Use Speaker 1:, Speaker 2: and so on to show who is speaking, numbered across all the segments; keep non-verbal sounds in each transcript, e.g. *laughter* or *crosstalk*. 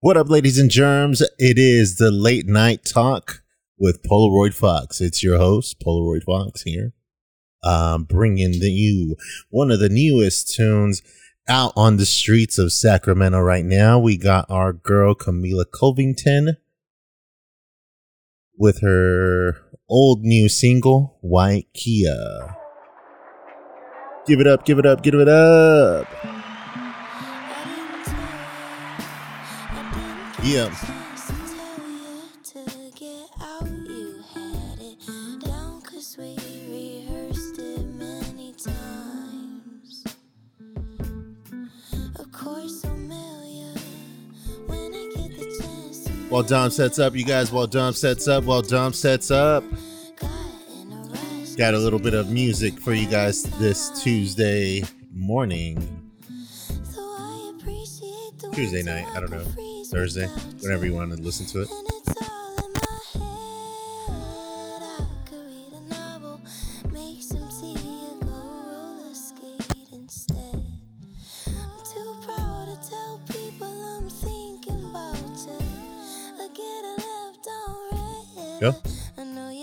Speaker 1: What up, ladies and germs? It is the late night talk with Polaroid Fox. It's your host, Polaroid Fox, here, um, bringing the you one of the newest tunes out on the streets of Sacramento right now. We got our girl Camila Covington with her old new single, White Kia. Give it up, give it up, give it up. Yeah. While Dom sets up, you guys, while Dom sets up, while Dom sets up, got a little bit of music for you guys this Tuesday morning. Tuesday night, I don't know. Thursday, whenever you want to listen to it. Go.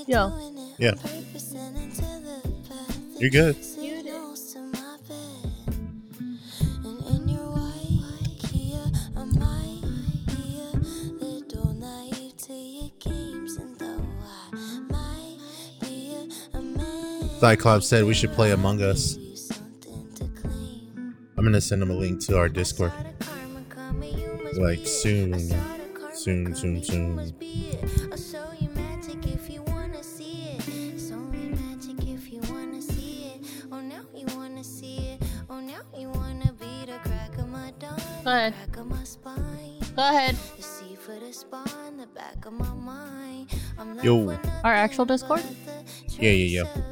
Speaker 2: Yo.
Speaker 1: Yeah. You're good. Cyclops said we should play Among Us. I'm gonna send him a link to our Discord. Like soon. Soon, soon, soon.
Speaker 2: Go ahead. Go ahead.
Speaker 1: Yo.
Speaker 2: Our actual Discord?
Speaker 1: Yeah, yeah, yeah.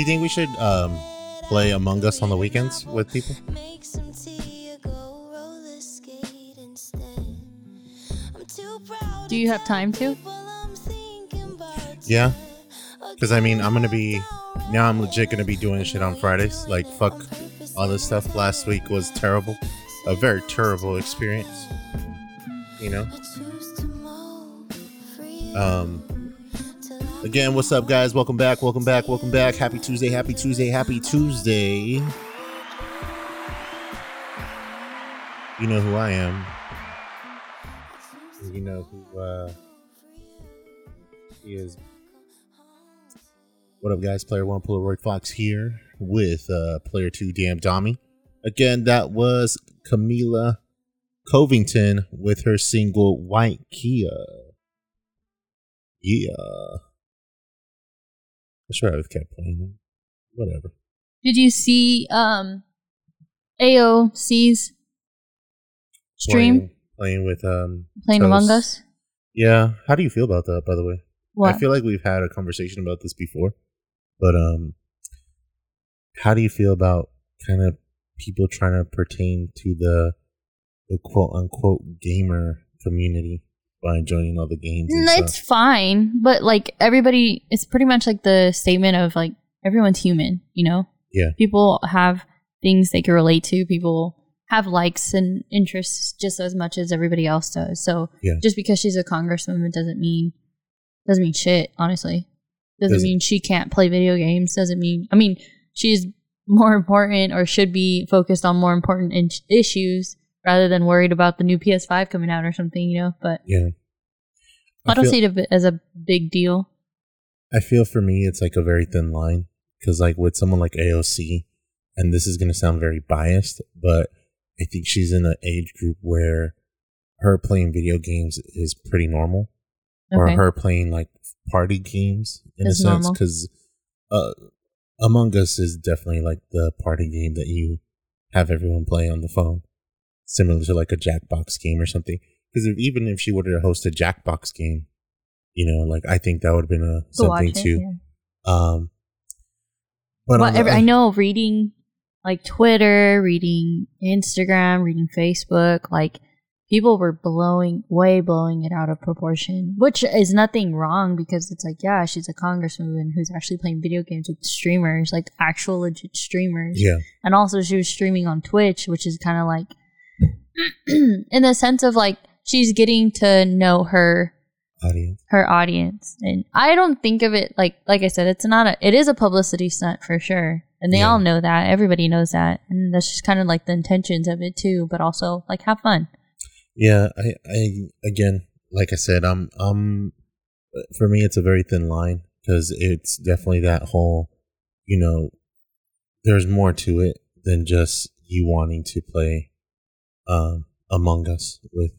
Speaker 1: Do you think we should um play Among Us on the weekends with people?
Speaker 3: Make some tea go roller skate instead. I'm too proud
Speaker 2: Do you have time to?
Speaker 3: people I'm thinking about.
Speaker 1: Yeah. Because I mean, I'm gonna be now. I'm legit gonna be doing shit on Fridays. Like fuck all this stuff. Last week was terrible, a very terrible experience. You know.
Speaker 3: Choose to move free
Speaker 1: Um. Again, what's up, guys? Welcome back. Welcome back. Welcome back. Happy Tuesday. Happy Tuesday. Happy Tuesday. You know who I am. You know who uh he is. What up, guys? Player one Polaroid Fox here with uh player two Damn Dommy. Again, that was Camila Covington with her single White Kia. Yeah. I should have kept playing them. Whatever.
Speaker 2: Did you see um AOC's stream
Speaker 1: Playing, playing with um
Speaker 2: playing
Speaker 1: Toast.
Speaker 2: Among Us?
Speaker 1: Yeah. How do you feel about that, by the way?
Speaker 2: What?
Speaker 1: I feel like we've had a conversation about this before, but um, how do you feel about kind of people trying to pertain to the the quote unquote gamer community by joining all the games?
Speaker 2: It's
Speaker 1: stuff?
Speaker 2: fine, but like everybody, it's pretty much like the statement of like everyone's human, you know?
Speaker 1: Yeah.
Speaker 2: People have things they can relate to. People have likes and interests just as much as everybody else does. So
Speaker 1: Yeah.
Speaker 2: just because she's a congresswoman doesn't mean doesn't mean shit. Honestly, doesn't,
Speaker 1: Doesn't-
Speaker 2: mean she can't play video games. Doesn't mean I mean she's more important or should be focused on more important in- issues rather than worried about the new PS5 coming out or something. You know, but
Speaker 1: Yeah.
Speaker 2: I, don't
Speaker 1: feel-
Speaker 2: see it as a big deal.
Speaker 1: I feel for me, it's like a very thin line because, like, with someone like AOC, and this is going to sound very biased, but I think she's in an age group where her playing video games is pretty normal, or her playing like party games in
Speaker 2: Is
Speaker 1: a sense because uh, Among Us is definitely like the party game that you have everyone play on the phone, similar to like a Jackbox game or something. Because if, even if she were to host a Jackbox game, You know, like I think that would have been a
Speaker 2: To
Speaker 1: something
Speaker 2: it,
Speaker 1: too.
Speaker 2: yeah.
Speaker 1: Um, but
Speaker 2: But
Speaker 1: on the-
Speaker 2: every, I know reading like Twitter, reading Instagram, reading Facebook, like people were blowing way blowing it out of proportion, which is nothing wrong because it's like, yeah, she's a congresswoman who's actually playing video games with streamers, like actual legit streamers.
Speaker 1: yeah,
Speaker 2: And also she was streaming on Twitch, which is kind of like *clears throat* in the sense of like she's getting to know her
Speaker 1: audience.
Speaker 2: her audience. And i don't think of it like like i said it's not a it is a publicity stunt for sure. And they
Speaker 1: Yeah.
Speaker 2: all know that. Everybody knows that. And that's just kind of like the intentions of it too but also like have fun.
Speaker 1: Yeah, I, I again, like I said, I'm, um, for me, it's a very thin line because it's definitely that whole, you know, there's more to it than just you wanting to play, um, Among Us with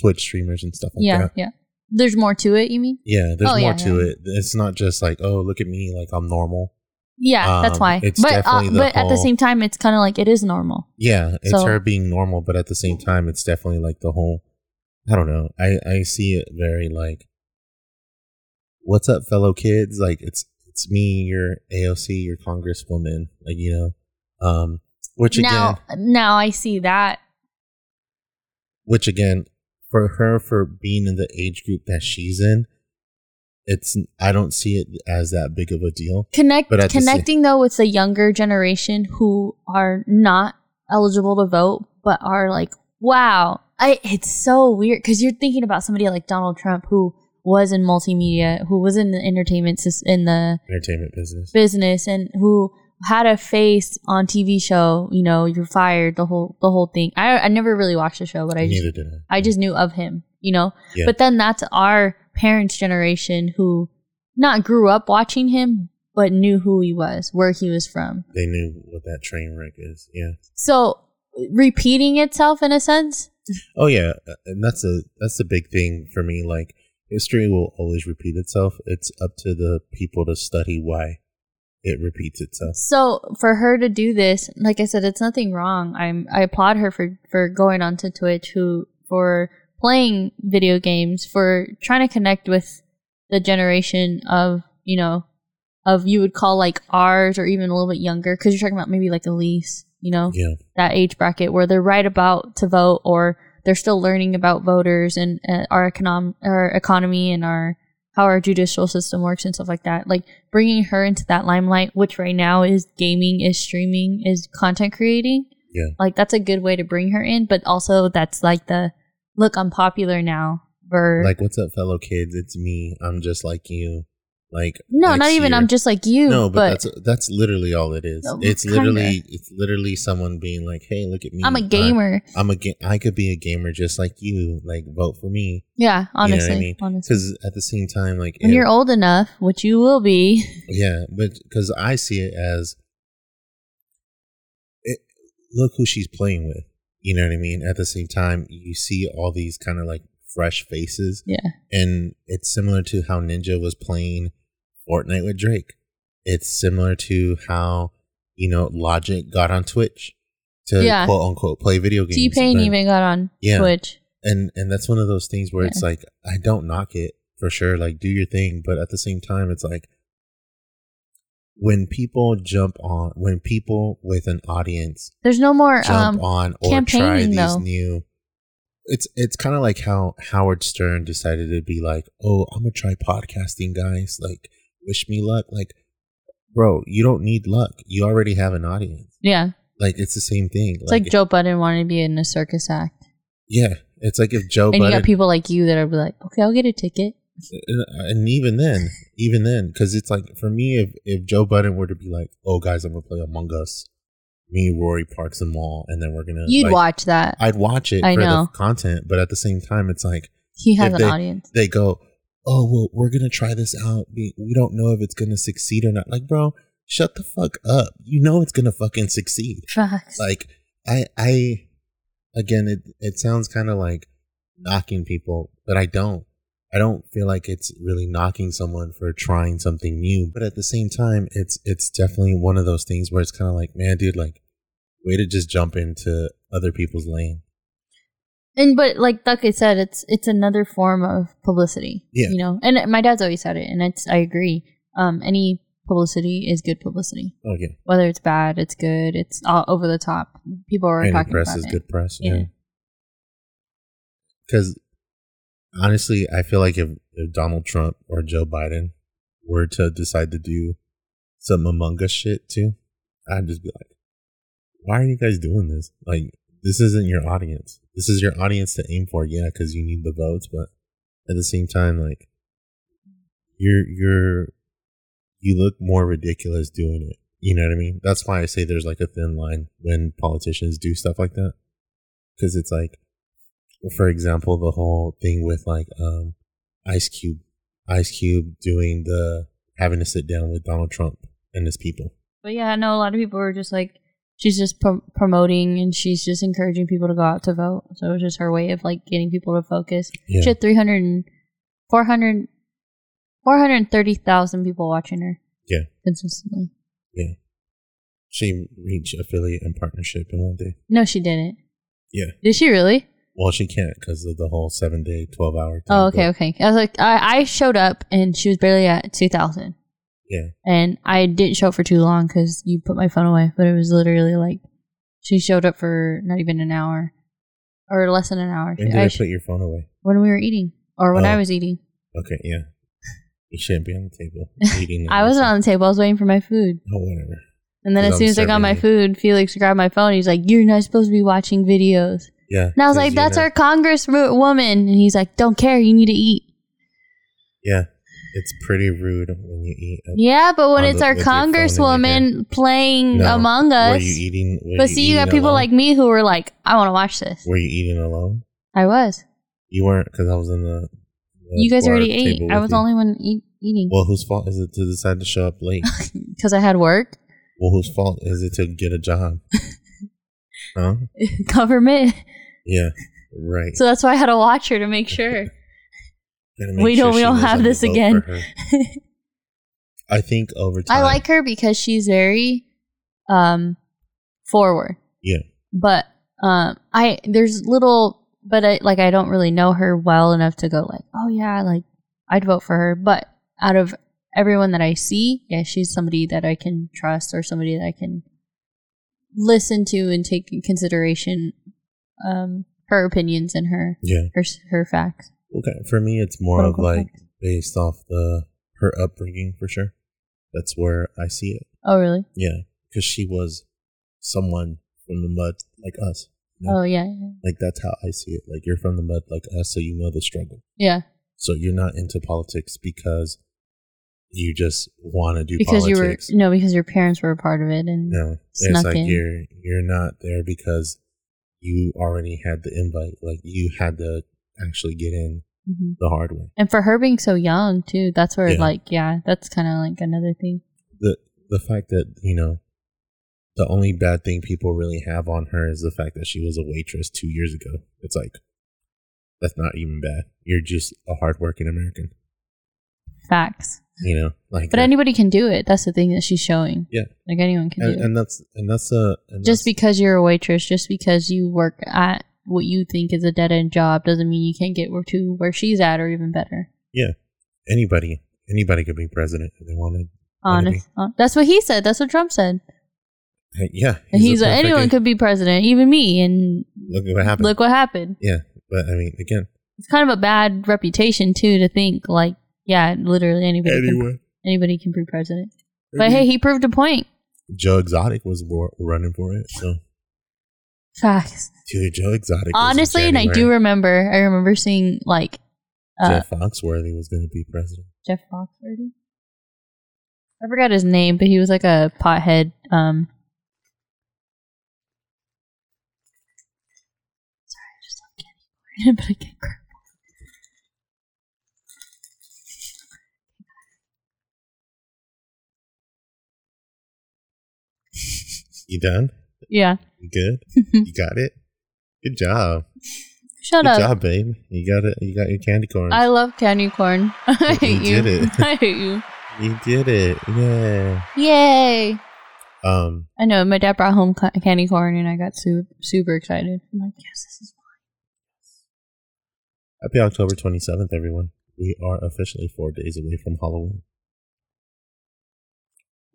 Speaker 1: Twitch streamers and stuff like
Speaker 2: yeah
Speaker 1: that.
Speaker 2: yeah yeah. there's more to it you mean
Speaker 1: Yeah, there's
Speaker 2: Oh,
Speaker 1: more
Speaker 2: yeah,
Speaker 1: to
Speaker 2: yeah.
Speaker 1: it. It's not just like, oh, look at me, like I'm normal.
Speaker 2: yeah that's
Speaker 1: Um,
Speaker 2: why
Speaker 1: it's
Speaker 2: but uh, but at the same time it's kind of like it is normal
Speaker 1: Yeah, it's
Speaker 2: So-
Speaker 1: her being normal, but at the same time, it's definitely like the whole. I don't know. I I see it very like, what's up, fellow kids? Like it's it's me, your AOC, your congresswoman. Like you know, um, which again,
Speaker 2: now now i see that
Speaker 1: which again, for her for being in the age group that she's in, it's I don't see it as that big of a deal.
Speaker 2: connect connecting though with the younger generation who are not eligible to vote but are like wow I, it's so weird because you're thinking about somebody like donald trump who was in multimedia who was in the entertainment in the
Speaker 1: Entertainment business.
Speaker 2: business and who had a face on tv show you know you're fired the whole the whole thing i, I never really watched the show but i just
Speaker 1: Neither did I.
Speaker 2: I just knew of him, you know?
Speaker 1: Yeah.
Speaker 2: But then that's our parents' generation who not grew up watching him, but knew who he was, where he was from.
Speaker 1: They knew what that train wreck is. Yeah.
Speaker 2: So repeating itself in a sense.
Speaker 1: Oh yeah, uh, and that's a that's a big thing for me. Like history will always repeat itself. It's up to the people to study why it repeats itself.
Speaker 2: So for her to do this, like I said, it's nothing wrong. I'm I applaud her for for going onto Twitch, who for playing video games, for trying to connect with the generation of you know of you would call like ours or even a little bit younger because you're talking about maybe like Elise, you know,
Speaker 1: Yeah,
Speaker 2: that age bracket where they're right about to vote or they're still learning about voters and uh, our econom our economy and our how our judicial system works and stuff like that. Like bringing her into that limelight, which right now is gaming, is streaming, is content creating.
Speaker 1: Yeah.
Speaker 2: Like that's a good way to bring her in, but also that's like the look, I'm popular now. Ver-
Speaker 1: like what's up, fellow kids? It's me. I'm just like you. Like
Speaker 2: no, not even.
Speaker 1: year-
Speaker 2: I'm just like you.
Speaker 1: no, but,
Speaker 2: but,
Speaker 1: that's that's literally all it is.
Speaker 2: No,
Speaker 1: it's
Speaker 2: kinda.
Speaker 1: literally it's literally someone being like, "Hey, look at me.
Speaker 2: I'm a gamer.
Speaker 1: I'm a ga- I could be a gamer just like you. Like vote for me."
Speaker 2: yeah,
Speaker 1: You know
Speaker 2: honestly,
Speaker 1: I mean?
Speaker 2: honestly.
Speaker 1: Because at the same time, like
Speaker 2: When
Speaker 1: it-
Speaker 2: you're old enough, which you will be, *laughs*
Speaker 1: Yeah, but because I see it as, it, look who she's playing with. You know what I mean? At the same time, you see all these kind of like fresh faces,
Speaker 2: yeah.
Speaker 1: and it's similar to how Ninja was playing Fortnite with Drake. It's similar to how you know Logic got on Twitch to
Speaker 2: Yeah.
Speaker 1: quote unquote play video games.
Speaker 2: T Pain even got on
Speaker 1: Yeah.
Speaker 2: Twitch.
Speaker 1: and and that's one of those things where it's like I don't knock it for sure. Like do your thing, but at the same time, it's like when people jump on, when people with an audience
Speaker 2: There's no more
Speaker 1: jump
Speaker 2: um
Speaker 1: on or try these
Speaker 2: though.
Speaker 1: new. It's it's kind of like how Howard Stern decided to be like, oh, I'm gonna try podcasting, guys. Like, wish me luck. Like, bro, you don't need luck. You already have an audience.
Speaker 2: yeah.
Speaker 1: Like, it's the same thing.
Speaker 2: It's like, Joe Budden wanted to be in a circus act.
Speaker 1: yeah, it's like if Joe
Speaker 2: and you got people like you that are like, Okay, I'll get a ticket.
Speaker 1: and even then, even then, because it's like for me, if if Joe Budden were to be like, "Oh, guys, I'm gonna play Among Us," me, Rory, Parks, and Mal, and then we're gonna,
Speaker 2: You'd
Speaker 1: like,
Speaker 2: watch that.
Speaker 1: I'd watch it
Speaker 2: I
Speaker 1: for
Speaker 2: know.
Speaker 1: the content, but at the same time, it's like
Speaker 2: he has an
Speaker 1: they-
Speaker 2: audience.
Speaker 1: they go, "Oh, well, we're gonna try this out. We we don't know if it's gonna succeed or not." Like, bro, shut the fuck up. You know it's gonna fucking succeed.
Speaker 2: Facts.
Speaker 1: Like, I I again, it it sounds kind of like knocking people, but I don't. I don't feel like it's really knocking someone for trying something new, but at the same time, it's it's definitely one of those things where it's kind of like, man, dude, like, way to just jump into other people's lane.
Speaker 2: And but like Ducky said, it's it's another form of publicity.
Speaker 1: Yeah.
Speaker 2: You know, and my dad's always said it, and it's I agree. Um, any publicity is good publicity.
Speaker 1: Oh yeah,
Speaker 2: Whether it's bad, it's good. It's all over the top. People are
Speaker 1: any
Speaker 2: talking
Speaker 1: press
Speaker 2: about
Speaker 1: is
Speaker 2: it.
Speaker 1: good press.
Speaker 2: Yeah.
Speaker 1: Yeah. Because honestly, I feel like if, if Donald Trump or Joe Biden were to decide to do some Among Us shit too, I'd just be like, "Why are you guys doing this? Like, this isn't your audience. This is your audience to aim for, yeah, because you need the votes, but at the same time, like, you're you're you look more ridiculous doing it. You know what I mean? That's why I say there's like a thin line when politicians do stuff like that. Cause it's like, for example, the whole thing with like, um, Ice Cube, Ice Cube doing the, having to sit down with Donald Trump and his people.
Speaker 2: But yeah, I know a lot of people were just like, she's just pro- promoting and she's just encouraging people to go out to vote. So it was just her way of like getting people to focus.
Speaker 1: Yeah.
Speaker 2: She had 300, and- 400, 430,000 people watching her.
Speaker 1: Yeah.
Speaker 2: Consistently. Yeah.
Speaker 1: She reached affiliate and partnership in one day.
Speaker 2: No, she didn't.
Speaker 1: Yeah.
Speaker 2: Did she really?
Speaker 1: Well, she can't because of the whole seven day, 12 hour. thing,
Speaker 2: Oh, okay, okay. I was like, I, I showed up and she was barely at 2,000.
Speaker 1: Yeah.
Speaker 2: And I didn't show up for too long because you put my phone away. But it was literally like, she showed up for not even an hour or less than an hour.
Speaker 1: When did
Speaker 2: I
Speaker 1: I put your phone away?
Speaker 2: when we were eating or when
Speaker 1: Oh.
Speaker 2: I was eating.
Speaker 1: Okay. Yeah. You shouldn't be on the table *laughs* eating.
Speaker 2: I wasn't on the table. I was waiting for my food.
Speaker 1: Oh, whatever.
Speaker 2: And then as soon as I got my food, Felix grabbed my phone. He's like, "You're not supposed to be watching videos."
Speaker 1: Yeah.
Speaker 2: And I was like, "That's our congresswoman." And he's like, "Don't care. You need to eat."
Speaker 1: Yeah. It's pretty rude when you eat.
Speaker 2: Yeah, but when it's
Speaker 1: the-
Speaker 2: our
Speaker 1: with your phone in your
Speaker 2: congresswoman playing
Speaker 1: No.
Speaker 2: Among
Speaker 1: Were
Speaker 2: Us,
Speaker 1: you eating? were
Speaker 2: but see, you got people
Speaker 1: alone?
Speaker 2: like me who were like, "I want to watch this."
Speaker 1: Were you eating alone?
Speaker 2: I was.
Speaker 1: You weren't because I was in the. the
Speaker 2: You guys already ate. I was the only one eat, eating
Speaker 1: Well, whose fault is it to decide to show up late? *laughs*
Speaker 2: because I had work.
Speaker 1: well, whose fault is it to get a job? *laughs* huh? *laughs*
Speaker 2: Government.
Speaker 1: Yeah. Right.
Speaker 2: So that's why I had to watch her to make sure. *laughs*
Speaker 1: Make
Speaker 2: we don't- we don't have this again. *laughs*
Speaker 1: I think over time.
Speaker 2: I like her because she's very um forward.
Speaker 1: Yeah.
Speaker 2: But um I there's little but I like I don't really know her well enough to go like, "Oh yeah, like I'd vote for her." But out of everyone that I see, yeah, she's somebody that I can trust or somebody that I can listen to and take in consideration um her opinions and her
Speaker 1: Yeah.
Speaker 2: her her facts.
Speaker 1: Okay. For me, it's more of like based off the her upbringing for sure. That's where I see it.
Speaker 2: Oh really?
Speaker 1: Yeah, because she was someone from the mud like us. you know?
Speaker 2: Oh yeah. yeah.
Speaker 1: Like that's how I see it. Like you're from the mud like us, so you know the struggle.
Speaker 2: Yeah.
Speaker 1: So you're not into politics because you just want to do
Speaker 2: Because
Speaker 1: politics.
Speaker 2: you were no, because your parents were a part of it and
Speaker 1: no, it's like
Speaker 2: in.
Speaker 1: you're you're not there because you already had the invite. Like you had to actually get in
Speaker 2: Mhm.
Speaker 1: the hard way.
Speaker 2: And for her being so young too, that's where
Speaker 1: Yeah.
Speaker 2: like yeah, that's kind of like another thing.
Speaker 1: the The fact that you know. The only bad thing people really have on her is the fact that she was a waitress two years ago. It's like, that's not even bad. You're just a hardworking American.
Speaker 2: Facts.
Speaker 1: You know, like
Speaker 2: But
Speaker 1: uh,
Speaker 2: anybody can do it. That's the thing that she's showing.
Speaker 1: Yeah.
Speaker 2: Like anyone can
Speaker 1: and,
Speaker 2: do it.
Speaker 1: and that's and that's a and
Speaker 2: Just
Speaker 1: that's-
Speaker 2: because you're a waitress, just because you work at what you think is a dead end job, doesn't mean you can't get where to where she's at or even better. Yeah.
Speaker 1: Anybody anybody could be president if they wanted.
Speaker 2: Honest. hon- That's what he said. That's what Trump said.
Speaker 1: Yeah,
Speaker 2: And he's, like, anyone could be president, even me. And
Speaker 1: look at what happened.
Speaker 2: look what happened.
Speaker 1: yeah, but I mean, again,
Speaker 2: It's kind of a bad reputation too to think like, yeah, literally anybody can, anybody can be president. But hey, he proved a point.
Speaker 1: Joe Exotic was war- running for it, so
Speaker 2: Facts.
Speaker 1: dude, Joe Exotic.
Speaker 2: Honestly, and I do remember, I remember seeing like uh,
Speaker 1: Jeff Foxworthy was going to be president.
Speaker 2: Jeff Foxworthy. I forgot his name, but he was like a pothead. Um, sorry, I just love candy, *laughs* but I can't
Speaker 1: You done?
Speaker 2: Yeah,
Speaker 1: You good? you got it. Good job.
Speaker 2: shut
Speaker 1: Good
Speaker 2: up.
Speaker 1: Good job, babe. You got it. You got your candy corn.
Speaker 2: I love candy corn. *laughs* I hate you.
Speaker 1: did it. *laughs*
Speaker 2: I hate you.
Speaker 1: you did it. Yeah.
Speaker 2: Yay!
Speaker 1: Um.
Speaker 2: I know my dad brought home ca- candy corn, and I got super super excited. I'm like, yes, this is fun.
Speaker 1: Happy October 27th, everyone. We are officially four days away from Halloween.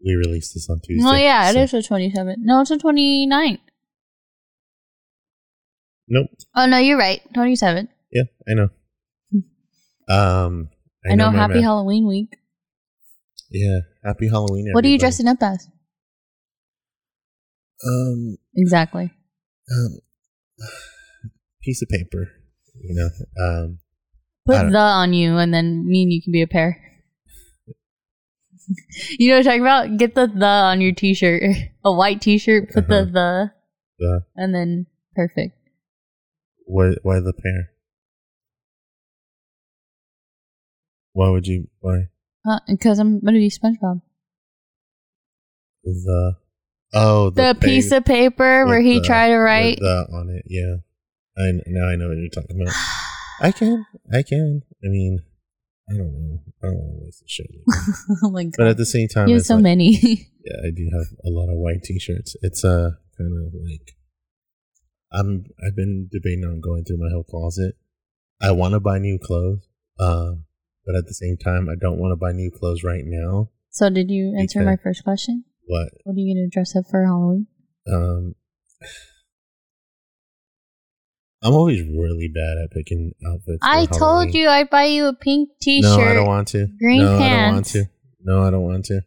Speaker 1: We released this on Tuesday.
Speaker 2: Well, yeah, it
Speaker 1: so-
Speaker 2: is the 27th. No, it's the 29th.
Speaker 1: Nope.
Speaker 2: Oh, no, you're right. 27th.
Speaker 1: Yeah, I know. *laughs* Um,
Speaker 2: I, know,
Speaker 1: my
Speaker 2: happy
Speaker 1: math.
Speaker 2: Halloween week.
Speaker 1: Yeah, happy Halloween.
Speaker 2: What are you dressing up as?
Speaker 1: Um,
Speaker 2: Exactly.
Speaker 1: um, piece of paper. You know, um,
Speaker 2: Put the on you, and then me and you can be a pair. You know what I'm talking about? Get the the on your t shirt. *laughs* A white t shirt, put
Speaker 1: Uh-huh.
Speaker 2: the the,
Speaker 1: the
Speaker 2: and then perfect.
Speaker 1: why why the pair? Why would you why
Speaker 2: Because I'm to be SpongeBob.
Speaker 1: the oh
Speaker 2: The,
Speaker 1: pa-
Speaker 2: piece of paper where he
Speaker 1: the-
Speaker 2: tried to write.
Speaker 1: the on it? Yeah, I now I know what you're talking about. *sighs* I can, I can. I mean, I don't know. I don't want to waste the show. *laughs*
Speaker 2: oh my god.
Speaker 1: But at the same time,
Speaker 2: you have so
Speaker 1: like-
Speaker 2: many. *laughs*
Speaker 1: Yeah, I do have a lot of white t-shirts. It's uh kind of like I'm I've been debating on going through my whole closet. I want to buy new clothes, um, but at the same time, I don't want to buy new clothes right now.
Speaker 2: so, did you answer my first question?
Speaker 1: What?
Speaker 2: What are you going to dress up for Halloween?
Speaker 1: Um, I'm always really bad at picking outfits.
Speaker 2: I told you I'd buy you a pink t shirt. No.
Speaker 1: I don't want to.
Speaker 2: green
Speaker 1: no, I don't want to. No, I don't want to.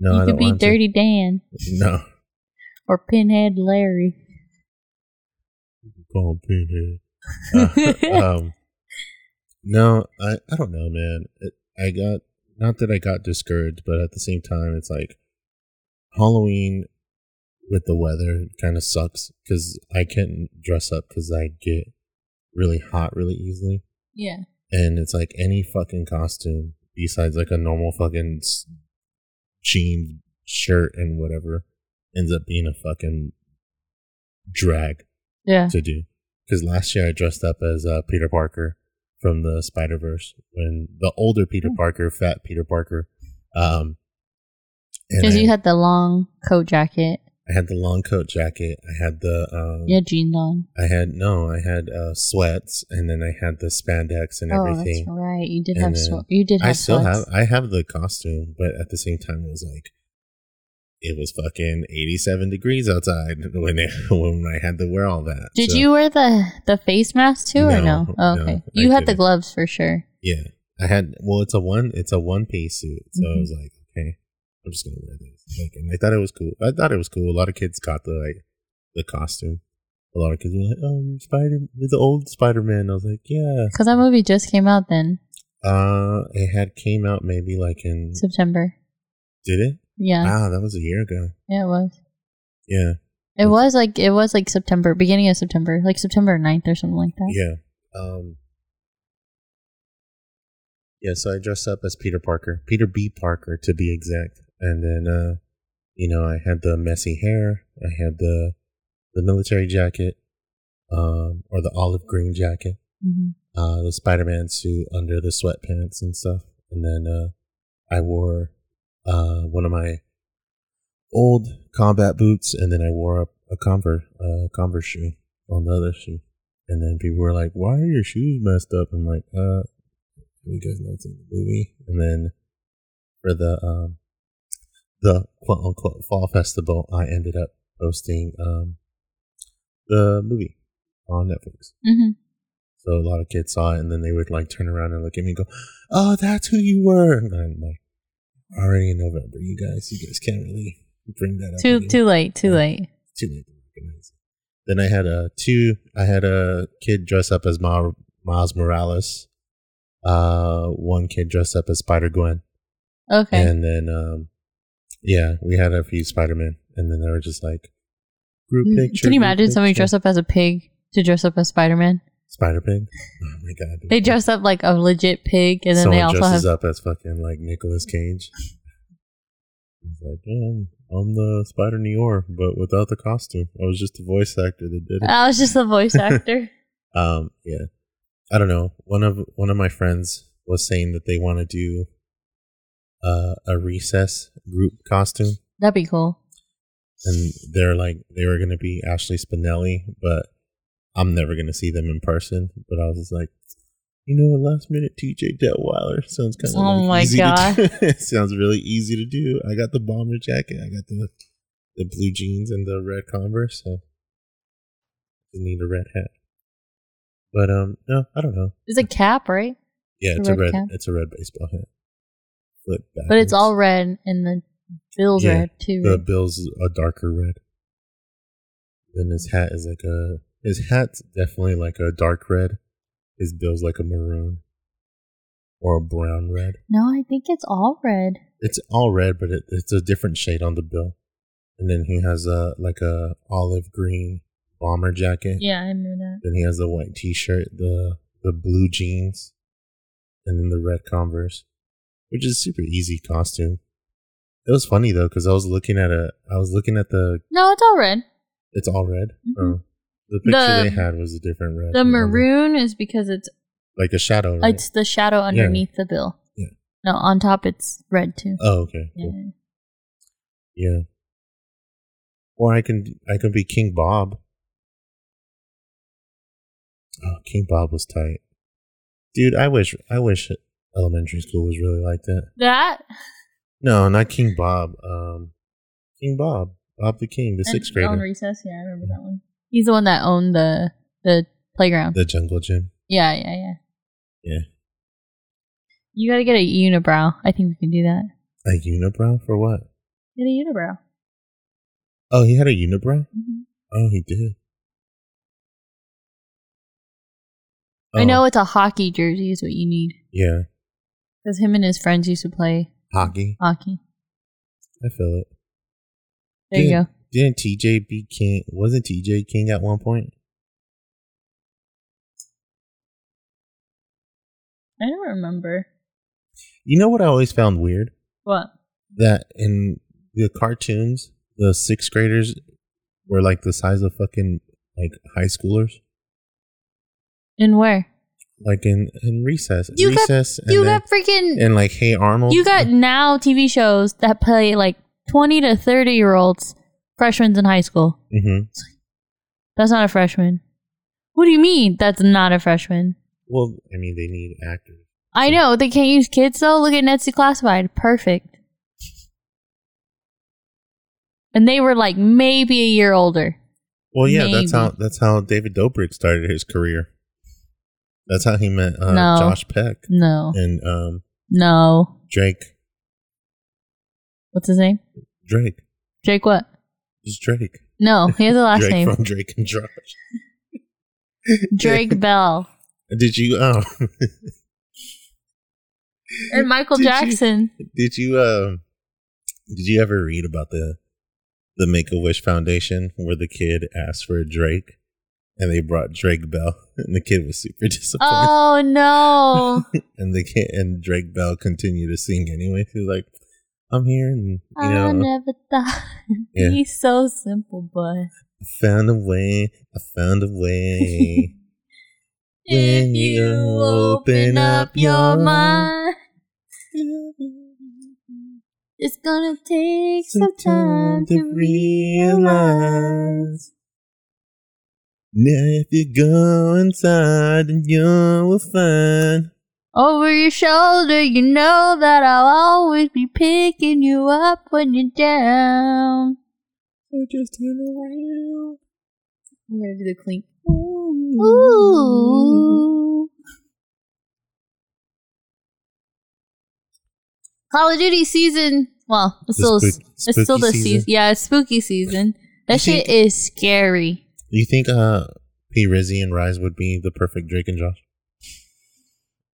Speaker 1: No,
Speaker 2: you
Speaker 1: I
Speaker 2: could be Dirty Dan.
Speaker 1: No.
Speaker 2: or Pinhead Larry.
Speaker 1: You can call him Pinhead. Uh, *laughs* um, no, I, I don't know, man. It, I got not that I got discouraged, but at the same time, it's like Halloween with the weather kind of sucks because I can't dress up because I get really hot really easily,
Speaker 2: yeah.
Speaker 1: and it's like any fucking costume besides like a normal fucking s- jean shirt and whatever ends up being a fucking drag
Speaker 2: Yeah.
Speaker 1: to do. Because last year I dressed up as uh, Peter Parker from the Spider Verse when the older Peter
Speaker 2: Hmm.
Speaker 1: Parker, fat Peter Parker, um,
Speaker 2: Because you had the long coat jacket.
Speaker 1: I had the long coat jacket. I had the um,
Speaker 2: had jeans on.
Speaker 1: I had no, I had uh, sweats, and then I had the spandex and
Speaker 2: Oh,
Speaker 1: everything.
Speaker 2: that's right. You did
Speaker 1: And
Speaker 2: have
Speaker 1: then
Speaker 2: sw- you did have
Speaker 1: I still
Speaker 2: sweats.
Speaker 1: have I have the costume, but at the same time, it was like it was fucking eighty seven degrees outside *laughs* when it, *laughs* when I had to wear all that.
Speaker 2: Did
Speaker 1: So,
Speaker 2: you wear the the face mask too, or no?
Speaker 1: No,
Speaker 2: Oh,
Speaker 1: no,
Speaker 2: okay.
Speaker 1: I
Speaker 2: you had the
Speaker 1: didn't.
Speaker 2: gloves for sure.
Speaker 1: Yeah, I had. Well, it's a one. It's a one piece suit, so I
Speaker 2: Mhm.
Speaker 1: was like, okay, I'm just gonna wear this. Like, and I thought it was cool. I thought it was cool. A lot of kids got the like the costume. A lot of kids were like, "Oh, you're Spider, you're the old Spider Man." I was like, "Yeah."
Speaker 2: Because that movie just came out then,
Speaker 1: Uh, it had came out maybe like in
Speaker 2: September.
Speaker 1: did it?
Speaker 2: Yeah,
Speaker 1: Wow, that was a year ago.
Speaker 2: yeah, it was.
Speaker 1: Yeah,
Speaker 2: It was like it was like September, beginning of September, like September 9th or something like that.
Speaker 1: yeah. Um, yeah. So I dressed up as Peter Parker, Peter B. Parker to be exact, and then uh, you know, I had the messy hair. I had the the military jacket, um, or the olive green jacket,
Speaker 2: hmm
Speaker 1: uh, the Spider Man suit under the sweatpants and stuff, and then uh, I wore uh one of my old combat boots, and then I wore a, a Converse uh, Converse shoe on the other shoe, and then people were like, "Why are your shoes messed up?" I'm like, "Uh, you guys not seen the movie?" And then for the um the quote unquote fall festival, I ended up posting um the movie on Netflix.
Speaker 2: hmm
Speaker 1: So a lot of kids saw it, and then they would like turn around and look at me and go, "Oh, that's who you were." And I'm like, "Already in November, you guys, you guys can't really bring that up."
Speaker 2: Too
Speaker 1: again."
Speaker 2: too late, too
Speaker 1: Yeah.
Speaker 2: late.
Speaker 1: too late to recognize it. Then I had a two. I had a kid dress up as Ma- Miles Morales. Uh, one kid dressed up as Spider Gwen,
Speaker 2: Okay.
Speaker 1: and then um, yeah, we had a few Spider Men, and then they were just like group
Speaker 2: Mm,
Speaker 1: picture.
Speaker 2: Can you imagine somebody
Speaker 1: picture.
Speaker 2: dress up as a pig to dress up as Spider Man?
Speaker 1: Spider Pig? Oh my god!
Speaker 2: They dress up like a legit pig, and then
Speaker 1: Someone
Speaker 2: they also
Speaker 1: dresses
Speaker 2: have.
Speaker 1: up as fucking like Nicolas Cage. He's like, oh, I'm the Spider Noir, but without the costume. I was just a voice actor that did it.
Speaker 2: I was just the voice *laughs* actor.
Speaker 1: Um, yeah, I don't know. One of one of my friends was saying that they want to do uh, a recess group costume,
Speaker 2: That'd be cool.
Speaker 1: and they're like they were going to be Ashley Spinelli, but I'm never gonna see them in person. But I was just like, you know, a last minute TJ Detweiler sounds kind of
Speaker 2: Oh
Speaker 1: like
Speaker 2: my
Speaker 1: easy
Speaker 2: God.
Speaker 1: To *laughs* do. it sounds really easy to do. I got the bomber jacket. I got the the blue jeans and the red Converse. So just need a red hat. But um, no, I don't know.
Speaker 2: It's a cap, right?
Speaker 1: Yeah,
Speaker 2: A
Speaker 1: it's a
Speaker 2: red
Speaker 1: red. It's a red baseball hat. Flip back.
Speaker 2: But it's all red and the bill's
Speaker 1: Yeah,
Speaker 2: red too.
Speaker 1: The
Speaker 2: right?
Speaker 1: bill's a darker red. Then his hat is like a his hat's definitely like a dark red. His bill's like a maroon or a brown red.
Speaker 2: No, I think it's all red.
Speaker 1: It's all red, but it, it's a different shade on the bill. And then he has a like a olive green bomber jacket.
Speaker 2: Yeah, I knew that.
Speaker 1: Then he has the white T-shirt, the the blue jeans, and then the red Converse, which is a super easy costume. It was funny though because I was looking at a, I was looking at the,
Speaker 2: No, it's all red.
Speaker 1: it's all red.
Speaker 2: Mhm.
Speaker 1: Oh, the picture
Speaker 2: The-
Speaker 1: they had was a different red.
Speaker 2: The
Speaker 1: on
Speaker 2: maroon is because it's
Speaker 1: like a shadow. Right?
Speaker 2: it's the shadow underneath the bill.
Speaker 1: Yeah.
Speaker 2: No, on top it's red too.
Speaker 1: oh, okay,
Speaker 2: Yeah.
Speaker 1: cool. yeah. Or I can, I can be King Bob. Oh, King Bob was tight, dude. I wish, I wish elementary school was really like that.
Speaker 2: That
Speaker 1: No, not King Bob. Um, King Bob, Bob the King, the sixth
Speaker 2: and On
Speaker 1: grader,
Speaker 2: recess, yeah, I remember that one. He's the one that owned the the playground.
Speaker 1: the jungle gym.
Speaker 2: yeah, yeah, yeah.
Speaker 1: Yeah,
Speaker 2: You got to get a unibrow. I think we can do that.
Speaker 1: a unibrow for what?
Speaker 2: Get a unibrow.
Speaker 1: Oh, he had a unibrow.
Speaker 2: hmm
Speaker 1: Oh, he did.
Speaker 2: I
Speaker 1: Oh,
Speaker 2: know it's a hockey jersey is what you need
Speaker 1: Yeah,
Speaker 2: because him and his friends used to play
Speaker 1: hockey.
Speaker 2: hockey.
Speaker 1: I feel it.
Speaker 2: There you
Speaker 1: Yeah.
Speaker 2: go.
Speaker 1: Didn't TJ be king? Wasn't TJ king at one point?
Speaker 2: I don't remember
Speaker 1: You know what I always found weird?
Speaker 2: what.
Speaker 1: That in the cartoons, the sixth graders were like the size of fucking like high schoolers.
Speaker 2: And where
Speaker 1: Like in in recess,
Speaker 2: You got-
Speaker 1: recess, and
Speaker 2: you
Speaker 1: then,
Speaker 2: got freaking
Speaker 1: and like Hey Arnold.
Speaker 2: you got now TV shows that play like twenty to thirty year olds, freshmen in high school.
Speaker 1: hmm
Speaker 2: That's not a freshman. What do you mean? That's not a freshman.
Speaker 1: Well, I mean, they need actors.
Speaker 2: I know they can't use kids though. Look at Ned's Declassified, perfect. And they were like maybe a year older.
Speaker 1: Well, yeah, that's how that's how David Dobrik started his career. That's how he met uh,
Speaker 2: No.
Speaker 1: Josh Peck
Speaker 2: No,
Speaker 1: and um,
Speaker 2: no.
Speaker 1: Drake.
Speaker 2: What's his name?
Speaker 1: Drake,
Speaker 2: Drake What?
Speaker 1: just Drake.
Speaker 2: No, he has a last *laughs*
Speaker 1: Drake
Speaker 2: name.
Speaker 1: from Drake and Josh. *laughs*
Speaker 2: Drake *laughs* Bell
Speaker 1: Did you? Oh,
Speaker 2: and Michael
Speaker 1: Did you-
Speaker 2: Jackson.
Speaker 1: did you? Um, did you ever read about the the Make a Wish Foundation where the kid asked for a Drake and they brought Drake Bell *laughs* and the kid was super disappointed
Speaker 2: Oh no! *laughs*
Speaker 1: and the kid and Drake Bell continued to sing anyway. He's like, "I'm here and you
Speaker 2: I
Speaker 1: know."
Speaker 2: never thought *laughs*
Speaker 1: Yeah.
Speaker 2: he's so simple, but
Speaker 1: I found a way. I found a way. When you open up your
Speaker 2: mind, it's gonna take some time to realize.
Speaker 1: Now, if you go inside, then you will find.
Speaker 2: Over your shoulder, you know that I'll always be picking you up when you're down.
Speaker 1: So just turn around.
Speaker 2: We gotta do the clink. Ooh. Call of Duty season. Well, it's
Speaker 1: The
Speaker 2: still
Speaker 1: spook-
Speaker 2: it's still the
Speaker 1: season.
Speaker 2: season. Yeah, it's spooky season. That
Speaker 1: You
Speaker 2: shit
Speaker 1: think-
Speaker 2: is scary.
Speaker 1: You think uh P Rizzy and Rise would be the perfect Drake and Josh?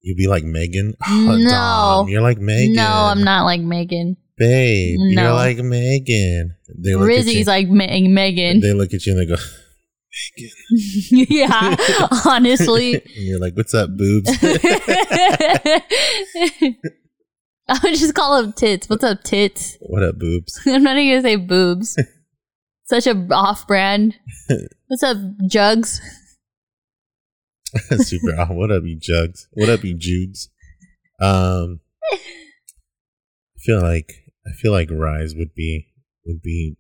Speaker 1: You'd be like Megan. *gasps* Oh,
Speaker 2: No.
Speaker 1: Dom, you're like Megan.
Speaker 2: No, I'm not like Megan.
Speaker 1: Babe,
Speaker 2: No.
Speaker 1: you're like Megan. They look at you,
Speaker 2: Rizzy's like Me- Megan.
Speaker 1: They look at you and they go, Megan. *laughs*
Speaker 2: yeah, *laughs* honestly.
Speaker 1: and you're like, "What's up, boobs?" *laughs*
Speaker 2: I would just call them tits. What's up, tits?
Speaker 1: what up, boobs?
Speaker 2: I'm not even gonna say boobs. Such a off brand. *laughs* What's up, jugs? *laughs*
Speaker 1: Super. off. What up, you jugs? What up, you jugs? Um, I feel like I feel like Rise would be would be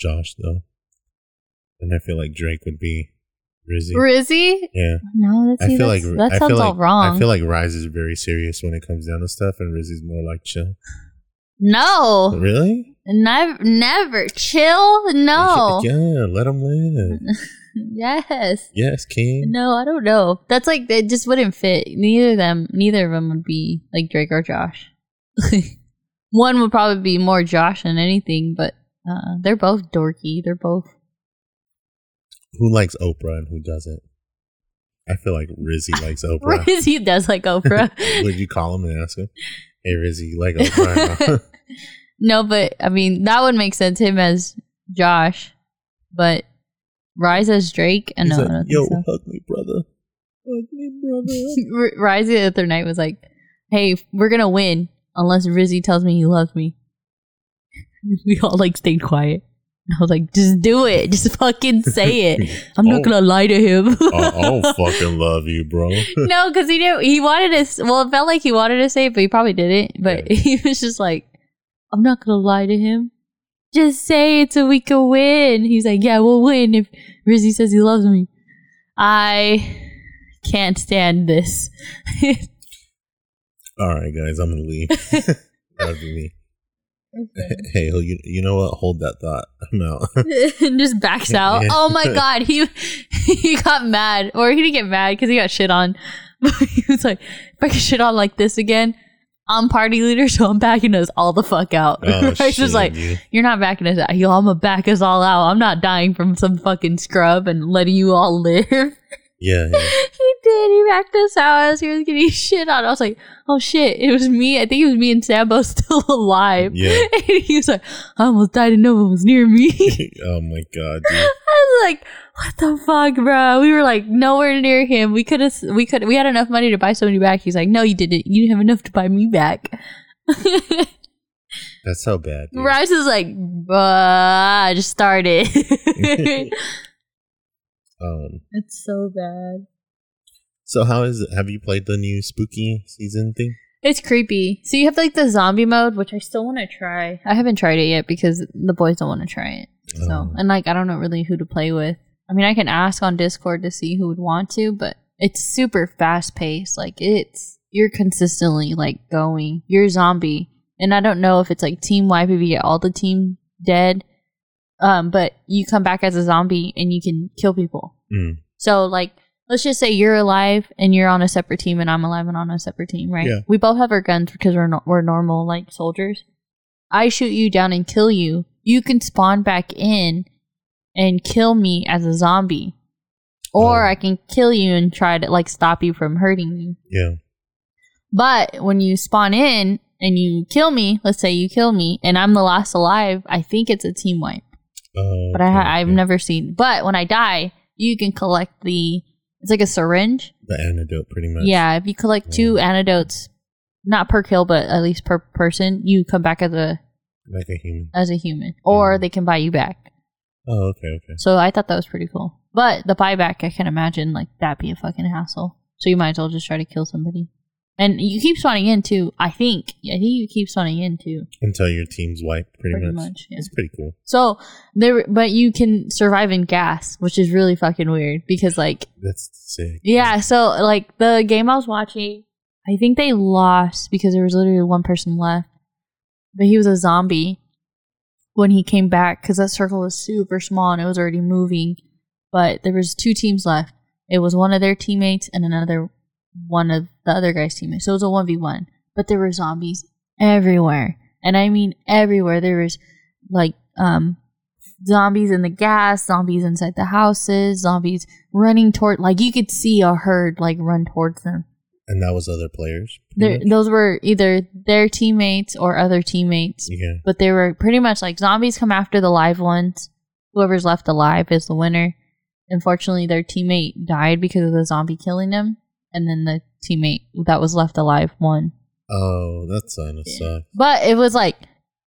Speaker 1: Josh though, and I feel like Drake would be Rizzy.
Speaker 2: Rizzy?
Speaker 1: Yeah.
Speaker 2: No, that's,
Speaker 1: I feel like
Speaker 2: that's- that
Speaker 1: I
Speaker 2: sounds
Speaker 1: feel like
Speaker 2: all wrong.
Speaker 1: I feel like Rise is very serious when it comes down to stuff, and Rizzy's more like chill.
Speaker 2: no,
Speaker 1: Really?
Speaker 2: Never, never chill. No,
Speaker 1: Yeah, let them live. *laughs*
Speaker 2: yes,
Speaker 1: Yes, King.
Speaker 2: no, I don't know. That's like it just wouldn't fit. Neither of them, neither of them would be like Drake or Josh. *laughs* One would probably be more Josh than anything, but uh, they're both dorky. They're both
Speaker 1: Who likes Oprah and who doesn't? I feel like Rizzy *laughs* likes Oprah.
Speaker 2: Rizzy does like Oprah.
Speaker 1: Would you call him and ask him, "Hey, Rizzy, you like Oprah?"
Speaker 2: No, but I mean that would make sense. Him as Josh, but Rise as Drake. Uh, and
Speaker 1: He's
Speaker 2: no, I
Speaker 1: like,
Speaker 2: don't
Speaker 1: Yo,
Speaker 2: so.
Speaker 1: hug me, brother. Hug me, brother. *laughs*
Speaker 2: Rise the other night was like, "Hey, we're gonna win unless Rizzy tells me he loves me." *laughs* We all like stayed quiet. I was like, "Just do it. *laughs* Just fucking say it. I'm not
Speaker 1: Oh.
Speaker 2: gonna lie to him."
Speaker 1: I, I don't fucking love you, bro.
Speaker 2: no, because he didn't. He wanted to. Well, it felt like he wanted to say it, but he probably didn't. But
Speaker 1: Yeah.
Speaker 2: he was just like, "I'm not gonna lie to him. Just say it so we can win." He's like, "Yeah, we'll win if Rizzy says he loves me." I can't stand this. *laughs*
Speaker 1: All right, guys, I'm gonna leave. *laughs* That'd be me. Hey, you, you know what? Hold that thought. I'm out.
Speaker 2: and *laughs* just backs out. Oh my god, he he got mad, or he didn't get mad because he got shit on. But he was like, "If I get shit on like this again, I'm party leader, *laughs* so I'm backing us all the fuck out."
Speaker 1: Oh, *laughs*
Speaker 2: was
Speaker 1: shit,
Speaker 2: like,
Speaker 1: dude.
Speaker 2: "You're not backing us out. Yo, I'm gonna back us all out. I'm not dying from some fucking scrub and letting you all *laughs* live."
Speaker 1: Yeah, yeah.
Speaker 2: he did. He backed us out as he was getting shit on. I was like, "Oh shit!" It was me. I think it was me and Sambo still alive.
Speaker 1: Yeah.
Speaker 2: And he was like, "I almost died and no one was near me."
Speaker 1: oh my god, dude.
Speaker 2: I was like, "What the fuck, bro?" We were like nowhere near him. We could have, we could, we had enough money to buy somebody back. He's like, "No, you didn't. You didn't have enough to buy me back." *laughs*
Speaker 1: That's so bad. Dude.
Speaker 2: Rice is like, I just started." *laughs*
Speaker 1: Um.
Speaker 2: it's so bad.
Speaker 1: So how is it? Have you played the new spooky season thing?
Speaker 2: It's creepy. So you have like the zombie mode, which I still want to try. I haven't tried it yet because the boys don't want to try it. So
Speaker 1: Oh.
Speaker 2: and like I don't know really who to play with. I mean, I can ask on Discord to see who would want to, but it's super fast paced. Like it's you're consistently like going. You're a zombie, and I don't know if it's like team YPV get all the team dead. Um, but you come back as a zombie and you can kill people.
Speaker 1: Mm.
Speaker 2: So like let's just say you're alive and you're on a separate team and I'm alive and on a separate team, right?
Speaker 1: Yeah.
Speaker 2: We both have our guns because we're no- we're normal like soldiers. I shoot you down and kill you. You can spawn back in and kill me as a zombie. Or
Speaker 1: Oh.
Speaker 2: I can kill you and try to like stop you from hurting me.
Speaker 1: Yeah.
Speaker 2: But when you spawn in and you kill me, let's say you kill me and I'm the last alive, I think it's a team wipe
Speaker 1: Oh,
Speaker 2: but I
Speaker 1: okay,
Speaker 2: ha- I've never seen. But when I die, you can collect the. It's like a syringe.
Speaker 1: the antidote, pretty much.
Speaker 2: Yeah, if you collect two antidotes, not per kill, but at least per person, you come back as a
Speaker 1: like a human.
Speaker 2: as a human, or
Speaker 1: Mhm.
Speaker 2: they can buy you back.
Speaker 1: Oh, okay, okay.
Speaker 2: So I thought that was pretty cool. But the buyback, I can imagine like that be a fucking hassle. So you might as well just try to kill somebody. And you keep spawning in too. I think. I think you keep spawning in too.
Speaker 1: Until your team's wiped, pretty,
Speaker 2: Pretty
Speaker 1: much.
Speaker 2: much, yeah.
Speaker 1: It's pretty cool.
Speaker 2: So there, but you can survive in gas, which is really fucking weird because like
Speaker 1: That's sick.
Speaker 2: Yeah, so like the game I was watching, I think they lost because there was literally one person left. But he was a zombie when he came back because that circle was super small and it was already moving. But there was two teams left. It was one of their teammates and another one of the other guy's teammates. So it was a one v one. But there were zombies everywhere, and I mean everywhere. There was like um zombies in the gas, zombies inside the houses, zombies running toward like you could see a herd like run towards them.
Speaker 1: And that was other players. pretty
Speaker 2: There,
Speaker 1: much?
Speaker 2: those were either their teammates or other teammates,
Speaker 1: Yeah.
Speaker 2: but they were pretty much like zombies come after the live ones. Whoever's left alive is the winner. Unfortunately, their teammate died because of the zombie killing them, and then the teammate that was left alive won.
Speaker 1: Oh, that's kind of sucks.
Speaker 2: But it was like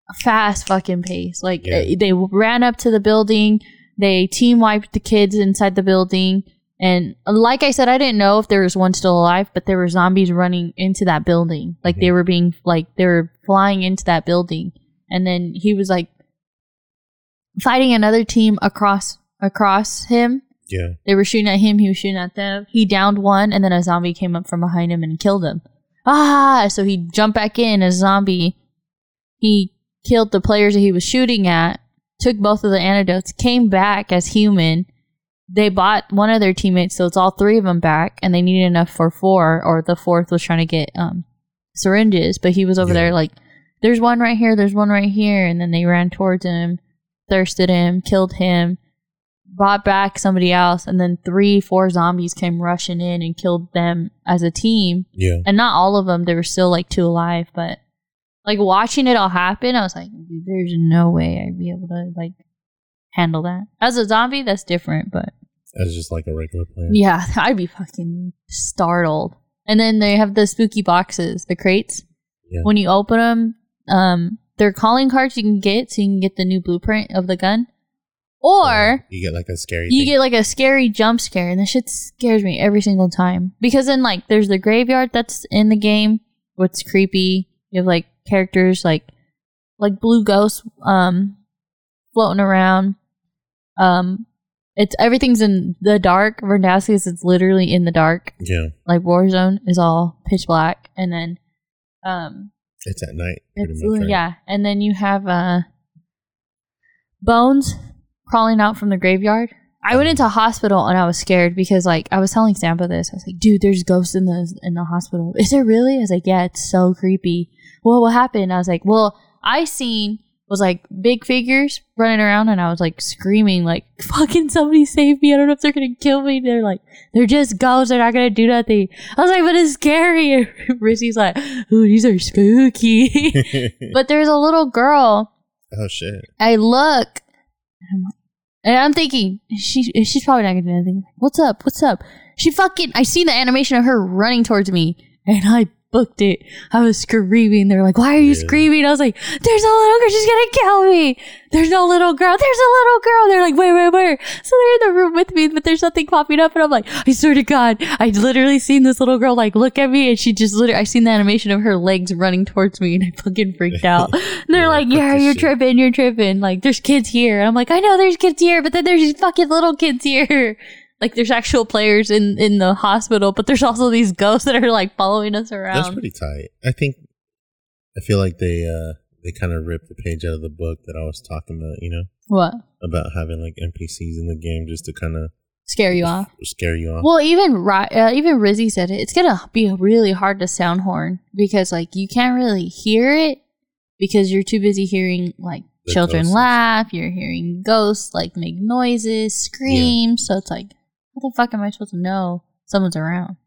Speaker 2: a fast fucking pace. Like
Speaker 1: Yeah.
Speaker 2: they ran up to the building, they team wiped the kids inside the building, and like I said, I didn't know if there was one still alive, but there were zombies running into that building. Like they
Speaker 1: Mhm.
Speaker 2: were being like they were flying into that building, and then he was like fighting another team across across him.
Speaker 1: Yeah.
Speaker 2: They were shooting at him, he was shooting at them. He downed one, and then a zombie came up from behind him and killed him. Ah! So he jumped back in as a zombie. He killed the players that he was shooting at, took both of the antidotes, came back as human. They bought one of their teammates, so it's all three of them back, and they needed enough for four, or the fourth was trying to get um, syringes, but he was over
Speaker 1: Yeah.
Speaker 2: there like, there's one right here, there's one right here, and then they ran towards him, thirsted him, killed him, bought back somebody else, and then three, four zombies came rushing in and killed them as a team.
Speaker 1: Yeah.
Speaker 2: And not all of them, there were still like two alive, but like watching it all happen, I was like, there's no way I'd be able to like handle that. As a zombie, that's different, but
Speaker 1: As just like a regular player.
Speaker 2: yeah, *laughs* I'd be fucking startled. And then they have the spooky boxes, the crates.
Speaker 1: Yeah.
Speaker 2: When you open them, um, they're calling cards you can get, so you can get the new blueprint of the gun, or
Speaker 1: you get like a scary.
Speaker 2: you
Speaker 1: thing.
Speaker 2: get like a scary jump scare, and that shit scares me every single time. Because then, like, there's the graveyard that's in the game, what's creepy. You have like characters like like blue ghosts um floating around. Um, it's everything's in the dark. Verdansk is literally in the dark.
Speaker 1: yeah.
Speaker 2: Like Warzone is all pitch black, and then um
Speaker 1: It's at night.
Speaker 2: It's
Speaker 1: much, right?
Speaker 2: yeah, and then you have uh bones crawling out from the graveyard. I went into a hospital and I was scared because like I was telling Sampa this. I was like, dude, there's ghosts in the in the hospital. Is there really? I was like, yeah, it's so creepy. Well, what happened? I was like, well, I seen was like big figures running around and I was like screaming like fucking somebody save me. I don't know if they're gonna kill me. They're like they're just ghosts, they're not gonna do nothing. I was like, but it's scary. *laughs* And Rizzy's like, ooh, these are spooky. *laughs* but there's a little girl.
Speaker 1: oh shit.
Speaker 2: I look, and I'm, like- and I'm thinking she she's probably not gonna do anything. What's up? What's up? She fucking. I seen the animation of her running towards me, and I booked it. I was screaming. They're like, "Why are you
Speaker 1: Really?
Speaker 2: screaming?" I was like, "There's a little girl. She's gonna kill me." There's no little girl. There's a little girl. They're like, "Wait, wait, wait." So they're in the room with me, but there's nothing popping up, and I'm like, "I swear to God, I literally seen this little girl like look at me, and she just literally. I seen the animation of her legs running towards me, and I fucking freaked *laughs* out. And they're
Speaker 1: Yeah,
Speaker 2: like, "Yeah, you're
Speaker 1: shit."
Speaker 2: tripping. You're tripping. Like, there's kids here." And I'm like, "I know there's kids here, but then there's these fucking little kids here." Like, there's actual players in in the hospital, but there's also these ghosts that are like following us around.
Speaker 1: That's pretty tight. I think. I feel like they uh they kind of ripped the page out of the book that I was talking about. You know
Speaker 2: what
Speaker 1: about having like NPCs in the game just to kind of
Speaker 2: scare you off?
Speaker 1: scare you off.
Speaker 2: Well, even uh, even Rizzy said it. It's gonna be really hard to sound horn because like you can't really hear it because you're too busy hearing like
Speaker 1: The
Speaker 2: children
Speaker 1: ghosts.
Speaker 2: laugh. You're hearing ghosts like make noises, scream. So it's like, how the fuck am I supposed to know someone's around?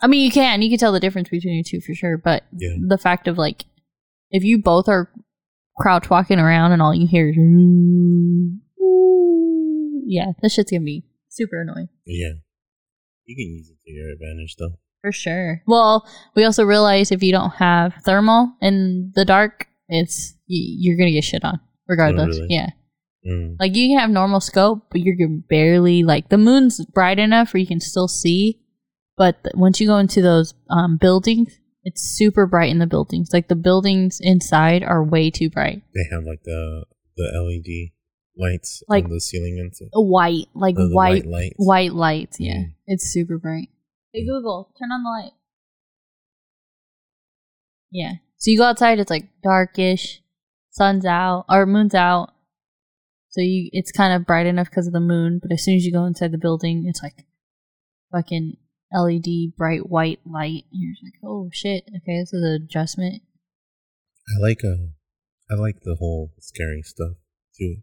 Speaker 2: I mean, you can. You can tell the difference between the two for sure. But
Speaker 1: Yeah.
Speaker 2: the fact of like, if you both are crouch walking around and all you hear is, yeah, this shit's gonna be super annoying.
Speaker 1: yeah, you can use it to your advantage though.
Speaker 2: For sure. Well, we also realize if you don't have thermal in the dark, it's you're gonna get shit on regardless.
Speaker 1: Oh, really?
Speaker 2: Yeah,
Speaker 1: Mm.
Speaker 2: like you can have normal scope, but you're barely like the moon's bright enough where you can still see. But th- once you go into those um, buildings, it's super bright in the buildings. Like the buildings inside are way too bright.
Speaker 1: They have like the the LED lights
Speaker 2: Like-
Speaker 1: on the ceiling and stuff.
Speaker 2: White, like
Speaker 1: Oh,
Speaker 2: white,
Speaker 1: white lights.
Speaker 2: white lights. Yeah,
Speaker 1: Mm.
Speaker 2: it's super bright. Hey
Speaker 1: Mm.
Speaker 2: Google, turn on the light. Yeah. So you go outside, it's like darkish, sun's out or moon's out. So you, it's kind of bright enough because of the moon. But as soon as you go inside the building, it's like fucking LED bright white light. And you're just like, oh shit. Okay, this is an adjustment.
Speaker 1: I like uh, I like the whole scary stuff too,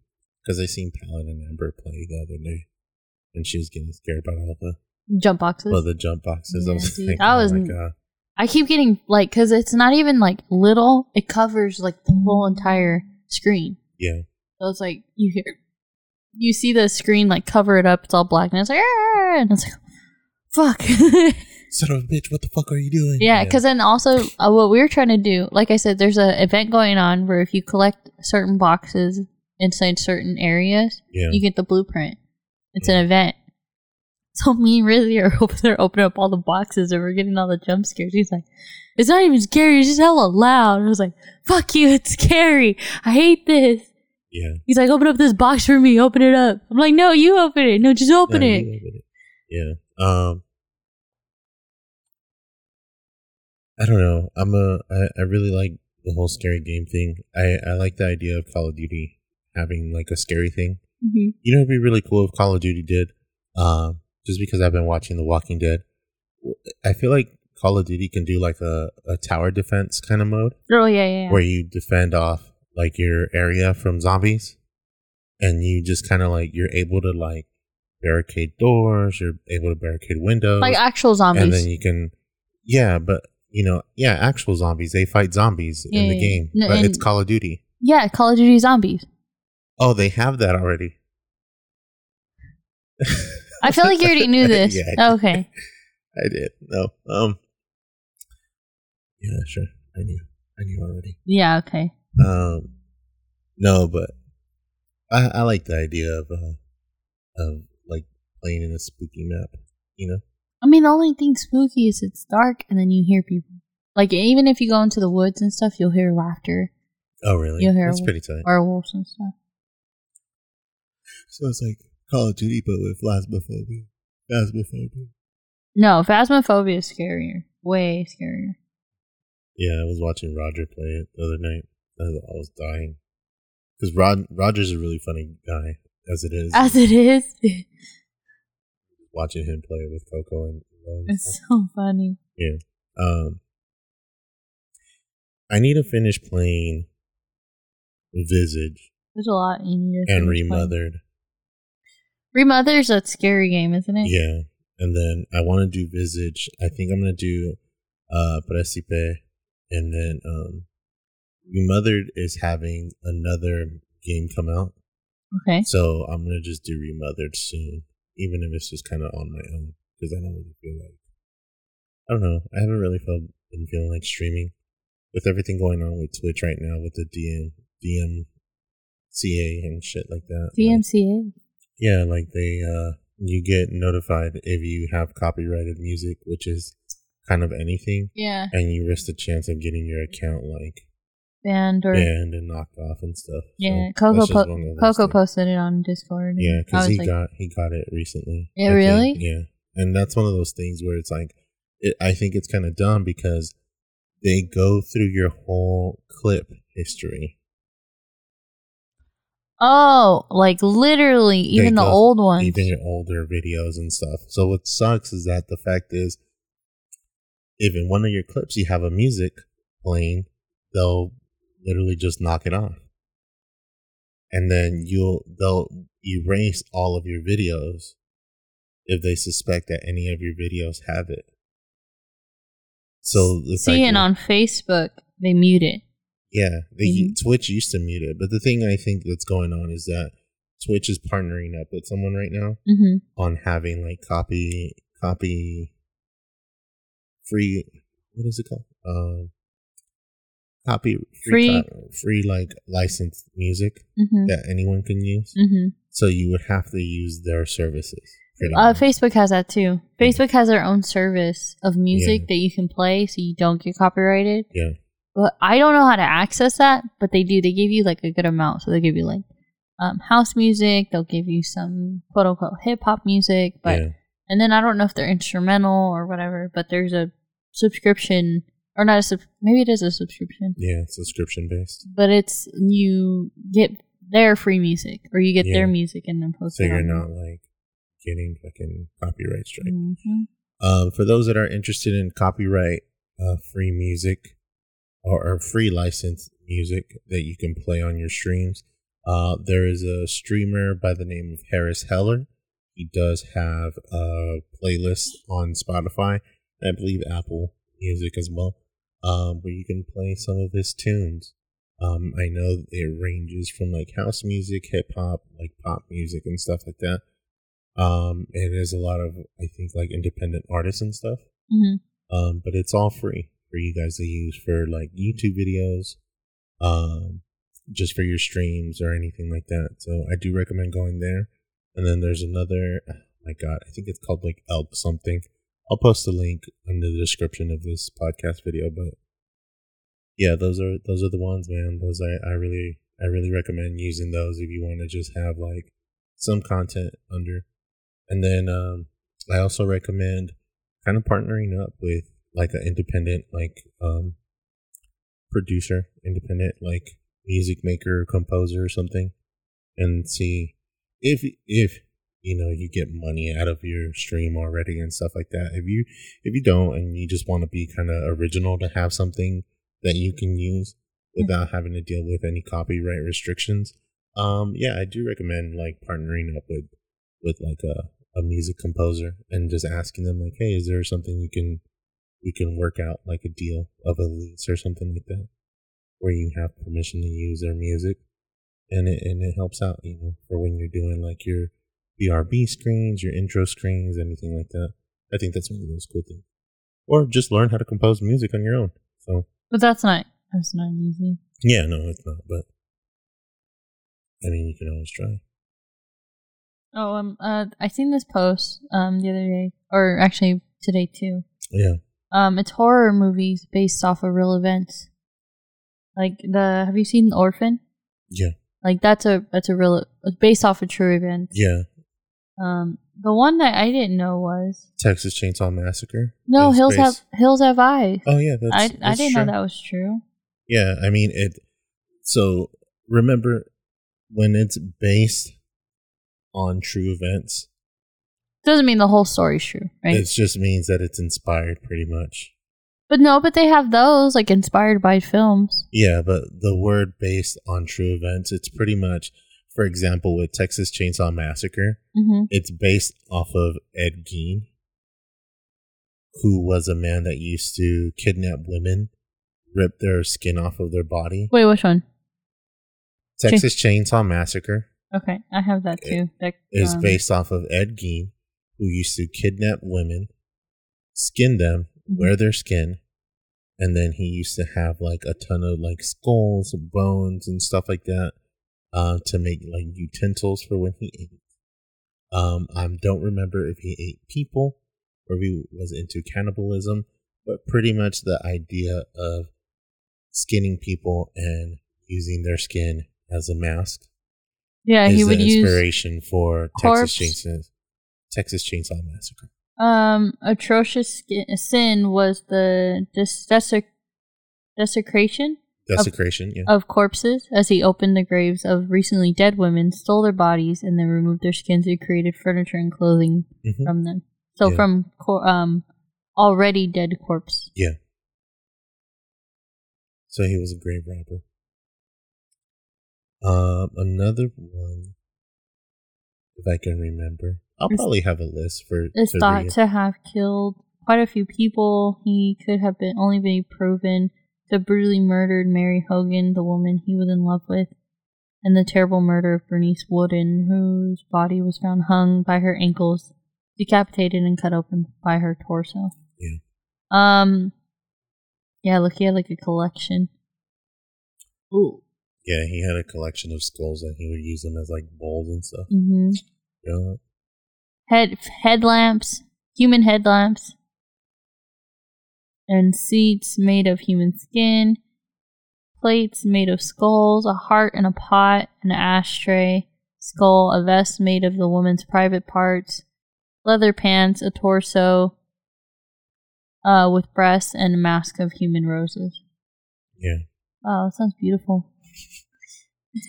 Speaker 1: because I seen Paladin Amber play the other day, and she was getting scared by all the
Speaker 2: Jump boxes.
Speaker 1: well the jump boxes. I
Speaker 2: Yeah,
Speaker 1: was
Speaker 2: dude,
Speaker 1: like,
Speaker 2: I
Speaker 1: oh
Speaker 2: was-
Speaker 1: god,
Speaker 2: I keep getting like because it's not even like little. It covers like the whole entire screen.
Speaker 1: yeah,
Speaker 2: So it's like you hear, you see the screen like cover it up. It's all black, and it's like, "Arr!" and it's like, fuck. *laughs*
Speaker 1: son of a bitch, what the fuck are you doing?
Speaker 2: yeah, because then also uh, what we were trying to do, like I said, there's a event going on where if you collect certain boxes inside certain areas,
Speaker 1: yeah,
Speaker 2: you get the blueprint. It's an event. *laughs* So me and Rizzy are *laughs* over there opening up all the boxes and we're getting all the jump scares. He's like, it's not even scary, it's just hella loud. I was like, fuck you, it's scary. I hate this.
Speaker 1: Yeah.
Speaker 2: He's like, open up this box for me. Open it up. I'm like, no, you open it. No, just open it.
Speaker 1: open it. Yeah. Um. I don't know. I'm a. I, I really like the whole scary game thing. I I like the idea of Call of Duty having like a scary thing.
Speaker 2: hmm
Speaker 1: You know, it'd be really cool if Call of Duty did. Um, just because I've been watching The Walking Dead, I feel like Call of Duty can do like a, a tower defense kind of mode
Speaker 2: Oh yeah. yeah.
Speaker 1: where you defend off like your area from zombies, and you just kind of like you're able to like barricade doors, you're able to barricade windows,
Speaker 2: Like actual zombies.
Speaker 1: and then you can, yeah, but you know, yeah, actual zombies they fight zombies in the game.
Speaker 2: No,
Speaker 1: but it's Call of Duty.
Speaker 2: yeah, Call of Duty Zombies.
Speaker 1: Oh, they have that already.
Speaker 2: I feel like you already knew this. *laughs*
Speaker 1: Yeah, I did.
Speaker 2: okay. *laughs*
Speaker 1: I did. No. Um. Yeah, sure. I knew. I knew already.
Speaker 2: Yeah, okay.
Speaker 1: Um. No, but I I like the idea of uh of like playing in a spooky map. You know.
Speaker 2: I mean, the only thing spooky is it's dark and then you hear people. Like, even if you go into the woods and stuff, you'll hear laughter,
Speaker 1: Oh, really?
Speaker 2: You'll hear
Speaker 1: That's pretty tight.
Speaker 2: werewolves and stuff.
Speaker 1: So it's like Call of Duty, but with phasmophobia. Phasmophobia.
Speaker 2: No, Phasmophobia is scarier. Way scarier.
Speaker 1: Yeah, I was watching Roger play it the other night. I was, dying because Rod Roger's is a really funny guy as it is.
Speaker 2: As it is, *laughs*
Speaker 1: watching him play with Coco and
Speaker 2: it's so funny.
Speaker 1: Yeah. Um I need to finish playing Visage
Speaker 2: There's a lot you need to
Speaker 1: and
Speaker 2: finish playing.
Speaker 1: Remothered.
Speaker 2: Remother's a scary game, isn't it?
Speaker 1: Yeah. And then I want to do Visage. I think I'm gonna do uh Precipe and then um Remothered is having another game come out.
Speaker 2: Okay.
Speaker 1: So I'm gonna just do Remothered soon. Even if it's just kinda on my own. Because I don't really feel like I don't know. I haven't really felt been feeling like streaming. With everything going on with Twitch right now with the DM DMCA and shit like that. like-
Speaker 2: DMCA.
Speaker 1: yeah, like they uh you get notified if you have copyrighted music, which is kind of anything,
Speaker 2: Yeah.
Speaker 1: and you risk the chance of getting your account like
Speaker 2: Band or
Speaker 1: banned and knocked off and stuff.
Speaker 2: Yeah.
Speaker 1: that's
Speaker 2: Coco po-
Speaker 1: one of those
Speaker 2: Coco
Speaker 1: things.
Speaker 2: posted it on Discord.
Speaker 1: Yeah, because he
Speaker 2: like,
Speaker 1: got he got it recently.
Speaker 2: Yeah,
Speaker 1: I think.
Speaker 2: really?
Speaker 1: Yeah, and that's one of those things where it's like, it, I think it's kind of dumb because they go through your whole clip history.
Speaker 2: Oh, like literally, even the old ones.
Speaker 1: even your older videos and stuff. So what sucks is that the fact is, if in one of your clips you have a music playing, they'll literally just knock it off, and then you'll they'll erase all of your videos if they suspect that any of your videos have it. So the fact
Speaker 2: Seeing
Speaker 1: that-
Speaker 2: on Facebook, they mute it.
Speaker 1: yeah, they,
Speaker 2: Mhm.
Speaker 1: Twitch used to mute it, but the thing I think that's going on is that Twitch is partnering up with someone right now
Speaker 2: hmm
Speaker 1: on having like copy copy free what is it called um copy free
Speaker 2: Free-
Speaker 1: co- free like licensed music
Speaker 2: hmm
Speaker 1: that anyone can use
Speaker 2: hmm
Speaker 1: so you would have to use their services
Speaker 2: Uh. Facebook has that too. Facebook has their own service of music
Speaker 1: Yeah.
Speaker 2: that you can play, so you don't get copyrighted.
Speaker 1: yeah
Speaker 2: But I don't know how to access that, but they do. They give you like a good amount, so they give you like um, house music. They'll give you some quote unquote hip hop music, but
Speaker 1: yeah
Speaker 2: and then I don't know if they're instrumental or whatever. But there's a subscription, or not a sub. Maybe it is a subscription,
Speaker 1: yeah subscription based
Speaker 2: but it's you get their free music, or you get
Speaker 1: Yeah.
Speaker 2: their music and then post
Speaker 1: so
Speaker 2: it.
Speaker 1: you're not like getting fucking copyright strike
Speaker 2: hmm
Speaker 1: Um, for those that are interested in copyright uh, free music or, or free licensed music that you can play on your streams, uh, there is a streamer by the name of Harris Heller. He does have a playlist on Spotify, and I believe Apple Music as well, um, where you can play some of his tunes. Um, I know it ranges from like house music, hip hop, like pop music, and stuff like that. Um, it is a lot of I think like independent artists and stuff.
Speaker 2: hmm
Speaker 1: Um, but it's all free for you guys to use for like YouTube videos, um, just for your streams or anything like that. So I do recommend going there. And then there's another, oh my God, I think it's called like Elk something. I'll post a link in the description of this podcast video, but yeah, those are those are the ones, man. Those I, I really I really recommend using those if you want to just have like some content under. And then um, I also recommend kind of partnering up with like an independent like um, producer, independent like music maker, composer, or something, and see if if you know you get money out of your stream already and stuff like that. If you if you don't and you just want to be kind of original to have something that you can use without having to deal with any copyright restrictions, um, yeah, I do recommend like partnering up with with like a a music composer and just asking them like, hey, is there something you can we can work out like a deal of a lease or something like that, where you have permission to use their music, and it and it helps out, you know, for when you're doing like your BRB screens, your intro screens, anything like that. I think that's one of those cool things. Or just learn how to compose music on your own. So
Speaker 2: But that's not that's not easy.
Speaker 1: yeah, no, it's not, but I mean, you can always try.
Speaker 2: Oh, um, uh, I seen this post um the other day, or actually today too.
Speaker 1: Yeah,
Speaker 2: Um, it's horror movies based off of real events. Like the, have you seen The Orphan?
Speaker 1: yeah,
Speaker 2: Like that's a that's a real it's based off of true event.
Speaker 1: yeah.
Speaker 2: Um, the one that I didn't know was
Speaker 1: Texas Chainsaw Massacre.
Speaker 2: no Hills have Hills Have Eyes.
Speaker 1: Oh yeah, that's.
Speaker 2: I I didn't
Speaker 1: true.
Speaker 2: know that was true.
Speaker 1: Yeah, I mean it. So remember when it's based on true events,
Speaker 2: Doesn't mean the whole story's true, right?
Speaker 1: it just means that it's inspired pretty much.
Speaker 2: but no, but they have those like inspired by films.
Speaker 1: Yeah, but the word based on true events, it's pretty much, for example, with Texas Chainsaw Massacre,
Speaker 2: hmm
Speaker 1: it's based off of Ed Gein, who was a man that used to kidnap women, rip their skin off of their body.
Speaker 2: Wait, which one?
Speaker 1: Texas Chainsaw Massacre
Speaker 2: Okay, I have that too. That,
Speaker 1: is
Speaker 2: um,
Speaker 1: based off of Ed Gein, who used to kidnap women, skin them,
Speaker 2: Mhm.
Speaker 1: wear their skin, and then he used to have like a ton of like skulls, bones, and stuff like that uh, to make like utensils for when he ate. Um, I don't remember if he ate people or if he was into cannibalism, but pretty much the idea of skinning people and using their skin as a mask
Speaker 2: Yeah, he would use
Speaker 1: inspiration for
Speaker 2: corpse-
Speaker 1: Texas Chainsaw Texas Chainsaw Massacre.
Speaker 2: um atrocious skin, sin was the dis- desec- desecration
Speaker 1: Desecration, yeah.
Speaker 2: of corpses as he opened the graves of recently dead women, stole their bodies, and then removed their skins and created furniture and clothing
Speaker 1: Mhm.
Speaker 2: from them. So
Speaker 1: Yeah.
Speaker 2: from cor- um already dead corpse.
Speaker 1: Yeah. So he was a grave robber. Um, another one, if I can remember, I'll
Speaker 2: Is-
Speaker 1: probably have a list for.
Speaker 2: is thought to have killed quite a few people. He could have been only been proven to have brutally murdered Mary Hogan, the woman he was in love with, and the terrible murder of Bernice Worden, whose body was found hung by her ankles, decapitated and cut open by her torso.
Speaker 1: Yeah.
Speaker 2: Um. Yeah, look, he had like a collection. Ooh.
Speaker 1: Yeah, he had a collection of skulls and he would use them as like bowls and stuff.
Speaker 2: Mm hmm
Speaker 1: Yeah.
Speaker 2: head headlamps, human headlamps, and seats made of human skin, plates made of skulls, a heart and a pot, an ashtray, skull, a vest made of the woman's private parts, leather pants, a torso, uh, with breasts, and a mask of human roses.
Speaker 1: Yeah.
Speaker 2: Wow, that sounds beautiful.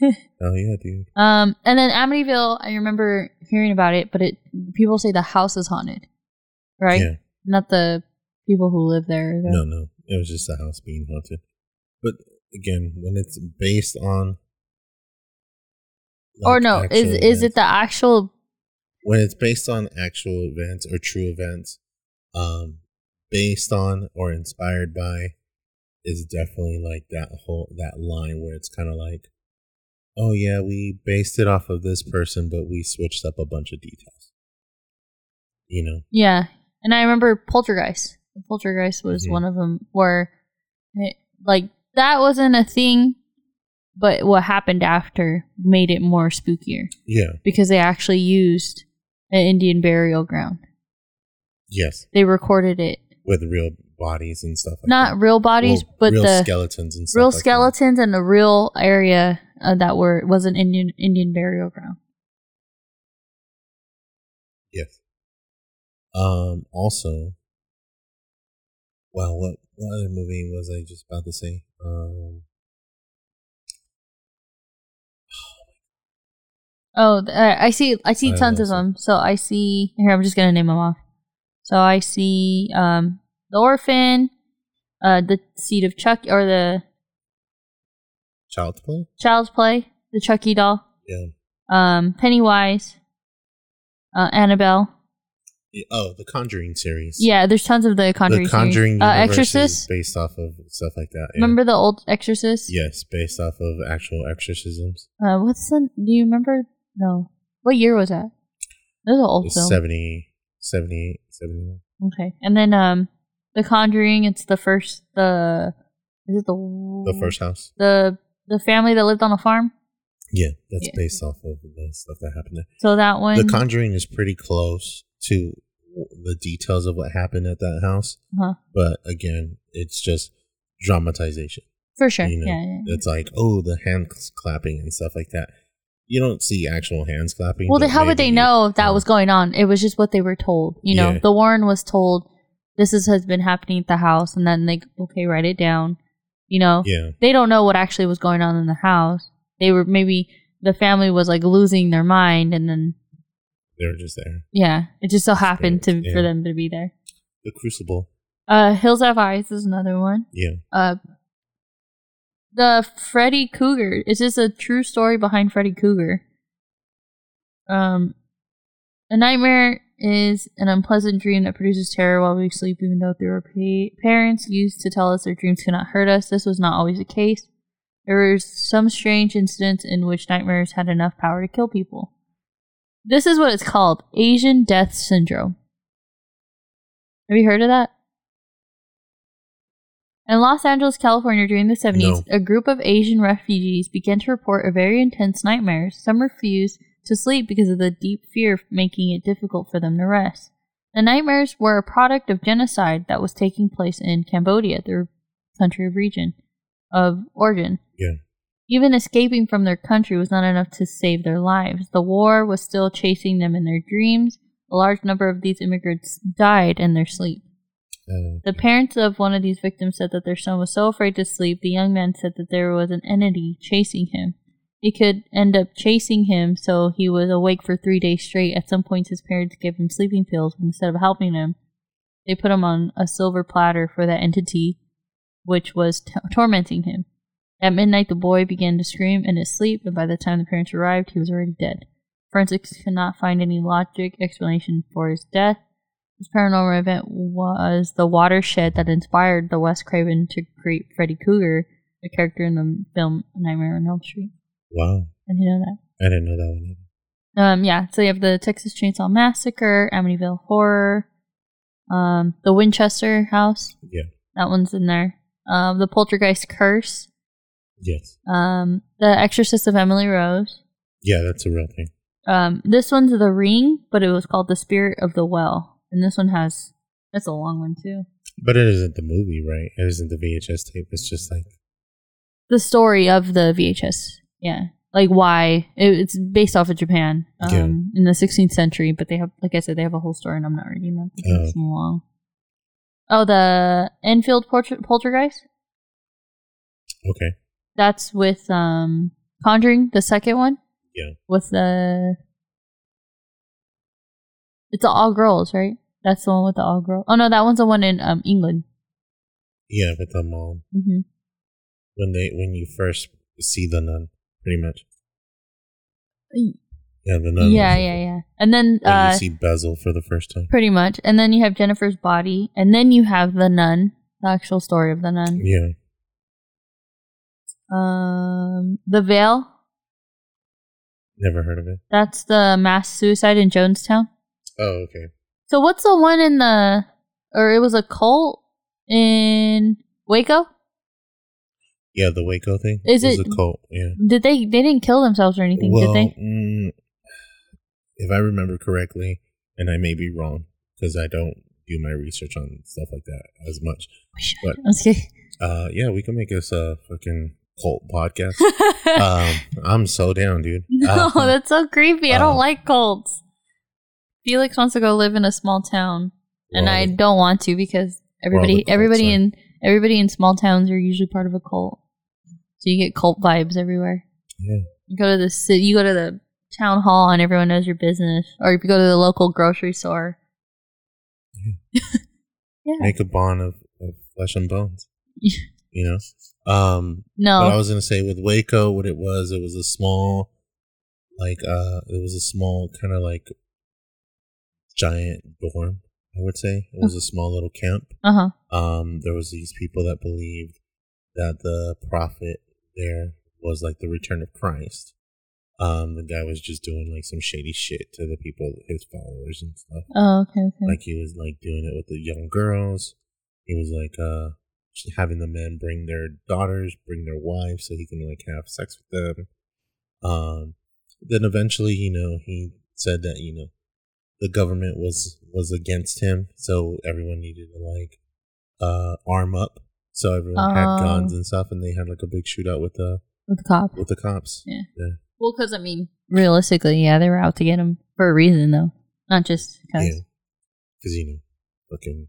Speaker 2: *laughs*
Speaker 1: Oh yeah, dude.
Speaker 2: Um, and then Amityville, I remember hearing about it, but it people say the house is haunted, right?
Speaker 1: Yeah.
Speaker 2: Not the people who live there. though.
Speaker 1: No, no. It was just a house being haunted. But again, when it's based on
Speaker 2: or no, is
Speaker 1: actual
Speaker 2: is it the actual?
Speaker 1: when it's based on actual events or true events, um, based on or inspired by, is definitely like that whole that line where it's kind of like, oh yeah, we based it off of this person, but we switched up a bunch of details. You know,
Speaker 2: Yeah, and I remember Poltergeist. Poltergeist was
Speaker 1: Mhm.
Speaker 2: one of them where, it, like, that wasn't a thing, but what happened after made it more spookier
Speaker 1: yeah,
Speaker 2: because they actually used an Indian burial ground.
Speaker 1: yes,
Speaker 2: They recorded it,
Speaker 1: with real bodies and stuff. like
Speaker 2: not
Speaker 1: that.
Speaker 2: real bodies,
Speaker 1: Well,
Speaker 2: but
Speaker 1: real
Speaker 2: the
Speaker 1: skeletons and stuff
Speaker 2: real
Speaker 1: like that.
Speaker 2: skeletons and the real area uh, that were was an Indian Indian burial ground.
Speaker 1: Yes. Um. Also, well, what what other movie was I just about to say? Um.
Speaker 2: Oh, uh, I see. I see
Speaker 1: I
Speaker 2: tons of them. So I see. Here, I'm just gonna name them off. So I see um, the orphan, uh, the seed of Chuck, or the
Speaker 1: Child's Play.
Speaker 2: Child's Play, the Chucky doll,
Speaker 1: Yeah.
Speaker 2: um, Pennywise, uh, Annabelle.
Speaker 1: Oh, the Conjuring series.
Speaker 2: Yeah, there's tons of the Conjuring.
Speaker 1: the Conjuring
Speaker 2: series. Uh, Exorcist.
Speaker 1: based off of stuff like that. yeah.
Speaker 2: Remember the old Exorcist?
Speaker 1: Yes, based off of actual exorcisms.
Speaker 2: Uh, what's the? Do you remember? No. What year was that? That was an old
Speaker 1: It's
Speaker 2: film.
Speaker 1: 70, 78, 79.
Speaker 2: Okay, and then um, the Conjuring. It's the first. The is it the
Speaker 1: The first house.
Speaker 2: the the family that lived on a farm.
Speaker 1: Yeah, that's
Speaker 2: Yeah.
Speaker 1: based off of the stuff that happened there.
Speaker 2: So that one.
Speaker 1: The Conjuring is pretty close to the details of what happened at that house,
Speaker 2: uh-huh.
Speaker 1: but again, it's just dramatization.
Speaker 2: for sure.
Speaker 1: You know,
Speaker 2: yeah, yeah, yeah.
Speaker 1: it's like oh, the hands clapping and stuff like that. You don't see actual hands clapping.
Speaker 2: Well, then how would they know if that was going on? It was just what they were told. You know,
Speaker 1: Yeah.
Speaker 2: the Warren was told this is, has been happening at the house, and then they okay write it down. You know,
Speaker 1: Yeah,
Speaker 2: they don't know what actually was going on in the house. They were maybe the family was like losing their mind, and then
Speaker 1: they were just there.
Speaker 2: yeah, it just so happened to
Speaker 1: Yeah.
Speaker 2: for them to be there.
Speaker 1: The Crucible.
Speaker 2: Uh, Hills Have Eyes is another one.
Speaker 1: Yeah,
Speaker 2: Uh, the Freddy Krueger. Is this a true story behind Freddy Krueger? Um, a nightmare is an unpleasant dream that produces terror while we sleep, even though there were pa- parents used to tell us their dreams cannot hurt us. This was not always the case. There were some strange incidents in which nightmares had enough power to kill people. This is what it's called Asian Death Syndrome. Have you heard of that? In Los Angeles, California, during the 70s,
Speaker 1: No.
Speaker 2: a group of Asian refugees began to report a very intense nightmares. Some refused to sleep because of the deep fear making it difficult for them to rest. The nightmares were a product of genocide that was taking place in Cambodia, their country of region of origin.
Speaker 1: yeah.
Speaker 2: Even escaping from their country was not enough to save their lives. The war was still chasing them in their dreams. A large number of these immigrants died in their sleep. The parents of one of these victims said that their son was so afraid to sleep. The young man said that there was an entity chasing him. It could end up chasing him, so he was awake for three days straight. At some points, his parents gave him sleeping pills, but instead of helping him, they put him on a silver platter for that entity, which was t- tormenting him. At midnight, the boy began to scream in his sleep, and by the time the parents arrived, he was already dead. Forensics could not find any logic explanation for his death. This paranormal event was the watershed that inspired the Wes Craven to create Freddy Krueger, a character in the film Nightmare on Elm Street.
Speaker 1: wow,
Speaker 2: Did you know that?
Speaker 1: I didn't know that one. Either.
Speaker 2: Um, yeah. So you have the Texas Chainsaw Massacre, Amityville Horror, um, the Winchester House.
Speaker 1: Yeah.
Speaker 2: That one's in there. Um, the Poltergeist Curse,
Speaker 1: Yes,
Speaker 2: um, the Exorcist of Emily Rose.
Speaker 1: yeah, that's a real thing.
Speaker 2: Um, this one's The Ring, but it was called The Spirit of the Well, and this one has that's a long one too.
Speaker 1: But it isn't the movie, right? It isn't the VHS tape. It's just like
Speaker 2: the story of the VHS. Yeah, like why it, it's based off of Japan um,
Speaker 1: Yeah.
Speaker 2: in the 16th century, but they have, like I said, they have a whole story, and I'm not reading that because
Speaker 1: Oh.
Speaker 2: it's long. Oh, the Enfield Polter- Poltergeist.
Speaker 1: okay,
Speaker 2: That's with um Conjuring, the second one.
Speaker 1: Yeah.
Speaker 2: With the, it's all girls, right? That's the one with the all girls. Oh no, that one's the one in um England.
Speaker 1: yeah, with the mom
Speaker 2: hmm
Speaker 1: when they when you first see the nun, pretty much. Yeah, the nun.
Speaker 2: Yeah, yeah, yeah. And then
Speaker 1: When
Speaker 2: uh,
Speaker 1: you see Basil for the first time.
Speaker 2: Pretty much. And then you have Jennifer's body. And then you have the nun, the actual story of the nun.
Speaker 1: Yeah,
Speaker 2: Um, the Veil.
Speaker 1: never heard of it.
Speaker 2: That's the mass suicide in Jonestown.
Speaker 1: Oh, okay.
Speaker 2: So what's the one in the, or it was a cult in Waco?
Speaker 1: Yeah, the Waco thing.
Speaker 2: Is
Speaker 1: was
Speaker 2: it-
Speaker 1: a cult? Yeah.
Speaker 2: Did they? They didn't kill themselves or anything,
Speaker 1: well,
Speaker 2: did they?
Speaker 1: mm, if I remember correctly, and I may be wrong because I don't do my research on stuff like that as much.
Speaker 2: We should.
Speaker 1: But
Speaker 2: get. *laughs*
Speaker 1: uh, yeah, we can make us a fucking cult podcast. *laughs* um, I'm so down, dude. *laughs*
Speaker 2: no,
Speaker 1: Uh,
Speaker 2: that's so creepy. I don't
Speaker 1: uh,
Speaker 2: like cults. Felix wants to go live in a small town, and I don't want to because everybody, everybody
Speaker 1: are-
Speaker 2: in everybody in small towns are usually part of a cult. So you get cult vibes everywhere.
Speaker 1: Yeah.
Speaker 2: You go to the city, you go to the town hall, and everyone knows your business. Or if you go to the local grocery store. *laughs* yeah.
Speaker 1: make a bond of, of flesh and bones. you know. Um,
Speaker 2: No.
Speaker 1: But I was gonna say with Waco, what it was, it was a small, like, uh, it was a small kind of like giant dorm. I would say it was a small little camp.
Speaker 2: Uh huh.
Speaker 1: Um, there was these people that believed that the prophet there was like the return of Christ. Um, the guy was just doing like some shady shit to the people, his followers and stuff.
Speaker 2: Oh, okay, okay.
Speaker 1: Like he was like doing it with the young girls. He was like uh having the men bring their daughters, bring their wives, so he can like have sex with them. Um, then eventually, you know, he said that you know the government was was against him, so everyone needed to like uh arm up. So everyone had
Speaker 2: Oh.
Speaker 1: guns and stuff, and they had like a big shootout with the
Speaker 2: With the cop.
Speaker 1: with the cops.
Speaker 2: Yeah.
Speaker 1: yeah.
Speaker 2: Well, because I mean, realistically, yeah, they were out to get him for a reason, though, not just because.
Speaker 1: Yeah. Because you know, fucking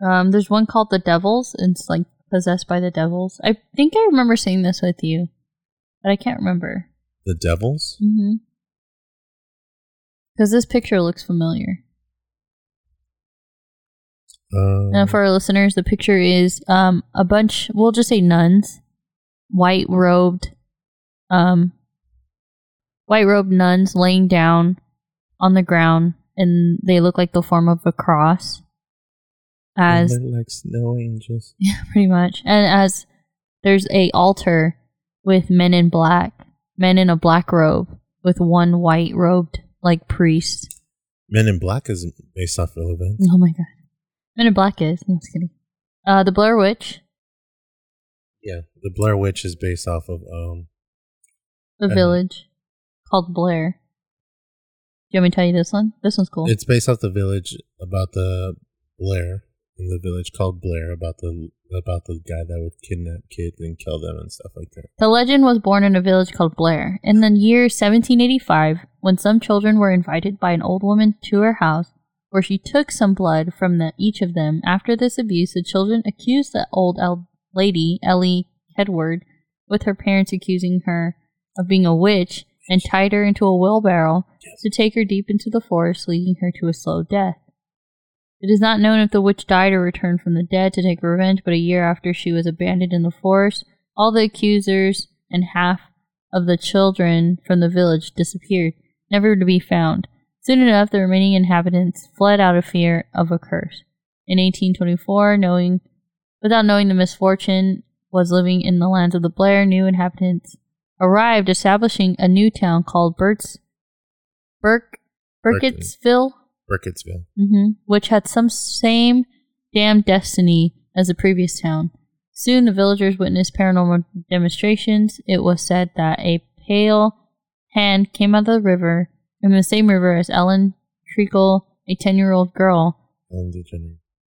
Speaker 2: Um, there's one called the Devils. And it's like possessed by the devils. I think I remember seeing this with you, but I can't remember.
Speaker 1: the devils.
Speaker 2: Mm-hmm. Because this picture looks familiar.
Speaker 1: Um,
Speaker 2: And for our listeners, the picture is um a bunch. We'll just say nuns, white robed, um, white robed nuns laying down on the ground, and they look like the form of a cross. As
Speaker 1: like snow angels. *laughs*
Speaker 2: Yeah, pretty much. And as there's a altar with men in black, men in a black robe with one white robed like priest.
Speaker 1: Men in Black is based off real events.
Speaker 2: Oh my god. Men in black is. No, I'm just kidding. Uh, the Blair Witch,
Speaker 1: Yeah, the Blair Witch is based off of um.
Speaker 2: the
Speaker 1: Uh-huh.
Speaker 2: village called Blair. Do you want me to tell you this one? This one's cool.
Speaker 1: It's based off the village about the Blair in the village called Blair about the about the guy that would kidnap kids and kill them and stuff like that.
Speaker 2: The legend was born in a village called Blair. In the year 1785, when some children were invited by an old woman to her house, where she took some blood from the, each of them. After this abuse, the children accused the old el- lady, Elly Kedward, with her parents accusing her of being a witch, and tied her into a wheelbarrow to take her deep into the forest, leading her to a slow death. It is not known if the witch died or returned from the dead to take revenge, but a year after she was abandoned in the forest, all the accusers and half of the children from the village disappeared, never to be found. Soon enough, the remaining inhabitants fled out of fear of a curse. In 1824, knowing, without knowing the misfortune was living in the lands of the Blair, new inhabitants arrived, establishing a new town called Burt's, Burke,
Speaker 1: Berkeley.
Speaker 2: Burkittsville,
Speaker 1: Burkittsville.
Speaker 2: hmm which had some same damn destiny as the previous town. Soon the villagers witnessed paranormal demonstrations. It was said that a pale hand came out of the river, in the same river as Ellen Treacle, a 10 year old girl,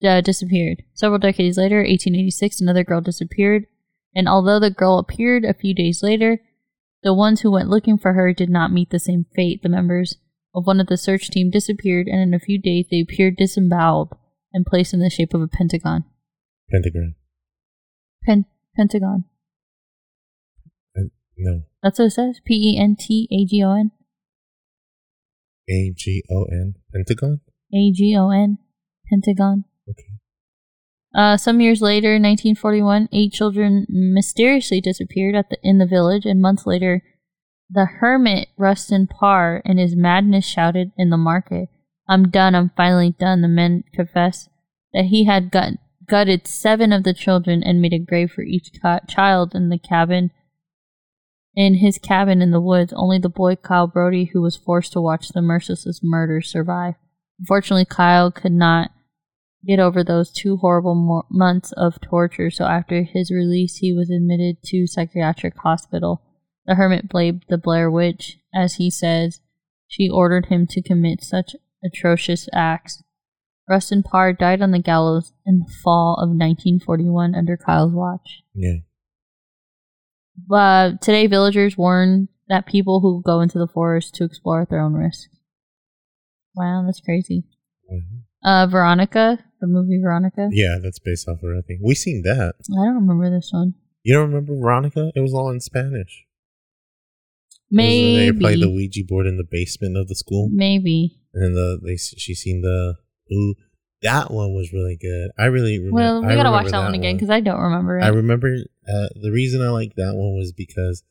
Speaker 2: uh, disappeared. Several decades later, 1886, another girl disappeared, and although the girl appeared a few days later, the ones who went looking for her did not meet the same fate. The members of one of the search team disappeared, and in a few days they appeared disemboweled and placed in the shape of a pentagon.
Speaker 1: Pentagram.
Speaker 2: Pen- pentagon.
Speaker 1: No.
Speaker 2: That's what it says. P E N T A G O N.
Speaker 1: A G O N. Pentagon.
Speaker 2: A G O N. Pentagon.
Speaker 1: Okay.
Speaker 2: Uh, some years later, 1941, eight children mysteriously disappeared at the in the village, and months later, the hermit Rustin Parr, in his madness, shouted in the market, "I'm done! I'm finally done!" The men confessed that he had gut, gutted seven of the children and made a grave for each chi- child in the cabin. In his cabin in the woods, only the boy Kyle Brody, who was forced to watch the merciless murder, survived. Unfortunately, Kyle could not get over those two horrible mo- months of torture, so after his release, he was admitted to psychiatric hospital. The hermit blamed the Blair Witch, as he says she ordered him to commit such atrocious acts. Rustin Parr died on the gallows in the fall of 1941 under Kyle's watch.
Speaker 1: Yeah.
Speaker 2: uh, today villagers warn that people who go into the forest to explore at their own risk. Wow, that's crazy. Uh, Veronica, the movie Veronica.
Speaker 1: Yeah, that's based off of a thing. We seen that.
Speaker 2: I don't remember this one.
Speaker 1: You don't remember Veronica? It was all in Spanish. It was when
Speaker 2: Maybe.
Speaker 1: They played the Ouija board in the basement of the school,
Speaker 2: Maybe.
Speaker 1: and the they she seen the ooh that one was really good. I really remember.
Speaker 2: Well, we gotta watch that, one again because I don't remember it.
Speaker 1: I remember uh, the reason I like that one was because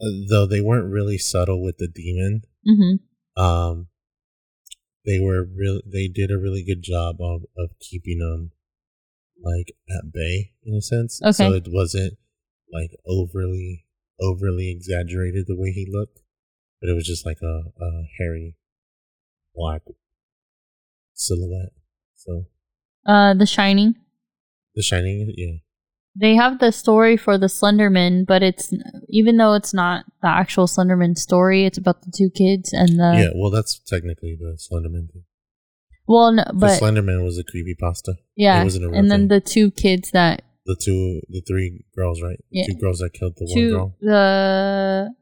Speaker 1: uh, though they weren't really subtle with the demon,
Speaker 2: hmm
Speaker 1: um, they were real. They did a really good job of of keeping them like at bay in a sense.
Speaker 2: Okay.
Speaker 1: So it wasn't like overly overly exaggerated the way he looked, but it was just like a, a hairy black silhouette. So
Speaker 2: Uh, The Shining.
Speaker 1: The Shining, yeah,
Speaker 2: They have the story for the Slenderman, but it's even though it's not the actual Slenderman story, it's about the two kids and the
Speaker 1: yeah. Well, that's technically the Slenderman thing.
Speaker 2: well, no,
Speaker 1: The
Speaker 2: but
Speaker 1: Slenderman was a creepy pasta.
Speaker 2: yeah, and then
Speaker 1: thing.
Speaker 2: the two kids that
Speaker 1: The two, the three girls, right? The
Speaker 2: Yeah.
Speaker 1: Two girls that killed the one
Speaker 2: two
Speaker 1: girl.
Speaker 2: the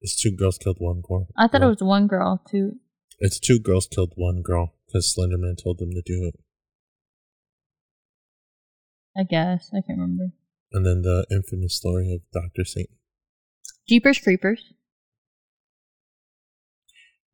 Speaker 1: It's two girls killed one girl.
Speaker 2: I thought it was one girl too.
Speaker 1: It's two girls killed one girl because Slenderman told them to do it.
Speaker 2: I guess I can't remember.
Speaker 1: And then the infamous story of Doctor Satan.
Speaker 2: Jeepers Creepers.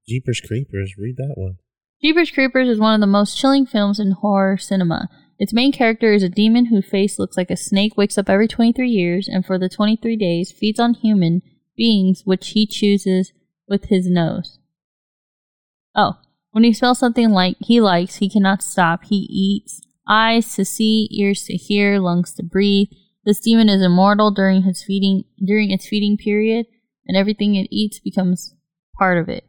Speaker 1: Jeepers Creepers, read that one.
Speaker 2: Jeepers Creepers is one of the most chilling films in horror cinema. Its main character is a demon whose face looks like a snake, wakes up every 23 years, and for the 23 days feeds on human beings, which he chooses with his nose. Oh, when he smells something like he likes, he cannot stop. He eats eyes to see, ears to hear, lungs to breathe. This demon is immortal during his feeding during its feeding period, and everything it eats becomes part of it.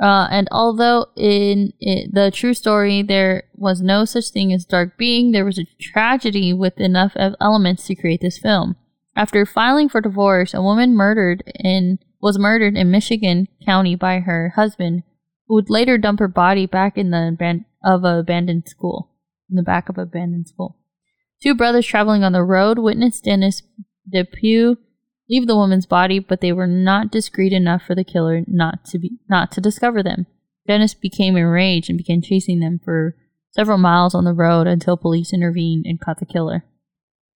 Speaker 2: Uh, and although in it, the true story there was no such thing as dark being, there was a tragedy with enough of elements to create this film. After filing for divorce, a woman murdered in was murdered in Michigan County by her husband, who would later dump her body back in the of an abandoned school, in the back of an abandoned school. Two brothers traveling on the road witnessed Dennis Depew leave the woman's body, but they were not discreet enough for the killer not to be not to discover them. Dennis became enraged and began chasing them for several miles on the road until police intervened and caught the killer.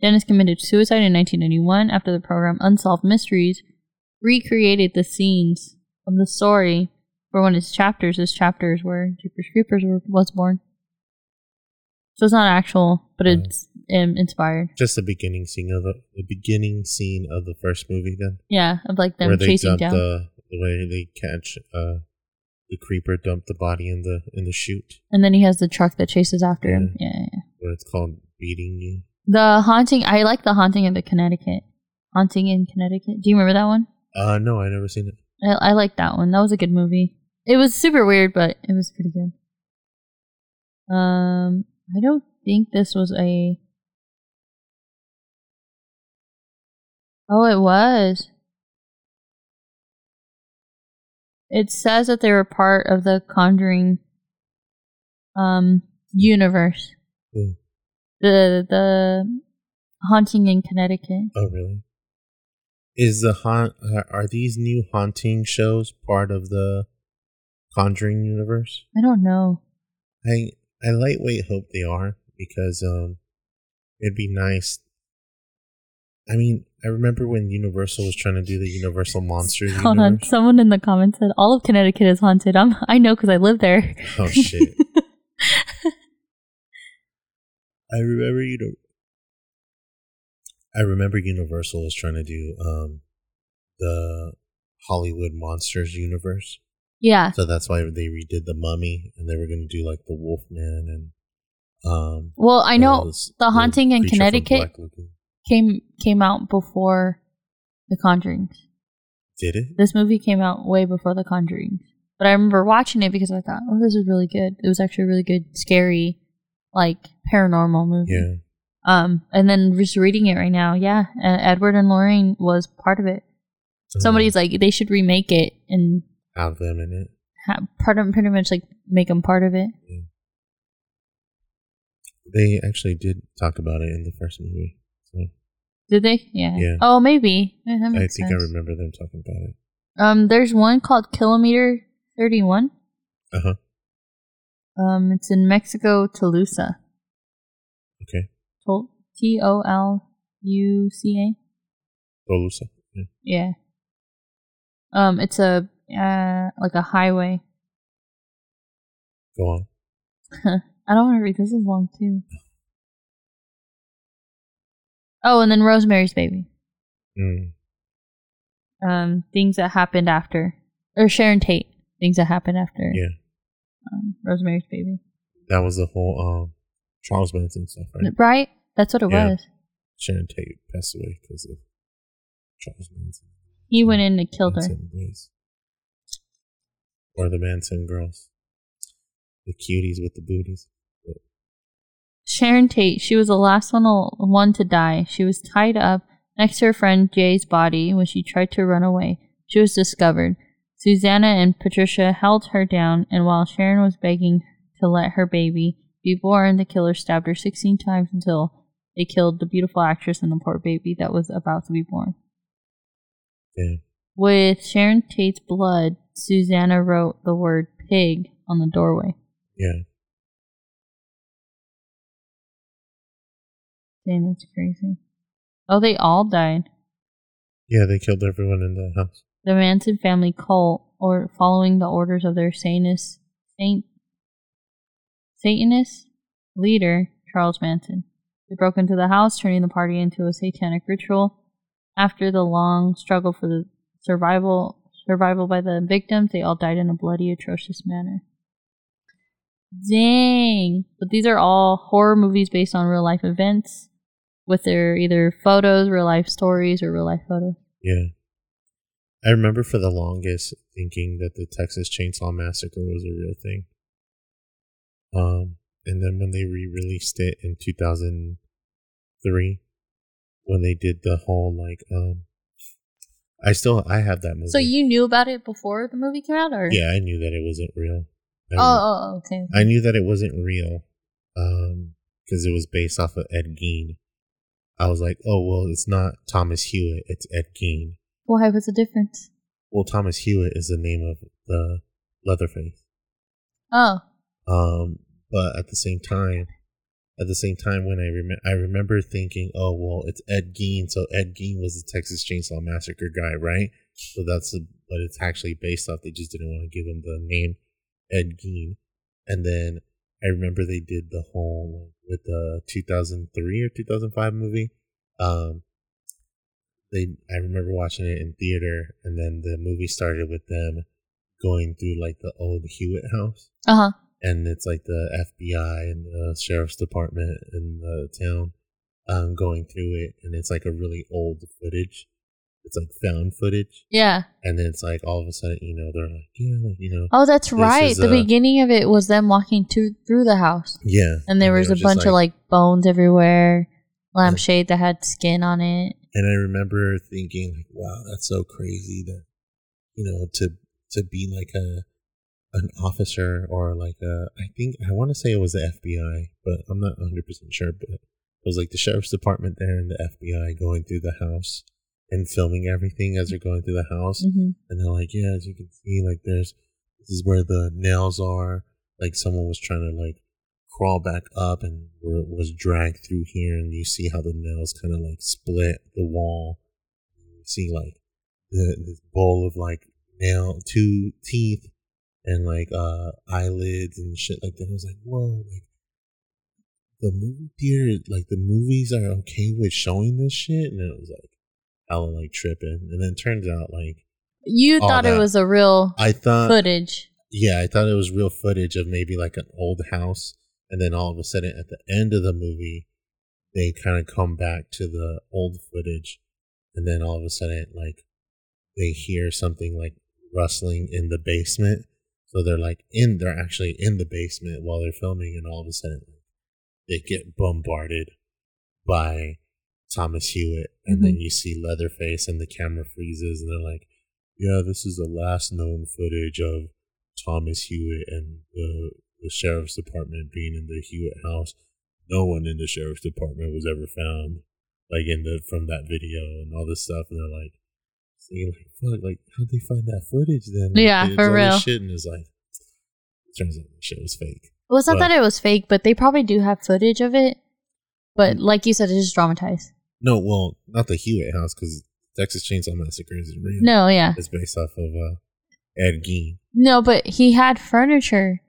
Speaker 2: Dennis committed suicide in 1991 after the program Unsolved Mysteries recreated the scenes of the story for one of its chapters. This chapter is where Jeepers Creepers was born. So it's not actual, but it's um, inspired.
Speaker 1: Just the beginning scene of the, the beginning scene of the first movie, then
Speaker 2: Yeah, of like them
Speaker 1: where
Speaker 2: chasing down.
Speaker 1: the the way they catch uh the creeper dump the body in the in the chute
Speaker 2: And then he has the truck that chases after him.
Speaker 1: Yeah.
Speaker 2: Yeah, yeah, yeah.
Speaker 1: where it's called beating you.
Speaker 2: The haunting. I like the haunting of the Connecticut. Haunting in Connecticut. Do you remember that one?
Speaker 1: Uh no, I never seen it.
Speaker 2: I, I like that one. That was a good movie. It was super weird, but it was pretty good. Um, I don't think this was a. Oh, it was. It says that they were part of the Conjuring um universe.
Speaker 1: Ooh.
Speaker 2: The the haunting in Connecticut.
Speaker 1: Oh really? Is the haunt are- are these new haunting shows part of the Conjuring universe?
Speaker 2: I don't know.
Speaker 1: I I lightweight hope they are because um it'd be nice. I mean, I remember when Universal was trying to do the Universal Monsters *laughs*
Speaker 2: Hold on. Someone in the comments said all of Connecticut is haunted. I'm I know because I live there.
Speaker 1: Oh *laughs* shit! *laughs* I remember you know. I remember Universal was trying to do um the Hollywood Monsters universe,
Speaker 2: yeah.
Speaker 1: so that's why they redid the Mummy, and they were going to do like the Wolfman and um.
Speaker 2: Well, I know the haunting in Connecticut. Came came out before The Conjuring.
Speaker 1: Did it?
Speaker 2: This movie came out way before The Conjuring. But I remember watching it because I thought, oh, this is really good. It was actually a really good, scary, like paranormal movie.
Speaker 1: Yeah.
Speaker 2: Um, and then just reading it right now, yeah, uh, Edward and Lorraine was part of it. Somebody's like, they should remake it and
Speaker 1: have them in it.
Speaker 2: ha- part of pretty much like make them part of it.
Speaker 1: They actually did talk about it in the first movie.
Speaker 2: Did they? Yeah.
Speaker 1: Yeah.
Speaker 2: Oh, maybe. Yeah,
Speaker 1: I think I remember them talking about it.
Speaker 2: Um, there's one called Kilometer 31.
Speaker 1: Uh huh.
Speaker 2: Um, it's in Mexico, Toluca.
Speaker 1: Okay.
Speaker 2: T O L U C A.
Speaker 1: Toluca. Yeah.
Speaker 2: Yeah. Um, it's a uh like a highway.
Speaker 1: Go on. *laughs*
Speaker 2: I don't want to read. This is long too. Oh, and then Rosemary's Baby.
Speaker 1: Mm.
Speaker 2: Um, things that happened after, or Sharon Tate. Things that happened after.
Speaker 1: Yeah.
Speaker 2: Um, Rosemary's Baby.
Speaker 1: That was the whole um Charles Manson stuff, right?
Speaker 2: Right. That's what it
Speaker 1: Yeah.
Speaker 2: was.
Speaker 1: Sharon Tate passed away because of Charles Manson.
Speaker 2: He went in and killed her.
Speaker 1: Boys. Or the Manson girls. The cuties with the booties.
Speaker 2: Sharon Tate, she was the last one, one to die. She was tied up next to her friend Jay's body when she tried to run away. She was discovered. Susanna and Patricia held her down, and while Sharon was begging to let her baby be born, the killer stabbed her 16 times until they killed the beautiful actress and the poor baby that was about to be born.
Speaker 1: Yeah.
Speaker 2: With Sharon Tate's blood, Susanna wrote the word pig on the doorway.
Speaker 1: Yeah.
Speaker 2: Dang, that's crazy. Oh, they all died.
Speaker 1: Yeah, they killed everyone in the house.
Speaker 2: The Manson family cult, or following the orders of their Satanist, Saint, Satanist leader, Charles Manson. They broke into the house, turning the party into a satanic ritual. After the long struggle for the survival survival by the victims, they all died in a bloody, atrocious manner. Dang! But these are all horror movies based on real life events, with their either photos, real life stories, or real life photos.
Speaker 1: Yeah. I remember for the longest thinking that the Texas Chainsaw Massacre was a real thing. Um, and then when they re-released it in 2003, when they did the whole like, um, I still I have that movie.
Speaker 2: So you knew about it before the movie came out, or
Speaker 1: yeah, I knew that it wasn't real. I,
Speaker 2: Oh, oh, okay.
Speaker 1: I knew that it wasn't real, um, because it was based off of Ed Gein. I was like, oh well, it's not Thomas Hewitt, it's Ed Gein.
Speaker 2: Why? What's the difference?
Speaker 1: Well, Thomas Hewitt is the name of the Leatherface.
Speaker 2: Oh,
Speaker 1: Um, but at the same time, at the same time, when I remember, I remember thinking, oh well, it's Ed Gein, so Ed Gein was the Texas Chainsaw Massacre guy, right? So that's a, what it's actually based off. They just didn't want to give him the name Ed Gein. And then I remember they did the whole like, with the 2003 or 2005 movie. Um, they I remember watching it in theater, and then the movie started with them going through like the old Hewitt house
Speaker 2: uh huh.
Speaker 1: and it's like the FBI and the sheriff's department in the town um, going through it, and it's like a really old footage. It's like found footage,
Speaker 2: Yeah.
Speaker 1: and then it's like all of a sudden, you know, they're like, yeah, you know,
Speaker 2: Oh, that's right.
Speaker 1: is,
Speaker 2: The
Speaker 1: uh,
Speaker 2: beginning of it was them walking to through the house,
Speaker 1: yeah,
Speaker 2: and there
Speaker 1: they
Speaker 2: was a bunch of like bones everywhere, lampshade that had skin on it.
Speaker 1: and I remember thinking like, wow, that's so crazy that you know to to be like a an officer or like a I think I want to say it was the FBI, but I'm not 100 percent sure. But it was like the sheriff's department there and the FBI going through the house and filming everything as they're going through the house,
Speaker 2: hmm
Speaker 1: and they're like, yeah, as you can see, like there's this is where the nails are. Like someone was trying to like crawl back up and were, was dragged through here, and you see how the nails kind of like split the wall. You see like the this bowl of like nail two teeth and like uh eyelids and shit like that. I was like, whoa, like the movie theater, like the movies are okay with showing this shit, and it was like hella like tripping. And then it turns out like
Speaker 2: You thought it was a real
Speaker 1: I thought
Speaker 2: footage.
Speaker 1: yeah, I thought it was real footage of maybe like an old house, and then all of a sudden at the end of the movie, they kind of come back to the old footage, and then all of a sudden like they hear something like rustling in the basement, so they're like in they're actually in the basement while they're filming, and all of a sudden they get bombarded by Thomas Hewitt, and then you see Leatherface, and the camera freezes, and they're like, "Yeah, this is the last known footage of." Thomas Hewitt and the, the sheriff's department being in the Hewitt house. No one in the sheriff's department was ever found. like in the from that video and all this stuff, and they're like, saying like, "Fuck, like how'd they find that footage?" Then Like,
Speaker 2: Yeah, for real.
Speaker 1: Shit, and it's like, turns out the shit was fake.
Speaker 2: Well, it's not
Speaker 1: But-
Speaker 2: that it was fake, but they probably do have footage of it. But
Speaker 1: Mm.
Speaker 2: like you said, it's just dramatized.
Speaker 1: No, well, not the Hewitt house because Texas Chainsaw Massacre is real.
Speaker 2: No, yeah,
Speaker 1: it's based off of uh, Ed Gein.
Speaker 2: no, but he had furniture.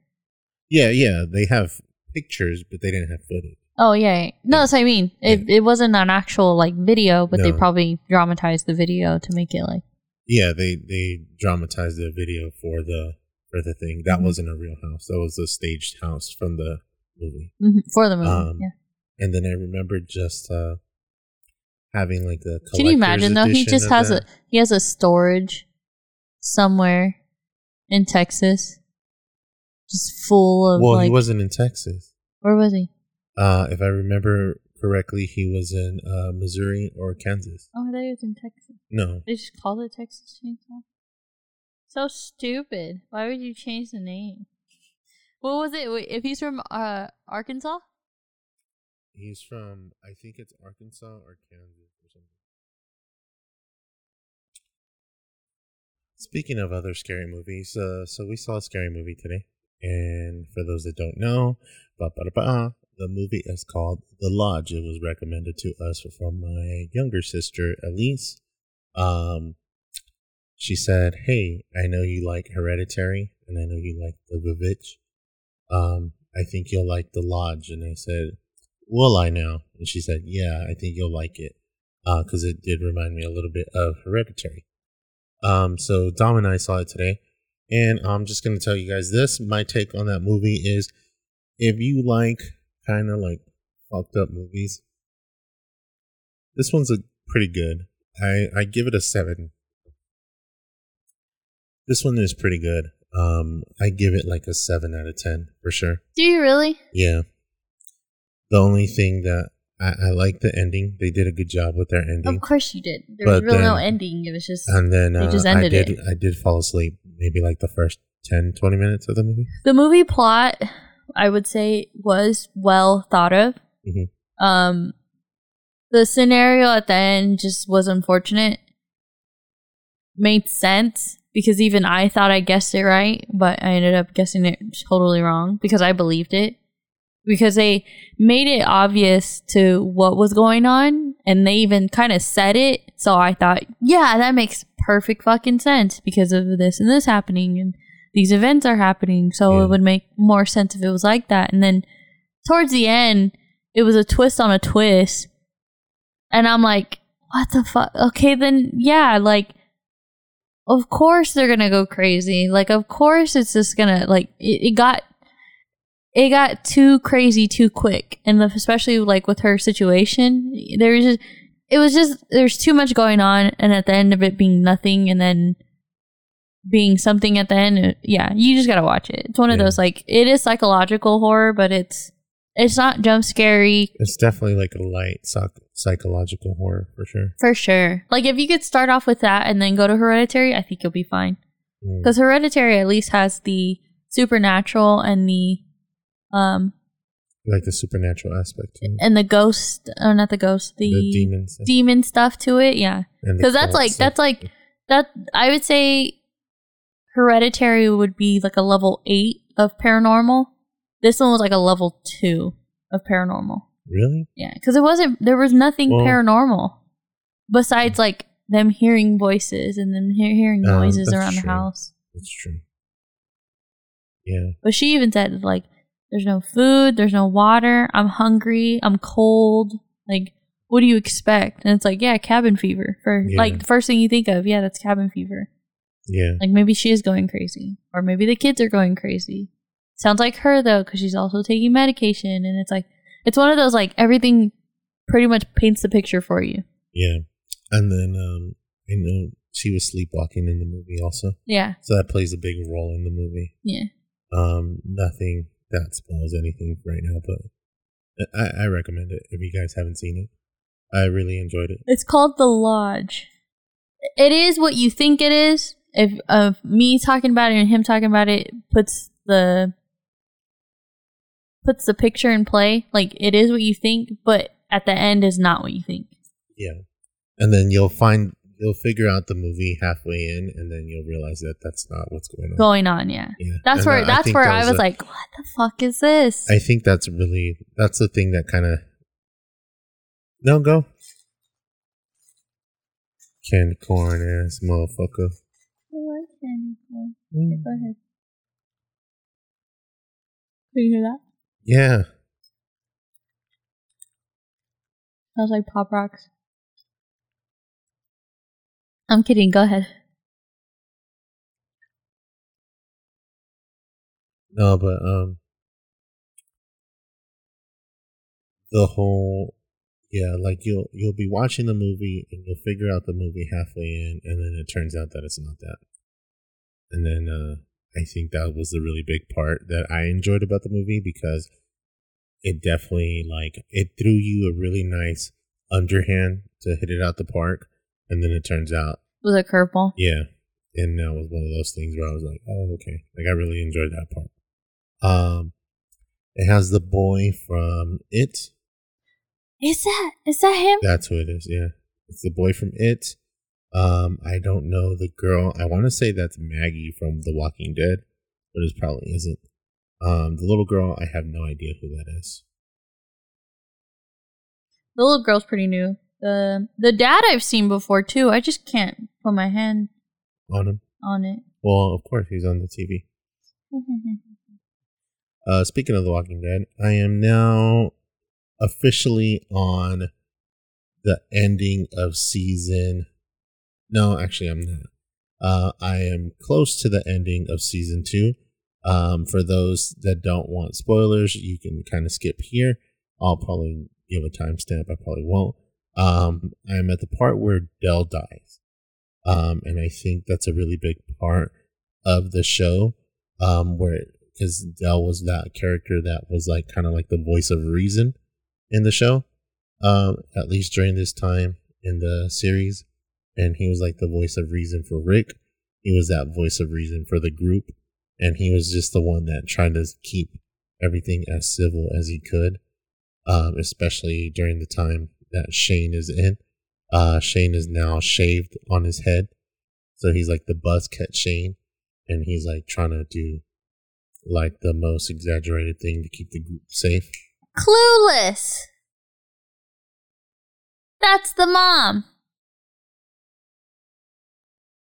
Speaker 1: Yeah, yeah, they have pictures, but they didn't have footage.
Speaker 2: Oh yeah, yeah. no, that's what I mean. It it wasn't an actual like video, but they probably dramatized the video to make it like
Speaker 1: Yeah, they they dramatized the video for the for the thing. That
Speaker 2: Mhm.
Speaker 1: wasn't a real house. That was a staged house from the movie.
Speaker 2: mhm, for the movie.
Speaker 1: Um,
Speaker 2: yeah.
Speaker 1: And then I remember just uh having like a.
Speaker 2: Can you imagine though? He just has
Speaker 1: of
Speaker 2: a he has a storage somewhere in Texas, just full of
Speaker 1: Well,
Speaker 2: like.
Speaker 1: he wasn't in Texas.
Speaker 2: where was he?
Speaker 1: Uh, if I remember correctly, he was in uh, Missouri or Kansas.
Speaker 2: Oh, I thought he was in Texas.
Speaker 1: No,
Speaker 2: They just called it Texas Chainsaw. So stupid. Why would you change the name? What was it? Wait, if he's from uh Arkansas?
Speaker 1: he's from I think it's Arkansas or Kansas Speaking of other scary movies, uh, so we saw a scary movie today, and for those that don't know, the movie is called The Lodge. It was recommended to us from my younger sister Elise. Um, she said, "Hey, I know you like Hereditary, and I know you like The Vivitch. Um, I think you'll like The Lodge." And I said, "Will I now?" And she said, "Yeah, I think you'll like it, because it did remind me a little bit of Hereditary." Um, so Dom and I saw it today, and I'm just gonna tell you guys this. My take on that movie is, if you like kind of like fucked up movies, this one's a pretty good. I I give it a seven. This one is pretty good. Um, I give it like a seven out of ten for sure.
Speaker 2: Do you really?
Speaker 1: Yeah. The only thing that I, I like the ending. They did a good job with their ending.
Speaker 2: Of course you did. There was
Speaker 1: But
Speaker 2: really no
Speaker 1: then-
Speaker 2: ending. It was just
Speaker 1: And then
Speaker 2: They
Speaker 1: uh,
Speaker 2: just
Speaker 1: I
Speaker 2: ended
Speaker 1: did
Speaker 2: it.
Speaker 1: I did fall asleep maybe like the first 10 20 minutes of the movie.
Speaker 2: the movie plot. I would say was well thought of.
Speaker 1: Mhm.
Speaker 2: Um, the scenario at the end just was unfortunate. Made sense because even I thought I guessed it right, but I ended up guessing it totally wrong because I believed it. Because they made it obvious to what was going on and they even kind of said it. So I thought, yeah, that makes perfect fucking sense because of this and this happening and these events are happening. So
Speaker 1: Yeah.
Speaker 2: it would make more sense if it was like that. And then towards the end, it was a twist on a twist. And I'm like, what the fuck? Okay, then yeah, like, of course they're gonna go crazy. Like, of course it's just gonna like it, it got it got too crazy too quick, and the- especially like with her situation, there was just it was just there's too much going on, and at the end of it being nothing, and then being something at the end. Yeah, you just gotta watch it. It's one of those like it is psychological horror, but it's it's not jump scary
Speaker 1: It's definitely like a light psych- psychological horror for sure.
Speaker 2: for sure. Like if you could start off with that and then go to Hereditary, I think you'll be fine.
Speaker 1: Mm.
Speaker 2: Because Hereditary at least has the supernatural and the um
Speaker 1: Like the supernatural aspect to it.
Speaker 2: and the ghost or not the ghost the,
Speaker 1: the demons.
Speaker 2: demon stuff to it. Yeah, because that's like
Speaker 1: stuff.
Speaker 2: that's like that. I would say Hereditary would be like a level eight of paranormal. This one was like a level two of paranormal.
Speaker 1: really
Speaker 2: Yeah, because it wasn't. There was nothing
Speaker 1: Well-
Speaker 2: paranormal besides like them hearing voices and them he- hearing
Speaker 1: Um,
Speaker 2: noises
Speaker 1: that's
Speaker 2: around the house.
Speaker 1: that's true. Yeah,
Speaker 2: But she even said like, "There's no food. There's no water. I'm hungry. I'm cold. Like, what do you expect?" And it's like, "Yeah, cabin fever." For
Speaker 1: Yeah.
Speaker 2: like the first thing you think of, yeah, that's cabin fever.
Speaker 1: yeah,
Speaker 2: Like maybe she is going crazy, or maybe the kids are going crazy. Sounds like her though, because she's also taking medication, and it's like it's one of those like everything pretty much paints the picture for you.
Speaker 1: yeah. And then um, you know she was sleepwalking in the movie also,
Speaker 2: Yeah,
Speaker 1: so that plays a big role in the movie.
Speaker 2: yeah.
Speaker 1: Um, nothing that spoils anything right now, but I, I recommend it if you guys haven't seen it. I really enjoyed it.
Speaker 2: It's called the Lodge. It is what you think it is. If of me talking about it and him talking about it puts the puts the picture in play, like it is what you think, but at the end is not what you think.
Speaker 1: Yeah, and then you'll find you'll figure out the movie halfway in, and then you'll realize that that's not what's going on.
Speaker 2: Going on, yeah.
Speaker 1: Yeah,
Speaker 2: That's
Speaker 1: And
Speaker 2: where
Speaker 1: I
Speaker 2: that's
Speaker 1: think
Speaker 2: where
Speaker 1: that
Speaker 2: I was
Speaker 1: a-
Speaker 2: like, what the fuck is this?
Speaker 1: I think that's really that's the thing that kind of no go candy corn ass motherfucker.
Speaker 2: I like candy corn.
Speaker 1: Mm.
Speaker 2: Go ahead. Did you hear that?
Speaker 1: Yeah,
Speaker 2: Sounds like pop rocks. I'm kidding. Go ahead.
Speaker 1: no, but um, the whole yeah, like you'll you'll be watching the movie and you'll figure out the movie halfway in, and then it turns out that it's not that. And then uh, I think that was the really big part that I enjoyed about the movie because it definitely like it threw you a really nice underhand to hit it out the park, and then it turns out
Speaker 2: Was it curveball?
Speaker 1: yeah. And that was one of those things where I was like, oh, okay. Like, I really enjoyed that part. Um, it has the boy from It.
Speaker 2: Is that is that him?
Speaker 1: That's who it is. Yeah. It's the boy from It. Um, I don't know the girl. I want to say that's Maggie from The Walking Dead, but it probably isn't. Um, the little girl, I have no idea who that is.
Speaker 2: The little girl's pretty new. The the dad I've seen before too. I just can't put my hand
Speaker 1: On him?
Speaker 2: on it.
Speaker 1: Well, of course, he's on the TV. *laughs* Uh, speaking of The Walking Dead, I am now officially on the ending of season. No, actually, I'm not. Uh, I am close to the ending of season two. Um, for those that don't want spoilers, you can kind of skip here. I'll probably give a timestamp. I probably won't. Um, I'm at the part where Dale dies. Um, and I think that's a really big part of the show. Um, where because Dale was that character that was like kind of like the voice of reason in the show, um, at least during this time in the series, and he was like the voice of reason for Rick. He was that voice of reason for the group, and he was just the one that tried to keep everything as civil as he could, um, especially during the time that Shane is in. Uh, Shane is now shaved on his head, so he's like the buzz cut Shane, and he's like trying to do like the most exaggerated thing to keep the group safe.
Speaker 2: Clueless. That's the mom.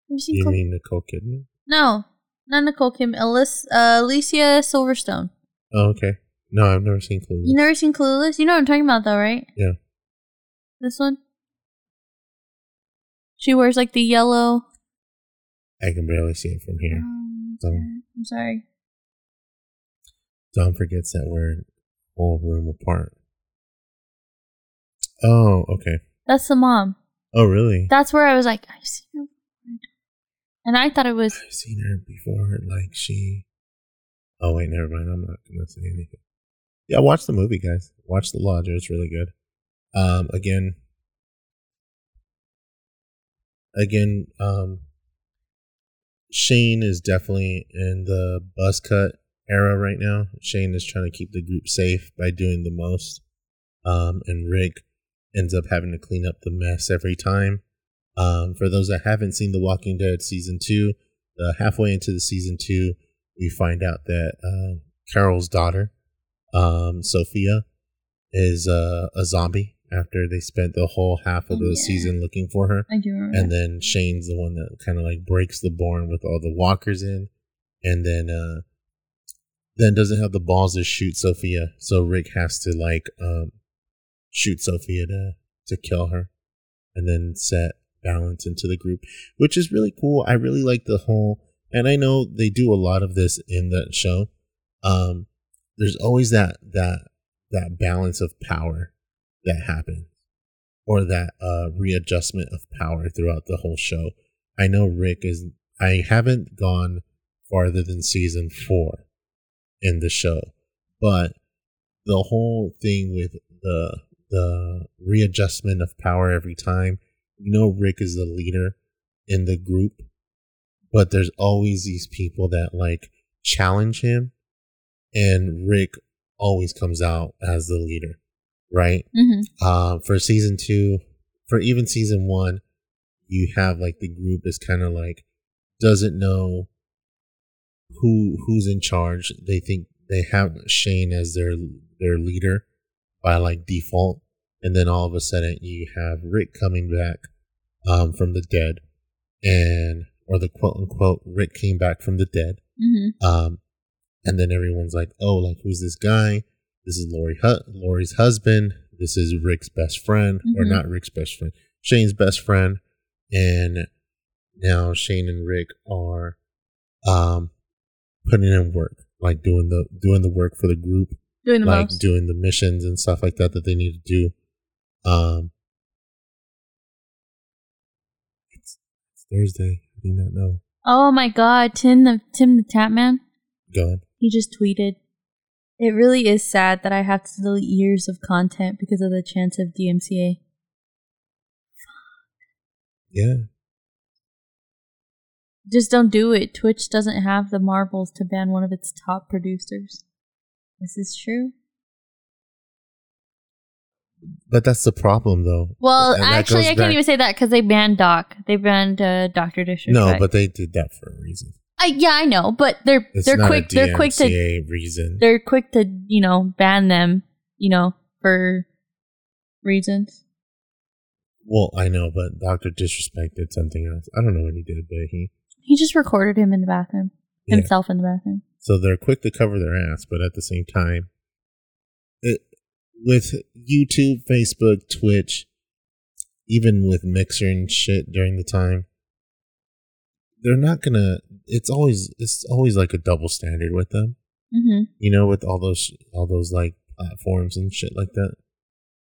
Speaker 2: Have you seen
Speaker 1: You
Speaker 2: Cl-
Speaker 1: mean Nicole Kidman?
Speaker 2: no, not Nicole Kim. Alice, uh, Alicia Silverstone.
Speaker 1: Oh, okay. No, I've never seen Clueless.
Speaker 2: You never seen Clueless? You know what I'm talking about, though, right?
Speaker 1: Yeah.
Speaker 2: This one. She wears like the yellow.
Speaker 1: I can barely see it from here.
Speaker 2: Oh,
Speaker 1: So-
Speaker 2: I'm sorry.
Speaker 1: Don forgets that we're whole room apart. Oh, okay.
Speaker 2: That's the mom.
Speaker 1: Oh, really?
Speaker 2: That's where I was like, I've seen her. And I thought it was
Speaker 1: I've seen her before. Like she. Oh wait, never mind. I'm not gonna say anything. Yeah, watch the movie, guys. Watch The Lodger. It's really good. Um, again, again, um, Shane is definitely in the buzz cut era right now. Shane is trying to keep the group safe by doing the most. Um, and Rick ends up having to clean up the mess every time. Um, for those that haven't seen The Walking Dead season two, uh, halfway into the season two, we find out that uh, Carol's daughter, um, Sophia, is uh, a zombie after they spent the whole half of
Speaker 2: Oh,
Speaker 1: the
Speaker 2: yeah.
Speaker 1: season looking for her.
Speaker 2: I do remember.
Speaker 1: And then Shane's the one that kind of like breaks the barn with all the walkers in, and then uh, then doesn't have the balls to shoot Sophia. So Rick has to like um, shoot Sophia to to kill her, and then set balance into the group, which is really cool. I really like the whole, and I know they do a lot of this in that show. Um, there's always that that that balance of power that happens, or that uh, readjustment of power throughout the whole show. I know Rick is. I haven't gone farther than season four in the show, but the whole thing with the the readjustment of power every time. You know, Rick is the leader in the group, but there's always these people that like challenge him, and Rick always comes out as the leader, right?
Speaker 2: Mhm.
Speaker 1: Uh, for season two, for even season one, you have like the group is kind of like doesn't know who who's in charge. They think they have Shane as their their leader by like default, and then all of a sudden you have Rick coming back um, from the dead, and or the quote unquote Rick came back from the dead,
Speaker 2: hmm
Speaker 1: um, and then everyone's like, oh, like who's this guy? This is Lori Lori's husband. This is Rick's best friend, or
Speaker 2: Mhm.
Speaker 1: not Rick's best friend, Shane's best friend, and now Shane and Rick are um putting in work, like doing the doing the work for the group,
Speaker 2: Doing the
Speaker 1: like
Speaker 2: most.
Speaker 1: doing the missions and stuff like that that they need to do. Um, it's, it's Thursday. I do not know.
Speaker 2: oh my God, Tim the Tim the Tatman.
Speaker 1: Go on.
Speaker 2: He just tweeted. It really is sad that I have to delete years of content because of the chance of DMCA.
Speaker 1: Yeah,
Speaker 2: Just don't do it. Twitch doesn't have the marbles to ban one of its top producers. This is true.
Speaker 1: but that's the problem, though.
Speaker 2: Well, actually, I can't
Speaker 1: back-
Speaker 2: even say that because they banned Doc. They banned uh, Doctor Disrespect.
Speaker 1: No, but they did that for a reason.
Speaker 2: I, yeah, I know. But they're
Speaker 1: It's
Speaker 2: they're quick. They're quick to
Speaker 1: reason.
Speaker 2: they're quick to you know ban them. You know for reasons.
Speaker 1: Well, I know, but Doctor Disrespect did something else. I don't know what he did, but he.
Speaker 2: He just recorded him in the bathroom,
Speaker 1: Yeah.
Speaker 2: himself in the bathroom.
Speaker 1: So they're quick to cover their ass, but at the same time, it, with YouTube, Facebook, Twitch, even with Mixer and shit during the time, they're not gonna. It's always it's always like a double standard with them,
Speaker 2: hmm
Speaker 1: you know, with all those all those like platforms and shit like that.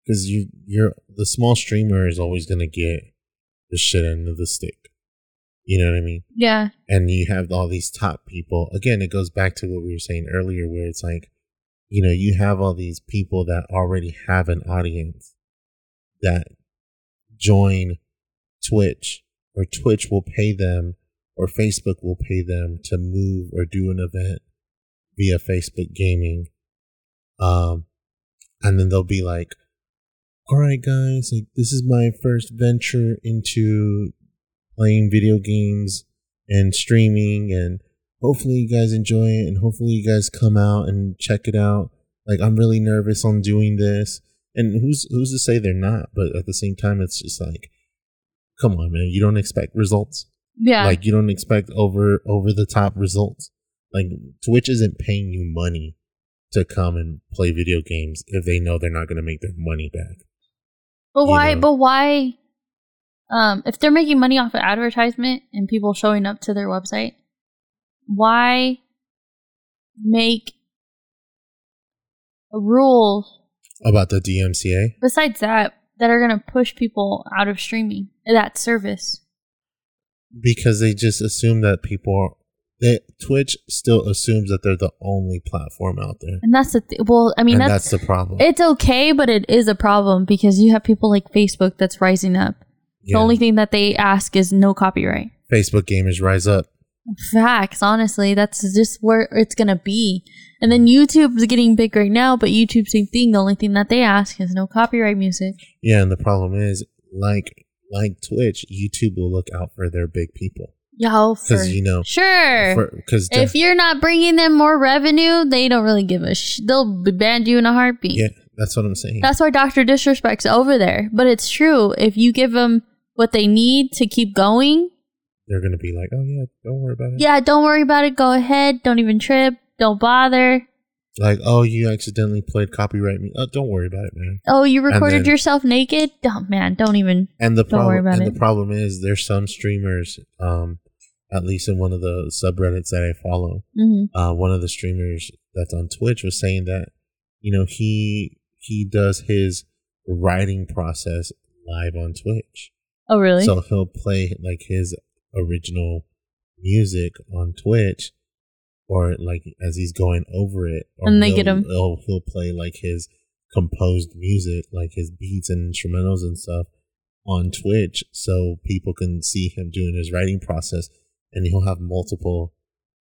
Speaker 1: Because you you're the small streamer is always gonna get the shit end of the stick. You know what I mean?
Speaker 2: Yeah,
Speaker 1: and you have all these top people again it goes back to what we were saying earlier where it's like you know you have all these people that already have an audience that join twitch or twitch will pay them or facebook will pay them to move or do an event via facebook gaming. Um and then they'll be like all right guys like this is my first venture into playing video games and streaming and hopefully you guys enjoy it and hopefully you guys come out and check it out. Like i'm really nervous on doing this. And who's who's to say they're not? But at the same time it's just like come on man you don't expect results
Speaker 2: yeah.
Speaker 1: like you don't expect over over the top results like twitch isn't paying you money to come and play video games if they know they're not going to make their money back
Speaker 2: But why?
Speaker 1: know.
Speaker 2: But why? Um, if they're making money off of advertisement and people showing up to their website, why make a rule
Speaker 1: about the dmca
Speaker 2: besides that that are going to push people out of streaming that service?
Speaker 1: Because they just assume that people are that Twitch still assumes that they're the only platform out there.
Speaker 2: And that's the th- well. I mean, that's,
Speaker 1: that's, the problem.
Speaker 2: it's okay, but it is a problem because you have people like Facebook that's rising up. The only thing that they ask is no copyright.
Speaker 1: Facebook gamers rise up.
Speaker 2: Facts, honestly, that's just where it's gonna be. And then YouTube's getting big right now, but YouTube same thing. The only thing that they ask is no copyright music.
Speaker 1: Yeah, and the problem is like like Twitch, YouTube will look out for their big people
Speaker 2: for
Speaker 1: because you know
Speaker 2: sure.
Speaker 1: because
Speaker 2: if you're not bringing them more revenue, they don't really give a sh. They'll ban you in a heartbeat.
Speaker 1: yeah, that's what I'm saying.
Speaker 2: That's why Doctor Disrespect's over there. But it's true. If you give them what they need to keep going,
Speaker 1: They're gonna be like, oh yeah, don't worry about it.
Speaker 2: yeah, don't worry about it. Go ahead. Don't even trip. Don't bother.
Speaker 1: Like, oh, you accidentally played copyright me. Oh, don't worry about it, man.
Speaker 2: Oh, you recorded
Speaker 1: then-
Speaker 2: yourself naked? Oh man, don't even.
Speaker 1: And the problem and
Speaker 2: it.
Speaker 1: the problem is there's some streamers, um, at least in one of the subreddits that I follow,
Speaker 2: hmm
Speaker 1: uh, one of the streamers that's on Twitch was saying that, you know, he he does his writing process live on Twitch.
Speaker 2: Oh really?
Speaker 1: So he'll play like his original music on Twitch, or like as he's going over it, or
Speaker 2: And they get him.
Speaker 1: He'll, he'll play like his composed music, like his beats and instrumentals and stuff on Twitch, so people can see him doing his writing process, and he'll have multiple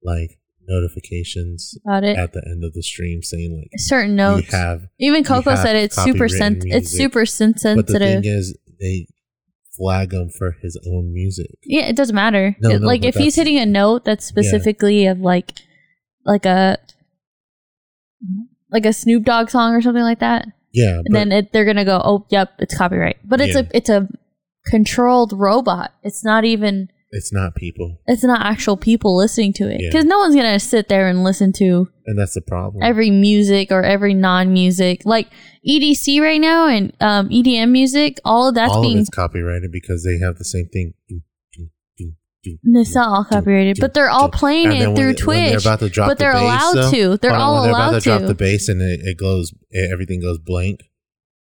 Speaker 1: like notifications
Speaker 2: it.
Speaker 1: at the end of the stream saying like
Speaker 2: Certain
Speaker 1: you
Speaker 2: notes.
Speaker 1: have
Speaker 2: Even Coco said it's super sen- it's super sen-
Speaker 1: but the
Speaker 2: sensitive.
Speaker 1: thing is, they flag him for his own music.
Speaker 2: Yeah, it doesn't matter.
Speaker 1: No,
Speaker 2: It-
Speaker 1: no,
Speaker 2: like if he's hitting a note that's specifically of like like a like a Snoop Dogg song or something like that,
Speaker 1: Yeah,
Speaker 2: and then it, they're gonna go, "Oh, yep, it's copyright." But it's
Speaker 1: Yeah.
Speaker 2: a it's a controlled robot. It's not even
Speaker 1: it's not people,
Speaker 2: it's not actual people listening to it
Speaker 1: Yeah.
Speaker 2: because no one's gonna sit there and listen to
Speaker 1: and that's the problem.
Speaker 2: every music or every non-music like EDC right now and um, EDM music. All of that's
Speaker 1: All
Speaker 2: being
Speaker 1: of it's copyrighted because they have the same thing.
Speaker 2: It's not all copyrighted, but they're all playing it
Speaker 1: when
Speaker 2: through
Speaker 1: when they're
Speaker 2: Twitch.
Speaker 1: about to drop
Speaker 2: but
Speaker 1: the
Speaker 2: they're
Speaker 1: bass,
Speaker 2: allowed
Speaker 1: though-
Speaker 2: to. They're all
Speaker 1: they're
Speaker 2: allowed
Speaker 1: about to drop the bass and it, it glows, it, everything goes blank,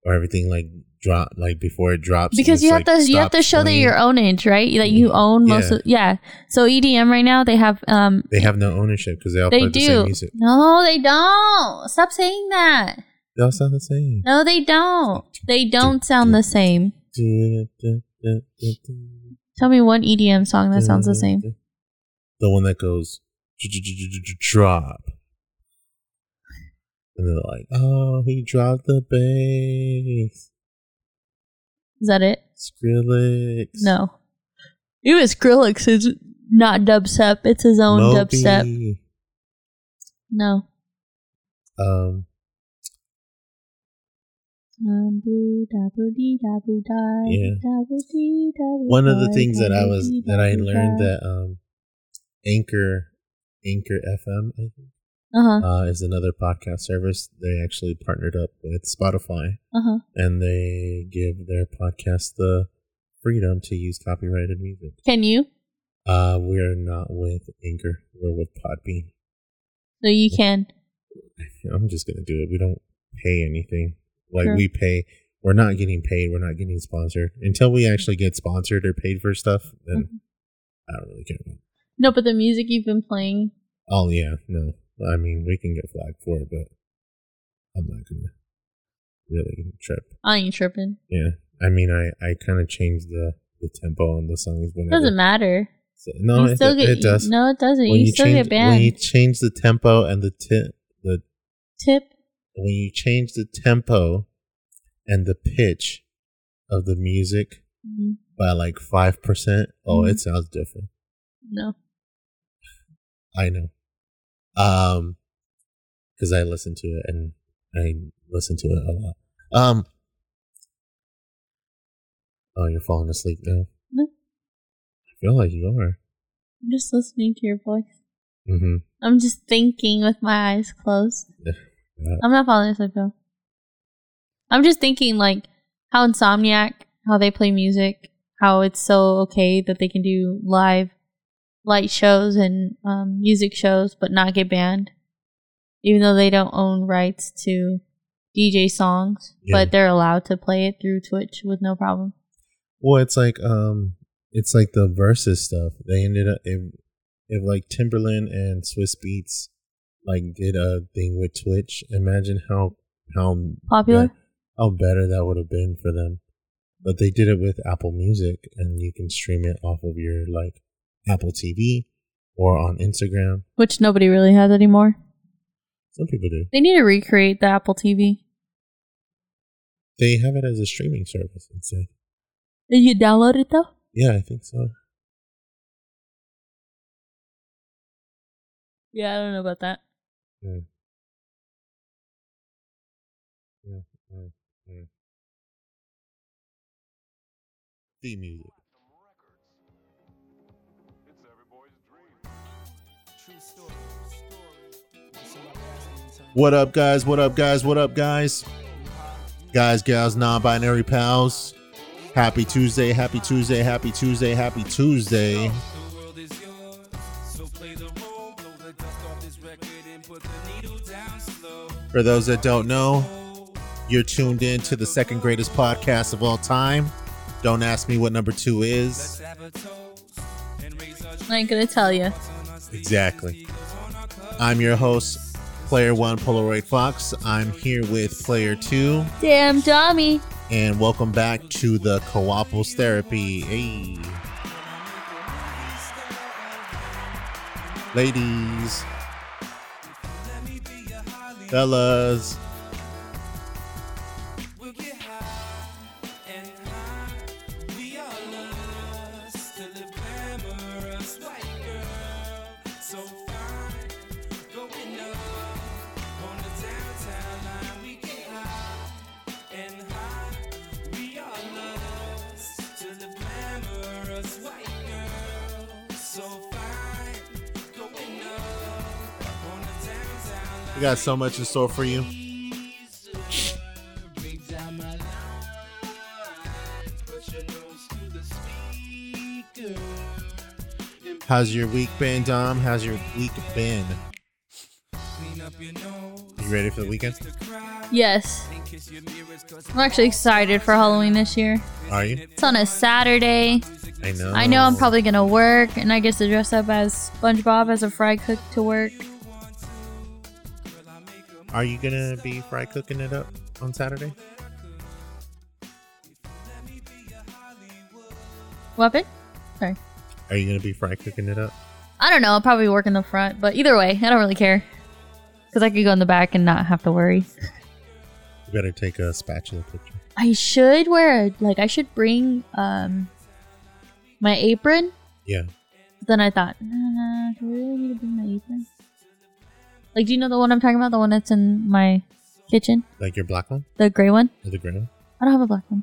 Speaker 1: or everything like drop like before it drops.
Speaker 2: because you have
Speaker 1: like
Speaker 2: to you have to show that
Speaker 1: playing.
Speaker 2: your ownage, right? That you own most
Speaker 1: Yeah.
Speaker 2: of yeah. So EDM right now they have um
Speaker 1: They have no ownership because they all
Speaker 2: they
Speaker 1: play the same music.
Speaker 2: No, they don't. Stop saying that.
Speaker 1: They all sound the same.
Speaker 2: No, they don't. They don't sound the same. Tell me one EDM song that sounds the same.
Speaker 1: The one that goes drop. And they're like, oh, he dropped the bass.
Speaker 2: Is that it?
Speaker 1: Skrillex.
Speaker 2: No. Even Skrillex is not dubstep. It's his own
Speaker 1: Moby.
Speaker 2: dubstep. No.
Speaker 1: Um,
Speaker 2: Um,
Speaker 1: one of the things that I was that I learned that um, Anchor, Anchor FM, I think,
Speaker 2: Uh-huh.
Speaker 1: uh, is another podcast service. They actually partnered up with Spotify,
Speaker 2: Uh-huh.
Speaker 1: and they give their podcast the freedom to use copyrighted music.
Speaker 2: Can you?
Speaker 1: Uh, we're not with Anchor. We're with Podbean.
Speaker 2: So you can.
Speaker 1: I'm just gonna do it. We don't pay anything. Like
Speaker 2: Sure.
Speaker 1: we pay. We're not getting paid. We're not getting sponsored until we actually get sponsored or paid for stuff. Then
Speaker 2: Mhm.
Speaker 1: I don't really care.
Speaker 2: No, but the music you've been playing.
Speaker 1: Oh yeah, no. I mean, we can get flagged for it, but I'm not gonna really trip.
Speaker 2: I ain't tripping.
Speaker 1: Yeah, I mean, I I kind of changed the the tempo on the songs whenever.
Speaker 2: Doesn't matter.
Speaker 1: So, no, it,
Speaker 2: still get,
Speaker 1: it does.
Speaker 2: No, it doesn't.
Speaker 1: when
Speaker 2: you,
Speaker 1: you
Speaker 2: still
Speaker 1: change
Speaker 2: get banned.
Speaker 1: when you change the tempo and the tip the
Speaker 2: Tip.
Speaker 1: When you change the tempo and the pitch of the music
Speaker 2: Mhm.
Speaker 1: by like five percent, oh,
Speaker 2: Mhm.
Speaker 1: it sounds different.
Speaker 2: No.
Speaker 1: I know. Um, because I listen to it and I listen to it a lot. Um. Oh, you're falling asleep now.
Speaker 2: No.
Speaker 1: I feel like you are.
Speaker 2: I'm just listening to your voice.
Speaker 1: Mm-hmm.
Speaker 2: I'm just thinking with my eyes closed. *laughs* I'm not falling asleep though. I'm just thinking like how Insomniac, how they play music, how it's so okay that they can do live light shows and um, music shows but not get banned, even though they don't own rights to DJ songs,
Speaker 1: Yeah.
Speaker 2: but they're allowed to play it through Twitch with no problem.
Speaker 1: Well, it's like um, it's like the Verzuz stuff. They ended up if if like Timbaland and Swizz Beatz like did a thing with Twitch. Imagine how how
Speaker 2: Popular?
Speaker 1: be- how better that would have been for them. But they did it with Apple Music, and you can stream it off of your like Apple TV or on Instagram.
Speaker 2: Which nobody really has anymore.
Speaker 1: Some people do.
Speaker 2: They need to recreate the Apple TV.
Speaker 1: They have it as a streaming service instead.
Speaker 2: Did you download it though?
Speaker 1: Yeah, I think so.
Speaker 2: Yeah, I don't know about that.
Speaker 1: Yeah. Yeah, yeah, yeah. The music. What up, guys? What up, guys? What up, guys? Guys, gals, non binary pals. Happy Tuesday, happy Tuesday, happy Tuesday, happy Tuesday. For those that don't know, you're tuned in to the second greatest podcast of all time. Don't ask me what number two is.
Speaker 2: I ain't gonna tell you.
Speaker 1: Exactly. I'm your host, Player One Polaroid Fox. I'm here with Player Two,
Speaker 2: Damn, dummy.
Speaker 1: and welcome back to the Coopos Therapy. Hey. Ladies, fellas, We got so much in store for you. How's your week been, Dom? How's your week been? You ready for the weekend?
Speaker 2: Yes. I'm actually excited for Halloween this year.
Speaker 1: Are you?
Speaker 2: It's on a Saturday.
Speaker 1: I know.
Speaker 2: I know I'm probably gonna work, and I get to dress up as SpongeBob as a fry cook to work.
Speaker 1: Are you gonna be fry cooking it up on Saturday?
Speaker 2: Weapon? Sorry.
Speaker 1: Are you gonna be fry cooking it up?
Speaker 2: I don't know. I'll probably work in the front, but either way, I don't really care. Because I could go in the back and not have to worry.
Speaker 1: You better take a spatula picture.
Speaker 2: I should wear a, like, I should bring um my apron.
Speaker 1: Yeah.
Speaker 2: Then I thought, nah, do I really need to bring my apron? Like, do you know the one I'm talking about? The one that's in my kitchen?
Speaker 1: Like your black one?
Speaker 2: The gray one?
Speaker 1: Or the gray one?
Speaker 2: I don't have a black one.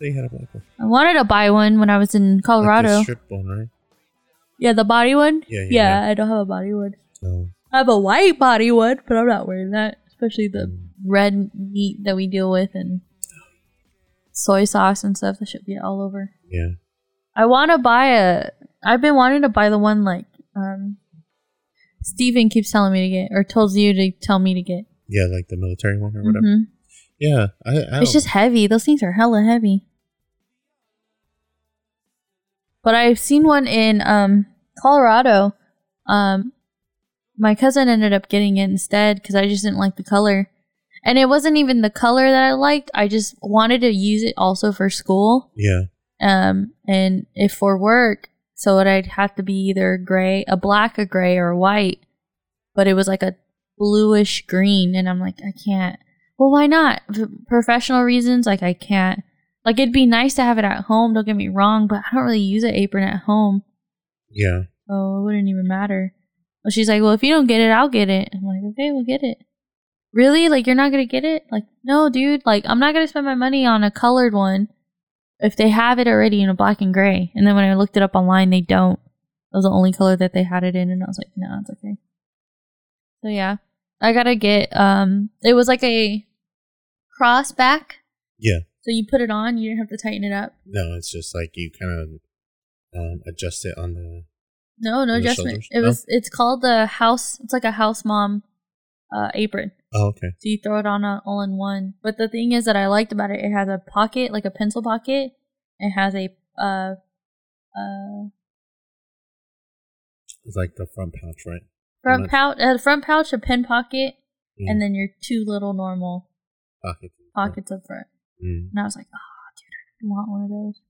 Speaker 1: They had a black one.
Speaker 2: I wanted to buy one when I was in
Speaker 1: Like
Speaker 2: Colorado.
Speaker 1: the strip one, right?
Speaker 2: yeah, the body one?
Speaker 1: Yeah, yeah,
Speaker 2: Yeah,
Speaker 1: yeah.
Speaker 2: I don't have a body one.
Speaker 1: Oh.
Speaker 2: I have a white body one, but I'm not wearing that. Especially the
Speaker 1: Mm.
Speaker 2: red meat that we deal with and soy sauce and stuff. That should be all over.
Speaker 1: Yeah.
Speaker 2: I want to buy a. I've been wanting to buy the one like um, Steven keeps telling me to get, or tells you to tell me to get.
Speaker 1: Yeah, like the military one or whatever.
Speaker 2: Mhm.
Speaker 1: Yeah. I, I
Speaker 2: It's just heavy. Those things are hella heavy. But I've seen one in um, Colorado. Um, my cousin ended up getting it instead because I just didn't like the color. And it wasn't even the color that I liked. I just wanted to use it also for school.
Speaker 1: Yeah.
Speaker 2: Um, and if for work, so it I'd have to be either gray, a black, a gray, or a white. But it was like a bluish green, and I'm like, I can't. Well, why not? For professional reasons, like I can't. Like it'd be nice to have it at home. Don't get me wrong, but I don't really use an apron at home,
Speaker 1: Yeah.
Speaker 2: so it wouldn't even matter. Well, she's like, well, if you don't get it, I'll get it. I'm like, okay, we'll get it. Really? Like you're not gonna get it? Like, no, dude. Like I'm not gonna spend my money on a colored one if they have it already in a black and gray. And then when I looked it up online, they don't. It was the only color that they had it in, and I was like, no, it's okay. So yeah, I gotta get. Um, it was like a cross back,
Speaker 1: Yeah.
Speaker 2: so you put it on. You didn't have to tighten it up.
Speaker 1: No, it's just like you kind of um, adjust it on the.
Speaker 2: No, no adjustment.
Speaker 1: shoulders?
Speaker 2: It
Speaker 1: No?
Speaker 2: was. It's called the house. It's like a house mom uh, apron.
Speaker 1: Oh, okay.
Speaker 2: So you throw it on a, all in one. But the thing is that I liked about it, it has a pocket, like a pencil pocket. It has a uh uh
Speaker 1: It's like the front pouch, right?
Speaker 2: front pouch, uh, front pouch, a pen pocket,
Speaker 1: Mm.
Speaker 2: and then your two little normal
Speaker 1: pocket.
Speaker 2: pockets up front.
Speaker 1: Mm.
Speaker 2: And I was like, oh, dude, I want one of those.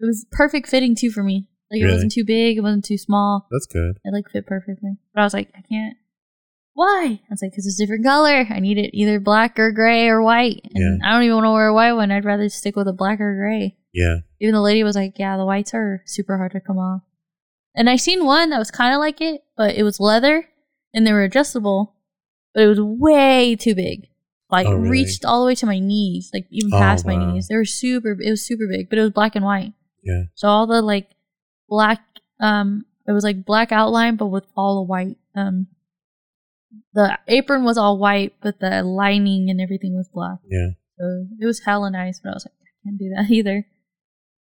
Speaker 2: It was perfect fitting too for me. Like it
Speaker 1: Really?
Speaker 2: wasn't too big, it wasn't too small.
Speaker 1: That's good.
Speaker 2: It like fit perfectly. But I was like, I can't. Why? I was like, because it's a different color. I need it either black or gray or white. And I don't even want to wear a white one. I'd rather stick with a black or gray.
Speaker 1: Yeah.
Speaker 2: Even the lady was like, yeah, the whites are super hard to come off. And I seen one that was kind of like it, but it was leather and they were adjustable, but it was way too big. Like
Speaker 1: Oh, really?
Speaker 2: reached all the way to my knees, like even
Speaker 1: Oh,
Speaker 2: past my knees. They were super. It was super big, but it was black and white.
Speaker 1: Yeah.
Speaker 2: So all the like black, um, it was like black outline, but with all the white. Um, the apron was all white, but the lining and everything was black.
Speaker 1: Yeah.
Speaker 2: So it was hella nice, but I was like, I can't do that *laughs* either.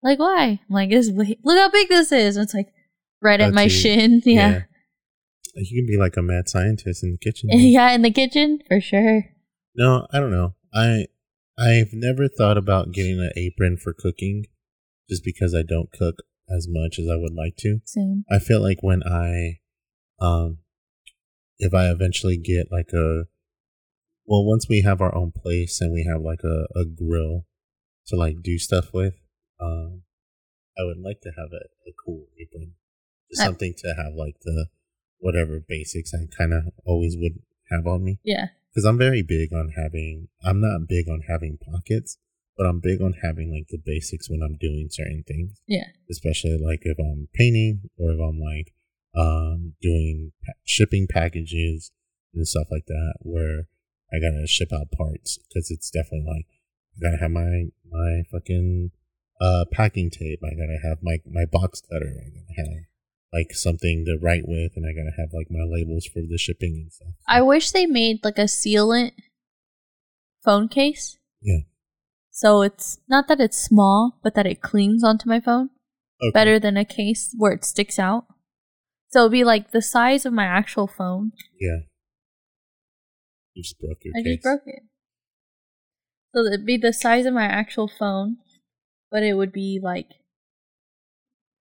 Speaker 2: Like, why? I'm like, this, look how big this is. And it's like right at
Speaker 1: Oh,
Speaker 2: my shin. *laughs* Yeah.
Speaker 1: You can be like a mad scientist in the kitchen. *laughs*
Speaker 2: Yeah, in the kitchen for sure.
Speaker 1: No, I don't know. I I've never thought about getting an apron for cooking just because I don't cook as much as I would like to.
Speaker 2: Same.
Speaker 1: I feel like when I um if I eventually get like a well once we have our own place and we have like a, a grill to like do stuff with, um I would like to have a, a cool apron. Just something to have like the whatever basics I kinda always would have on me
Speaker 2: Yeah.
Speaker 1: because I'm very big on having. I'm not big on having pockets, but I'm big on having like the basics when I'm doing certain things.
Speaker 2: Yeah.
Speaker 1: Especially like if I'm painting or if I'm like um doing pa- shipping packages and stuff like that, where I gotta ship out parts because it's definitely like I gotta have my my fucking uh packing tape. I gotta have my my box cutter. I gotta have like something to write with, and I gotta have like my labels for the shipping and stuff.
Speaker 2: I wish they made like a sealant phone case.
Speaker 1: Yeah.
Speaker 2: So it's not that it's small, but that it clings onto my phone
Speaker 1: Okay.
Speaker 2: better than a case where it sticks out. So it'd be like the size of my actual phone.
Speaker 1: Yeah. You just broke your
Speaker 2: I
Speaker 1: case.
Speaker 2: just broke it. So it'd be the size of my actual phone, but it would be like,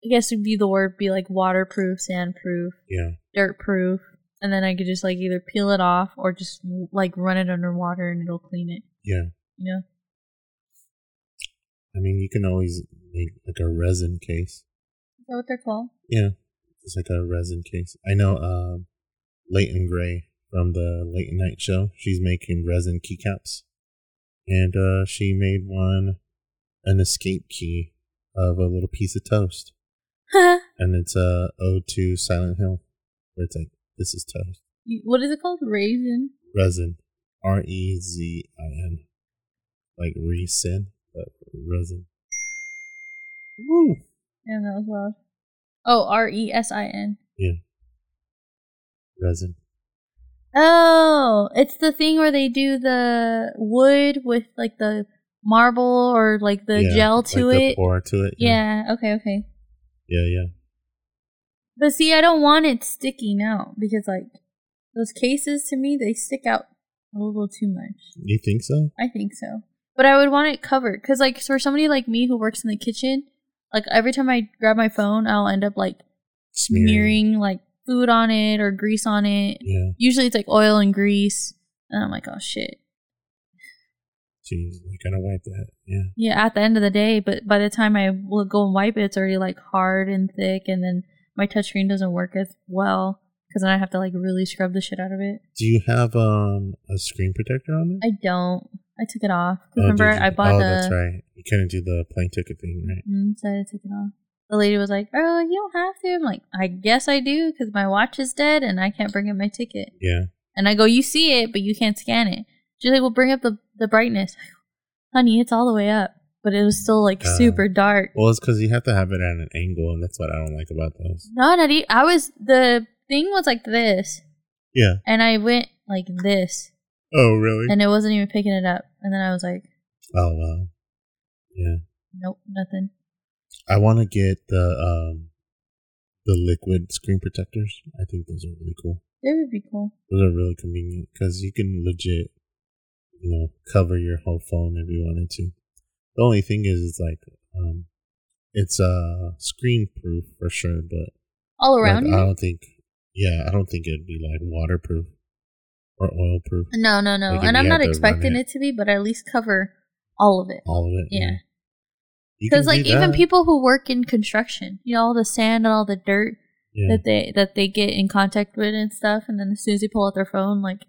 Speaker 2: I guess it'd be the word be like waterproof, sandproof,
Speaker 1: Yeah.
Speaker 2: dirt proof, and then I could just like either peel it off or just like run it underwater and it'll clean it.
Speaker 1: Yeah.
Speaker 2: You know?
Speaker 1: I mean, you can always make like a resin case.
Speaker 2: Is that what they're called?
Speaker 1: Yeah. It's like a resin case. I know um Leighton Gray from the Late Night Show. She's making resin keycaps. And uh she made one an escape key of a little piece of toast. And it's a ode to Silent Hill. Where it's like, this is toast.
Speaker 2: What is it called? Raisin.
Speaker 1: Resin. R E Z I N. Like resin, but resin. Woo!
Speaker 2: Damn, that was loud. Oh, R E S I N. Yeah.
Speaker 1: Resin.
Speaker 2: Oh, it's the thing where they do the wood with like the marble or like the
Speaker 1: Yeah,
Speaker 2: gel to
Speaker 1: like the
Speaker 2: it.
Speaker 1: pour to it.
Speaker 2: Yeah, okay, okay.
Speaker 1: Yeah, yeah.
Speaker 2: But see, I don't want it sticky now because like those cases to me they stick out a little too much.
Speaker 1: You think so?
Speaker 2: I think so. But I would want it covered cuz like for somebody like me who works in the kitchen, like every time I grab my phone, I'll end up like smearing like food on it or grease on it.
Speaker 1: Yeah.
Speaker 2: Usually it's like oil and grease. And I'm like, "Oh shit."
Speaker 1: Jeez, I gotta wipe that. Yeah.
Speaker 2: Yeah, at the end of the day, but by the time I will go and wipe it, it's already like hard and thick, and then my touchscreen doesn't work as well because then I have to like really scrub the shit out of it.
Speaker 1: Do you have um a screen protector on it?
Speaker 2: I don't. I took it off.
Speaker 1: Oh,
Speaker 2: remember? I bought
Speaker 1: Oh,
Speaker 2: the.
Speaker 1: that's right. You couldn't do the plane ticket thing, right?
Speaker 2: Mm, so I took it off. The lady was like, "Oh, you don't have to." I'm like, "I guess I do because my watch is dead and I can't bring up my ticket."
Speaker 1: Yeah.
Speaker 2: And I go, "You see it, but you can't scan it." She's like, "Well, bring up the the brightness." Go, Honey, it's all the way up, but it was still like
Speaker 1: Uh,
Speaker 2: super dark.
Speaker 1: Well, it's because you have to have it at an angle, and that's what I don't like about those.
Speaker 2: No, not e- I was the thing was like this,
Speaker 1: Yeah.
Speaker 2: and I went like this,
Speaker 1: Oh, really?
Speaker 2: and it wasn't even picking it up. And then I was like,
Speaker 1: oh, wow. Yeah.
Speaker 2: nope, nothing.
Speaker 1: I want to get the um the liquid screen protectors. I think those are really cool.
Speaker 2: It would be cool.
Speaker 1: Those are really convenient because you can legit, you know, cover your whole phone if you wanted to. The only thing is, it's like, um, it's uh screen proof for sure, but
Speaker 2: All
Speaker 1: like,
Speaker 2: around
Speaker 1: I don't think, yeah, I don't think it'd be like waterproof or oil proof.
Speaker 2: No, no, no.
Speaker 1: Like,
Speaker 2: and I'm not expecting
Speaker 1: it.
Speaker 2: it to be, but at least cover all of it.
Speaker 1: All of it.
Speaker 2: Yeah. Because like
Speaker 1: do
Speaker 2: even
Speaker 1: that.
Speaker 2: people who work in construction, you know, all the sand and all the dirt
Speaker 1: yeah.
Speaker 2: that they that they get in contact with and stuff, and then as soon as they pull out their phone, like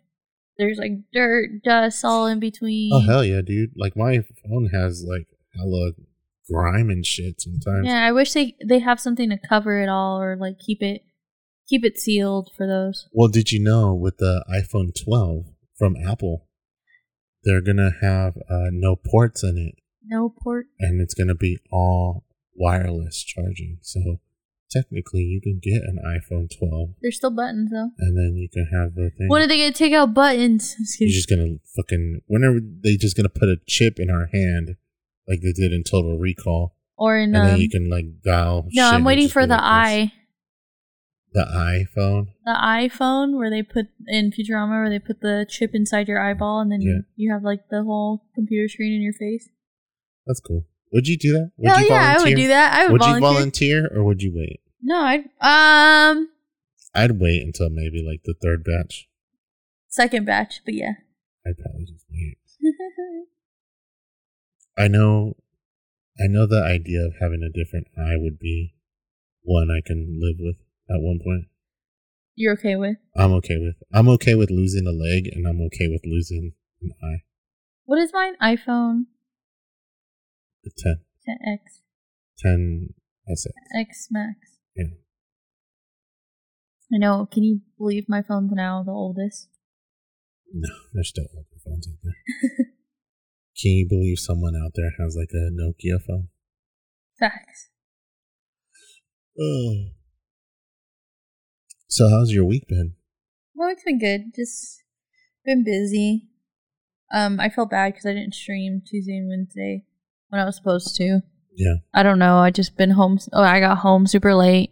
Speaker 2: there's like dirt, dust all in between.
Speaker 1: Oh hell yeah, dude! Like my phone has like hella grime and shit sometimes.
Speaker 2: Yeah, I wish they they have something to cover it all or like keep it keep it sealed for those.
Speaker 1: Well, did you know with the iPhone 12 from Apple, they're gonna have uh, no ports in it,
Speaker 2: No port.
Speaker 1: and it's gonna be all wireless charging. So technically, you can get an iPhone 12,
Speaker 2: There's still buttons though.
Speaker 1: and then you can have the thing.
Speaker 2: When are they gonna take out buttons? *laughs*
Speaker 1: You're just gonna fucking whenever they just gonna put a chip in our hand, like they did in Total Recall,
Speaker 2: or in
Speaker 1: and
Speaker 2: um,
Speaker 1: then you can like dial.
Speaker 2: no, I'm waiting for the eye,
Speaker 1: The iPhone.
Speaker 2: the iPhone where they put in Futurama where they put the chip inside your eyeball and then
Speaker 1: Yeah.
Speaker 2: you, you have like the whole computer screen in your face.
Speaker 1: That's cool. Would you do that? Would
Speaker 2: Hell
Speaker 1: you
Speaker 2: yeah, I would do that. I would,
Speaker 1: Would
Speaker 2: volunteer.
Speaker 1: you volunteer or would you wait?
Speaker 2: No, I'd um
Speaker 1: I'd wait until maybe like the third batch.
Speaker 2: second batch, but yeah.
Speaker 1: I'd probably just wait. *laughs* I know, I know the idea of having a different eye would be one I can live with at one point.
Speaker 2: You're okay with
Speaker 1: I'm okay with. I'm okay with losing a leg, and I'm okay with losing an eye.
Speaker 2: what is mine? iPhone
Speaker 1: The 10,
Speaker 2: 10x
Speaker 1: 10 SS.
Speaker 2: X Max.
Speaker 1: Yeah.
Speaker 2: I know. Can you believe my phone's now the oldest?
Speaker 1: No, there's still older phones out there. *laughs* Can you believe someone out there has like a Nokia phone?
Speaker 2: Facts.
Speaker 1: Oh. So how's your week been?
Speaker 2: Well, it's been good. Just been busy. Um, I felt bad because I didn't stream Tuesday and Wednesday when I was supposed to.
Speaker 1: Yeah.
Speaker 2: I don't know. I just been home. Oh, I got home super late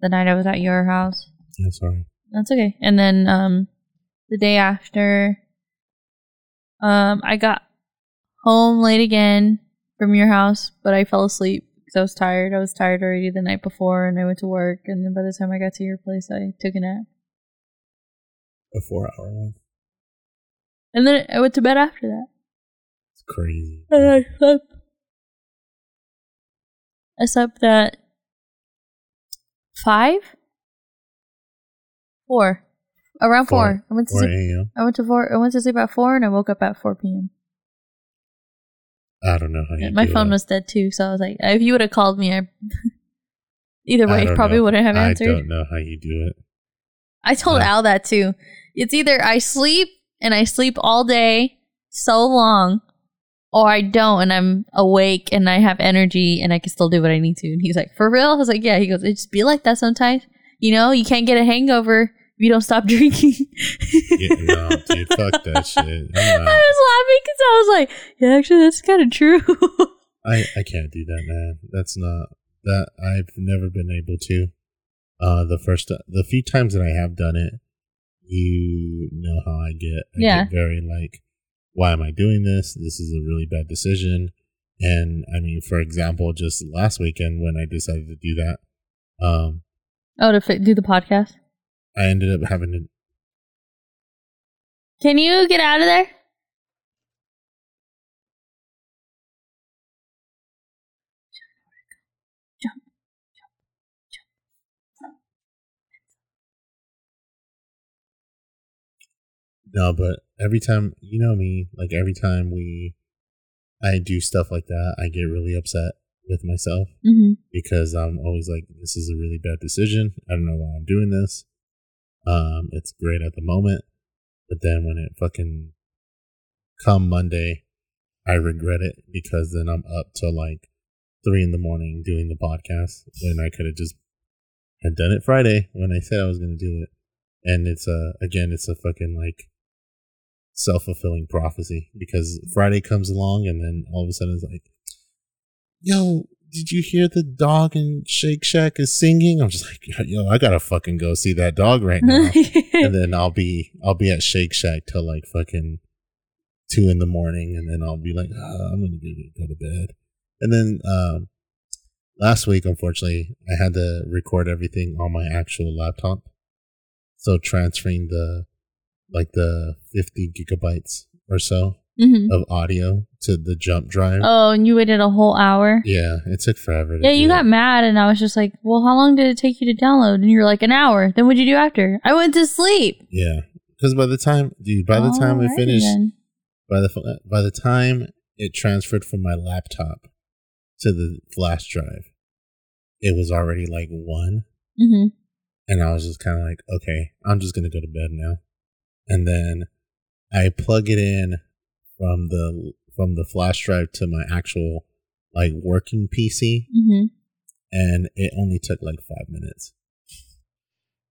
Speaker 2: the night I was at your house.
Speaker 1: Yeah, sorry.
Speaker 2: That's okay. And then um, the day after, um, I got home late again from your house, but I fell asleep because I was tired. I was tired already the night before, and I went to work. And then by the time I got to your place, I took a nap.
Speaker 1: A four hour one.
Speaker 2: And then I went to bed after that.
Speaker 1: It's crazy.
Speaker 2: And I slept. I slept at five, four, around
Speaker 1: Four.
Speaker 2: four. I went to
Speaker 1: Four
Speaker 2: sleep. I went to four. I went to sleep at four, and I woke up at four p.m.
Speaker 1: I don't know how you do it.
Speaker 2: My phone
Speaker 1: it.
Speaker 2: was dead too, so I was like, if you would have called me, I *laughs* either way
Speaker 1: don't
Speaker 2: probably
Speaker 1: know.
Speaker 2: wouldn't have answered.
Speaker 1: I don't know how you do it.
Speaker 2: I told. Al that too. It's either I sleep and I sleep all day so long, or I don't and I'm awake and I have energy and I can still do what I need to. And he's like, For real? I was like, Yeah. He goes, It just be like that sometimes. You know, you can't get a hangover you don't stop *laughs* drinking.
Speaker 1: Yeah, no, dude, fuck that shit. *laughs*
Speaker 2: I was laughing because I was like, Yeah, actually, that's kind of true. *laughs*
Speaker 1: I, I can't do that, man. That's not that I've never been able to. Uh, the first, the few times that I have done it, you know how I get. I
Speaker 2: Yeah.
Speaker 1: get very like, why am I doing this? This is a really bad decision. And I mean, for example, just last weekend when I decided to do that, um,
Speaker 2: oh, to fi- do the podcast.
Speaker 1: I ended up having to.
Speaker 2: Can you get out of there?
Speaker 1: No, but every time, you know me, like every time we, I do stuff like that, I get really upset with myself
Speaker 2: Mm-hmm.
Speaker 1: because I'm always like, this is a really bad decision. I don't know why I'm doing this. Um, it's great at the moment, but then when it fucking come Monday, I regret it because then I'm up till like three in the morning doing the podcast when I could have just had done it Friday when I said I was going to do it. And it's a, again, it's a fucking like self fulfilling prophecy because Friday comes along and then all of a sudden it's like, yo, did you hear the dog in Shake Shack is singing? I'm just like, yo, I gotta fucking go see that dog right now. *laughs* and then I'll be I'll be at Shake Shack till like fucking two in the morning, and then I'll be like, ah, I'm gonna go, go to bed. And then um, last week, unfortunately, I had to record everything on my actual laptop, so transferring the like the 50 gigabytes or so
Speaker 2: hmm
Speaker 1: of audio to the jump drive.
Speaker 2: Oh, and you waited a whole hour.
Speaker 1: Yeah, it took forever. To
Speaker 2: Yeah, you got
Speaker 1: it.
Speaker 2: mad, and I was just like, "Well, how long did it take you to download?" And you're like, "An hour." Then what'd you do after? I went to sleep.
Speaker 1: Yeah, because by the time, dude, by the time I finished,
Speaker 2: then.
Speaker 1: by the by the time it transferred from my laptop to the flash drive, it was already like one,
Speaker 2: Mhm.
Speaker 1: and I was just kind of like, okay, I'm just gonna go to bed now, and then I plug it in from the from the flash drive to my actual like working PC,
Speaker 2: Mhm.
Speaker 1: and it only took like five minutes.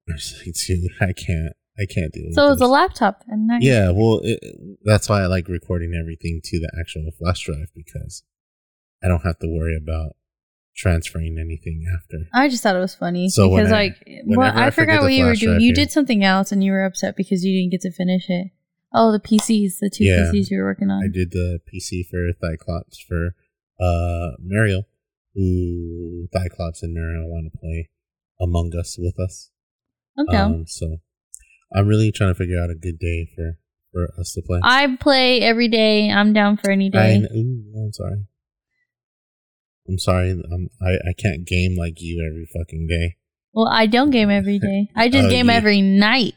Speaker 1: I was like, dude, I can't, I can't do it.
Speaker 2: So it was a laptop, and I,
Speaker 1: Yeah, well, it, that's why I like recording everything to the actual flash drive because I don't have to worry about transferring anything after.
Speaker 2: I just thought it was funny
Speaker 1: So
Speaker 2: because,
Speaker 1: I-
Speaker 2: like, well,
Speaker 1: I
Speaker 2: I, forgot what you were doing. You
Speaker 1: here-
Speaker 2: did something else, and you were upset because you didn't get to finish it. Oh, the PCs, the two
Speaker 1: Yeah.
Speaker 2: PCs you were working on.
Speaker 1: I did the PC for Thyclops for uh Mariel, who Thyclops and Mariel want to play Among Us with us.
Speaker 2: Okay.
Speaker 1: Um, so I'm really trying to figure out a good day for for us to play.
Speaker 2: I play every day. I'm down for any
Speaker 1: I,
Speaker 2: day.
Speaker 1: ooh, I'm sorry. I'm sorry. I'm, I I can't game like you every fucking day.
Speaker 2: Well, I don't game *laughs* every day. I just
Speaker 1: Oh,
Speaker 2: game
Speaker 1: yeah.
Speaker 2: every night,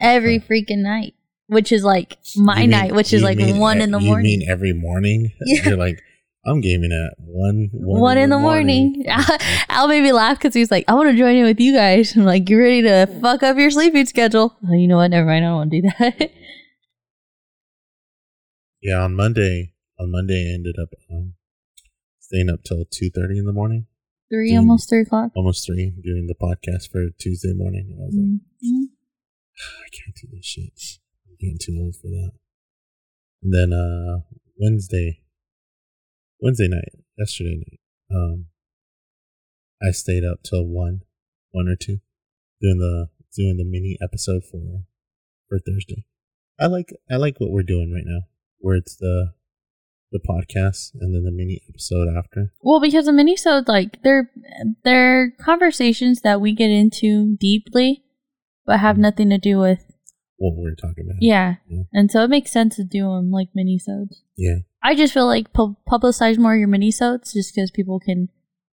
Speaker 2: every freaking night, which is like my
Speaker 1: mean-
Speaker 2: night, which is like one
Speaker 1: e-
Speaker 2: in the
Speaker 1: you
Speaker 2: morning.
Speaker 1: You mean every morning? *laughs*
Speaker 2: Yeah.
Speaker 1: You're like, I'm gaming at one.
Speaker 2: one, in the morning. *laughs* Al made me laugh because he was like, "I want to join in with you guys." I'm like, "You ready to fuck up your sleeping schedule?" You know what? Never mind. I don't want to do that. *laughs*
Speaker 1: yeah, on Monday, on Monday, I ended up um, staying up till two thirty in the morning.
Speaker 2: Three,
Speaker 1: Dude.
Speaker 2: almost three o'clock.
Speaker 1: almost three, doing the podcast for Tuesday morning. And I was like,
Speaker 2: Mhm.
Speaker 1: I can't do this shit. Getting too old for that. And then uh Wednesday, Wednesday night, yesterday night, um, I stayed up till one, one or two, doing the doing the mini episode for for Thursday. I like I like what we're doing right now, where it's the the podcast and then the mini episode after.
Speaker 2: Well, because the minisodes, like they're they're conversations that we get into deeply, but have
Speaker 1: Mhm.
Speaker 2: nothing to do with
Speaker 1: What we're talking about.
Speaker 2: yeah.
Speaker 1: Yeah.
Speaker 2: And so it makes sense to do them like minisodes.
Speaker 1: Yeah.
Speaker 2: I just feel like pu- publicize more your minisodes just because people can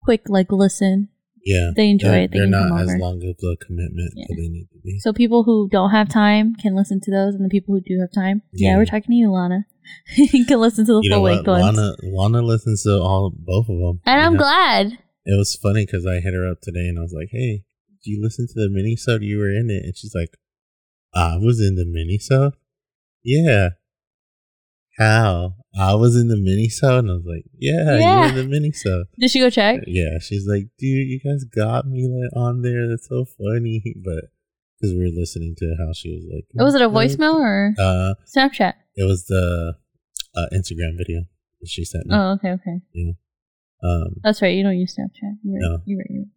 Speaker 2: quick like listen.
Speaker 1: Yeah.
Speaker 2: They enjoy
Speaker 1: they're,
Speaker 2: it. They
Speaker 1: they're not as long of a commitment
Speaker 2: Yeah.
Speaker 1: that they need to be.
Speaker 2: So people who don't have time can listen to those, and the people who do have time, yeah,
Speaker 1: Yeah.
Speaker 2: we're talking to you, Lana. you *laughs* can listen to the
Speaker 1: you know
Speaker 2: full length ones.
Speaker 1: Lana, Lana listens to all both of them.
Speaker 2: and I'm
Speaker 1: know?
Speaker 2: glad.
Speaker 1: It was funny because I hit her up today and I was like, "Hey, do you listen to the mini You were in it." And she's like, "I was in the mini Yeah. How? I was in the mini and I was like, "Yeah,
Speaker 2: Yeah.
Speaker 1: were in the mini
Speaker 2: Did she go check?
Speaker 1: Yeah, she's like, "Dude, you guys got me like on there. That's so funny." *laughs* But because we were listening to how she was like,
Speaker 2: Was it a voicemail or
Speaker 1: Uh,
Speaker 2: Snapchat?
Speaker 1: it was the uh, Instagram video that she sent me.
Speaker 2: Oh, okay, okay.
Speaker 1: Um,
Speaker 2: That's right. You don't use Snapchat. You're.
Speaker 1: No.
Speaker 2: You're right. You're right.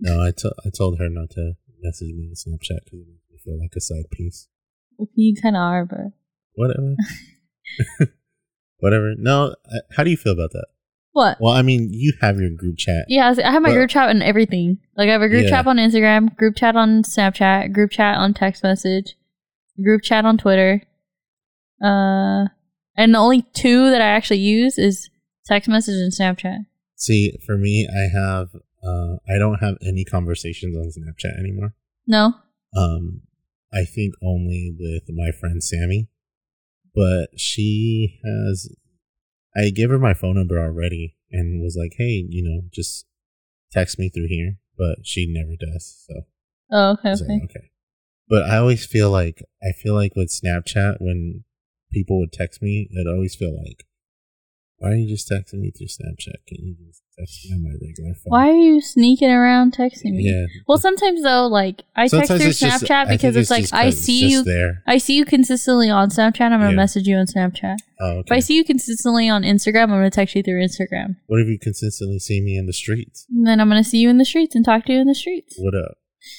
Speaker 1: no, I to- I told her not to message me on Snapchat because it feel like a side piece.
Speaker 2: You kind of are, but
Speaker 1: Whatever. *laughs* *laughs* Whatever. No, I- how do you feel about that?
Speaker 2: what?
Speaker 1: Well, I mean, you have your group chat.
Speaker 2: Yeah, I was- I have my
Speaker 1: Well-
Speaker 2: group chat and everything. Like I have a group
Speaker 1: Yeah.
Speaker 2: chat on Instagram, group chat on Snapchat, group chat on text message, group chat on Twitter. Uh, and the only two that I actually use is text message and Snapchat.
Speaker 1: See, for me, I have uh, I don't have any conversations on Snapchat anymore.
Speaker 2: No,
Speaker 1: Um, I think only with my friend Sammy, but she has. I gave her my phone number already and was like, "Hey, you know, just text me through here," but she never does. So
Speaker 2: oh okay, okay.
Speaker 1: like, okay. But I always feel like I feel like with Snapchat when people would text me, I'd always feel like, "Why are you just texting me through Snapchat? Can you just text me on my regular phone?"
Speaker 2: Why are you sneaking around texting me?
Speaker 1: Yeah.
Speaker 2: Well, sometimes though, like I text
Speaker 1: Sometimes
Speaker 2: through
Speaker 1: it's just-
Speaker 2: Snapchat
Speaker 1: I think
Speaker 2: because it's, like
Speaker 1: just
Speaker 2: I
Speaker 1: it's
Speaker 2: see
Speaker 1: just
Speaker 2: you,
Speaker 1: there.
Speaker 2: I see you consistently on Snapchat. I'm gonna
Speaker 1: Yeah.
Speaker 2: message you on Snapchat.
Speaker 1: Oh,
Speaker 2: If I see you consistently on Instagram, I'm gonna text you through Instagram.
Speaker 1: What if you consistently see me in the streets?
Speaker 2: And then I'm gonna see you in the streets and talk to you in the streets.
Speaker 1: What up?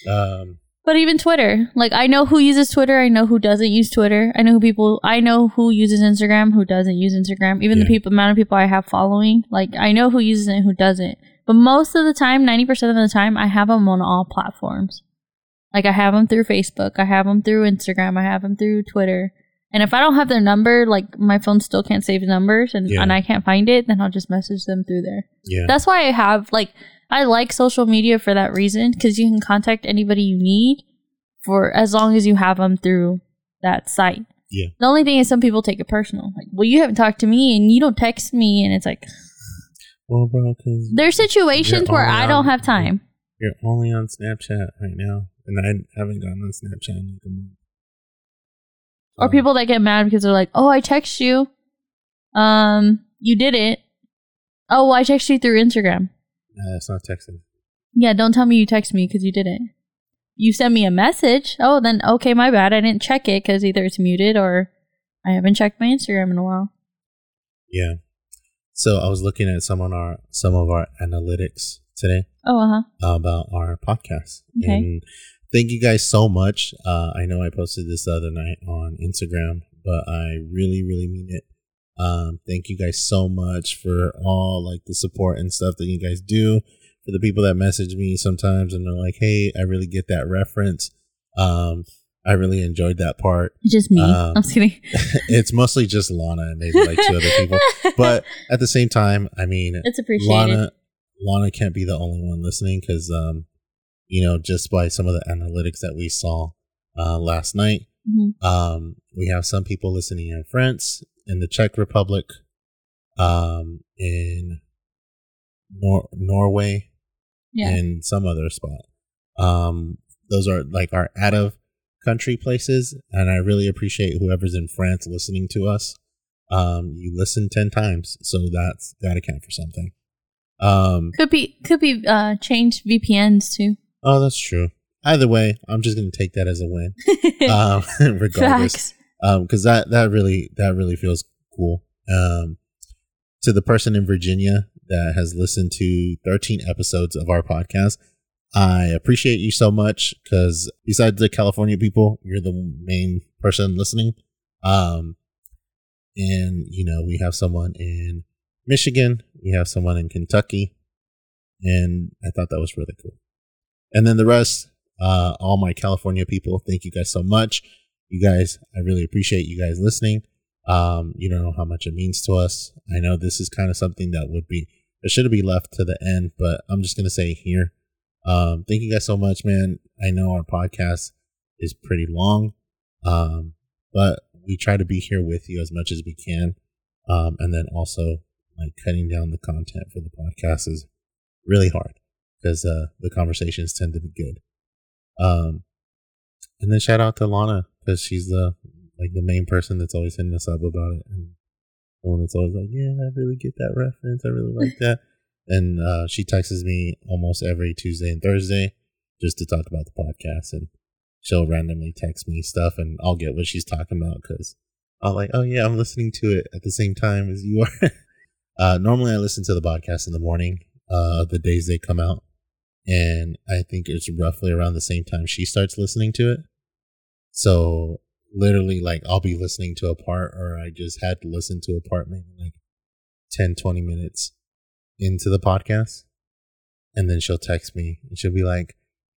Speaker 1: Um,
Speaker 2: But even Twitter, like I know who uses Twitter, I know who doesn't use Twitter. I know who people, I know who uses Instagram, who doesn't use Instagram. Even the people, amount of people I have following, like I know who uses it and who doesn't. But most of the time, ninety percent of the time, I have them on all platforms. Like I have them through Facebook, I have them through Instagram, I have them through Twitter. And if I don't have their number, like my phone still can't save numbers, and,
Speaker 1: Yeah.
Speaker 2: and I can't find it, then I'll just message them through there.
Speaker 1: yeah.
Speaker 2: That's why I have like I like social media for that reason because you can contact anybody you need for as long as you have them through that site.
Speaker 1: Yeah.
Speaker 2: The only thing is some people take it personal. Like, well, you haven't talked to me and you don't text me, and it's like
Speaker 1: well, bro, because
Speaker 2: there's situations where I don't have time.
Speaker 1: you're only on Snapchat right now, and I haven't gotten on Snapchat in like a month.
Speaker 2: Or people that get mad because they're like, "Oh, I text you, um, you did it. Oh, well, I text you through Instagram.
Speaker 1: Nah, that's not texting.
Speaker 2: Yeah, don't tell me you text me because you didn't. You sent me a message. Oh, then okay, my bad. I didn't check it because either it's muted or I haven't checked my Instagram in a while.
Speaker 1: Yeah. So I was looking at some on our some of our analytics today
Speaker 2: Oh, uh huh.
Speaker 1: about our podcast,
Speaker 2: Okay.
Speaker 1: and thank you guys so much. Uh, I know I posted this the other night on Instagram, but I really, really mean it. Um, thank you guys so much for all like the support and stuff that you guys do. For the people that message me sometimes and they're like, "Hey, I really get that reference." Um, I really enjoyed that part.
Speaker 2: Just me.
Speaker 1: Um,
Speaker 2: I'm just kidding. *laughs*
Speaker 1: it's mostly just Lana and maybe like two other people, *laughs* but at the same time, I mean,
Speaker 2: it's appreciated.
Speaker 1: Lana Lana can't be the only one listening because um you know just by some of the analytics that we saw uh last night
Speaker 2: Mhm.
Speaker 1: um we have some people listening in France in the Czech Republic um in Nor- Norway
Speaker 2: Yeah.
Speaker 1: and some other spot um those are like our out of country places and I really appreciate whoever's in France listening to us um you listen 10 times so that's got to count for something Um,
Speaker 2: Could be could be uh changed VPNs too.
Speaker 1: oh, that's true. Either way, I'm just gonna take that as a win. *laughs* um, *laughs* regardless,
Speaker 2: Facts.
Speaker 1: Um, because that that really that really feels cool. Um, to the person in Virginia that has listened to 13 episodes of our podcast, I appreciate you so much. Because besides the California people, you're the main person listening. Um, and you know we have someone in Michigan, we have someone in Kentucky, and I thought that was really cool. And then the rest, uh, all my California people, thank you guys so much. You guys, I really appreciate you guys listening. Um, you don't know how much it means to us. I know this is kind of something that would be it should be left to the end, but I'm just gonna say here. Um, thank you guys so much, man. I know our podcast is pretty long, um, but we try to be here with you as much as we can. Um, and then also like cutting down the content for the podcast is really hard because uh, the conversations tend to be good. Um, and then shout out to Lana because she's the like the main person that's always hitting us up about it, and the one that's always like, "Yeah, I really get that reference. I really like that." *laughs* And uh, she texts me almost every Tuesday and Thursday just to talk about the podcast, and she'll randomly text me stuff, and I'll get what she's talking about because I'll like, "Oh yeah, I'm listening to it at the same time as you are." *laughs* uh, normally, I listen to the podcast in the morning, uh, the days they come out, and I think it's roughly around the same time she starts listening to it. So literally like I'll be listening to a part or I just had to listen to a part maybe like 10, 20 minutes into the podcast. And then she'll text me and she'll be like,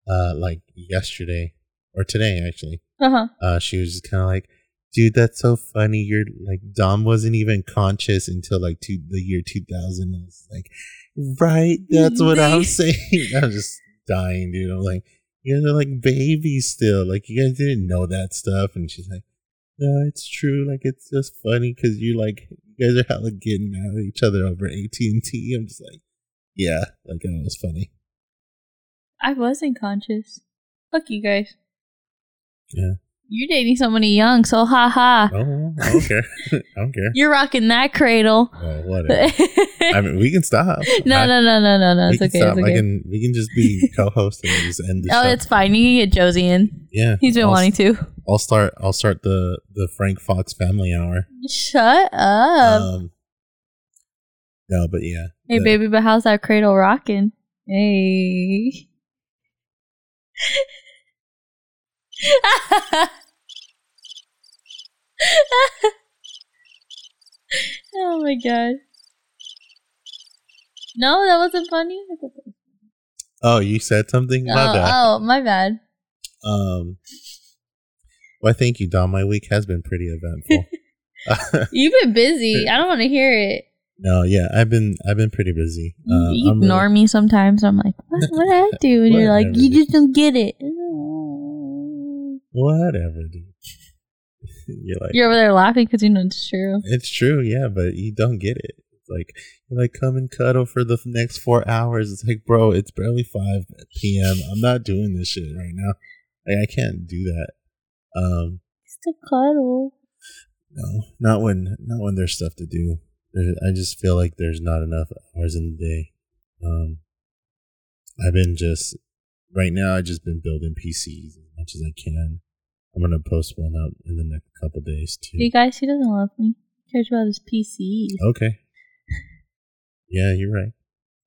Speaker 1: uh, like yesterday or today actually.
Speaker 2: Uh huh.
Speaker 1: Uh, she was just kind of like, dude, that's so funny. You're like, Dom wasn't even conscious until like two, the year 2000. I was like, right. That's what I'm saying. *laughs* I'm just dying, dude. I'm like, you guys are like babies still. Like you guys didn't know that stuff. And she's like, no, it's true. Like it's just funny because you like you guys are hella getting mad at each other over AT and T. I'm just like, yeah, like that was funny.
Speaker 2: I wasn't conscious. Fuck you guys.
Speaker 1: Yeah.
Speaker 2: You're dating somebody young, so haha.
Speaker 1: Oh, I don't care. *laughs* I don't care.
Speaker 2: You're rocking that cradle.
Speaker 1: Oh, whatever. I mean, we can stop. *laughs*
Speaker 2: no,
Speaker 1: I-
Speaker 2: no, no, no, no, no. It's okay.
Speaker 1: stop.
Speaker 2: It's
Speaker 1: I can. We can just be *laughs* co-host and just end the
Speaker 2: Oh,
Speaker 1: show.
Speaker 2: it's fine. You can get Josie in.
Speaker 1: yeah.
Speaker 2: He's been
Speaker 1: I'll,
Speaker 2: wanting to.
Speaker 1: I'll start. I'll start the the Frank Fox Family Hour.
Speaker 2: Shut up.
Speaker 1: Um. No, but yeah.
Speaker 2: hey,
Speaker 1: the-
Speaker 2: baby, but how's that cradle rocking? Hey. *laughs* oh my god. No, that wasn't funny. I thought that was-
Speaker 1: Oh, you said something. My
Speaker 2: oh,
Speaker 1: bad.
Speaker 2: oh, my bad.
Speaker 1: Um. Well, thank you, Dom. My week has been pretty eventful. *laughs* *laughs*
Speaker 2: You've been busy. I don't want to hear it.
Speaker 1: no, yeah, I've been I've been pretty busy. Uh,
Speaker 2: you ignore
Speaker 1: really-
Speaker 2: me sometimes. I'm like, what what I do? And you're like, you just don't get it.
Speaker 1: Whatever, dude. *laughs* You're like,
Speaker 2: You're over there laughing because you know it's true.
Speaker 1: it's true, yeah, but you don't get it. It's like you're like, come and cuddle for the next four hours. It's like, bro, it's barely five p.m. I'm not doing this shit right now. Like, I can't do that. Um,
Speaker 2: Still cuddle.
Speaker 1: no, not when not when there's stuff to do. I just feel like there's not enough hours in the day. Um, I've been just right now. I've just been building PCs as much as I can. I'm gonna post one up in the next couple days too.
Speaker 2: You guys, he doesn't love me. He cares about his PC.
Speaker 1: Okay. Yeah, you're right. *laughs*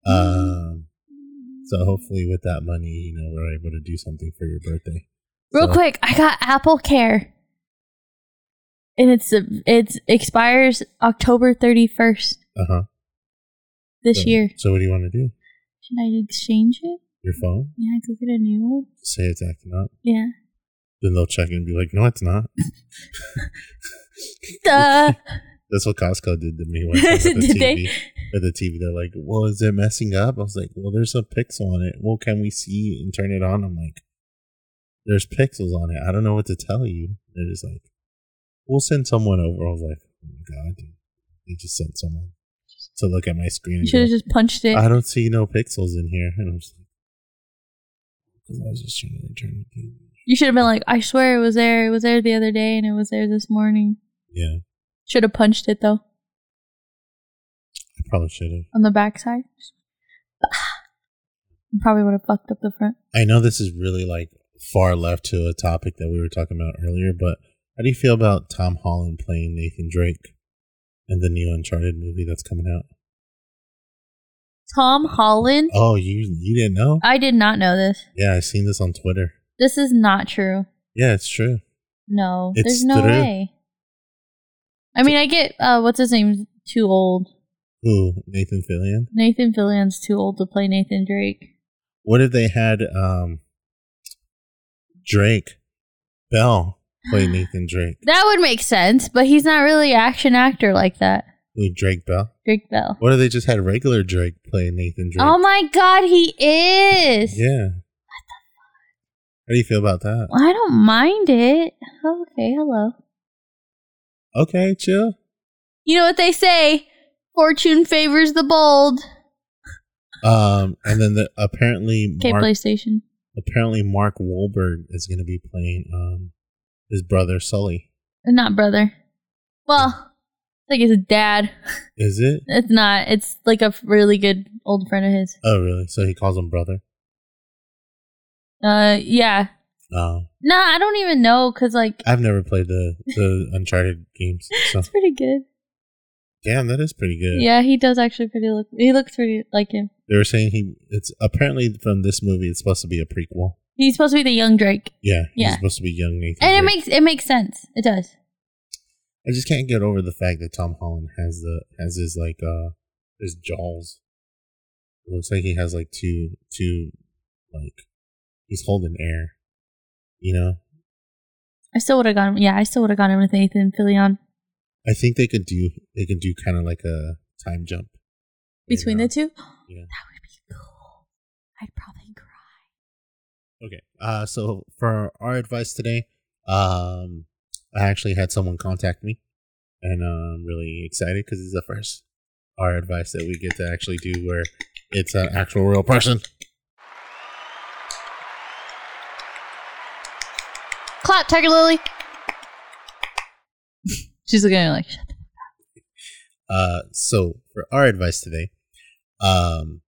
Speaker 1: Um, so hopefully with that money, you know, we're able to do something for your birthday.
Speaker 2: Real
Speaker 1: So-
Speaker 2: quick, I got AppleCare, and it's it's expires October thirty first
Speaker 1: Uh huh.
Speaker 2: this
Speaker 1: so,
Speaker 2: year.
Speaker 1: So what do you want to do?
Speaker 2: Should I exchange it?
Speaker 1: Your phone?
Speaker 2: Yeah, go get a new one.
Speaker 1: Say it's acting up.
Speaker 2: Yeah.
Speaker 1: Then they'll check and be like, no, it's not. *laughs*
Speaker 2: Duh.
Speaker 1: That's what Costco did to me one time with the
Speaker 2: Did
Speaker 1: TV.
Speaker 2: they?
Speaker 1: With the TV, they're like, "Well, is it messing up?" I was like, "Well, there's a pixel on it. Well, can we see and turn it on?" I'm like, "There's pixels on it. I don't know what to tell you." They're just like, "We'll send someone over." I was like, "Oh my god, dude. they just sent someone to look at my screen."
Speaker 2: You should have just punched it.
Speaker 1: I don't see no pixels in here, and I'm just like, because I was just trying to return the TV.
Speaker 2: You should have been like, I swear it was there. It was there the other day, and it was there this morning.
Speaker 1: Yeah,
Speaker 2: Should have punched it though
Speaker 1: I probably should have.
Speaker 2: on the backside. *sighs* Probably would have fucked up the front.
Speaker 1: I know this is really like far left to a topic that we were talking about earlier, but how do you feel about Tom Holland playing Nathan Drake in the new Uncharted movie that's coming out?
Speaker 2: Tom Holland.
Speaker 1: Oh, you you didn't know?
Speaker 2: I did not know this.
Speaker 1: Yeah, I seen this on Twitter.
Speaker 2: This is not true.
Speaker 1: Yeah, it's true.
Speaker 2: No,
Speaker 1: It's
Speaker 2: there's no
Speaker 1: true.
Speaker 2: way. I mean, I get uh, what's his name? Too old.
Speaker 1: Who? Nathan Fillion?
Speaker 2: Nathan Fillion's too old to play Nathan Drake.
Speaker 1: What if they had um Drake Bell play *gasps* Nathan Drake?
Speaker 2: That would make sense, but he's not really action actor like that.
Speaker 1: Who Drake Bell?
Speaker 2: Drake Bell.
Speaker 1: What if they just had regular Drake play Nathan Drake?
Speaker 2: Oh my god, he is.
Speaker 1: yeah. How do you feel about that?
Speaker 2: I don't mind it. Okay, hello.
Speaker 1: Okay, chill.
Speaker 2: You know what they say? Fortune favors the bold.
Speaker 1: Um, and then the, apparently
Speaker 2: Okay,
Speaker 1: Mark,
Speaker 2: PlayStation.
Speaker 1: apparently Mark Wahlberg is going to be playing um his brother Sully.
Speaker 2: Not brother. Well, I think it's dad.
Speaker 1: Is it?
Speaker 2: It's not. It's like a really good old friend of his.
Speaker 1: Oh, really? So he calls him brother.
Speaker 2: Uh, yeah.
Speaker 1: Oh,
Speaker 2: Nah, I don't even know because like
Speaker 1: I've never played the the Uncharted games. *laughs* So
Speaker 2: it's pretty good.
Speaker 1: damn, that is pretty good.
Speaker 2: Yeah, he does actually pretty look. He looks pretty like him.
Speaker 1: They were saying he it's apparently from this movie it's supposed to be a prequel.
Speaker 2: He's supposed to be the young Drake,
Speaker 1: Yeah, he's
Speaker 2: Yeah.
Speaker 1: supposed to be young Nathan.
Speaker 2: and it makes it makes sense. It does.
Speaker 1: I just can't get over the fact that Tom Holland has the has his like uh his jaws. It looks like he has like two two like he's holding air. You know?
Speaker 2: I still would have gone. Yeah, I still would have gone in with Nathan Fillion
Speaker 1: I think they could do they could do kind of like a time jump
Speaker 2: between the two.
Speaker 1: Yeah.
Speaker 2: That would be cool. I'd probably cry.
Speaker 1: Okay. Uh so for our advice today, um I actually had someone contact me and uh, I'm really excited cuz it's the first our advice that we get to actually do where it's an actual real person.
Speaker 2: Clap, Tiger Lily. She's looking at me like, *laughs*
Speaker 1: Uh, so for our advice today, um,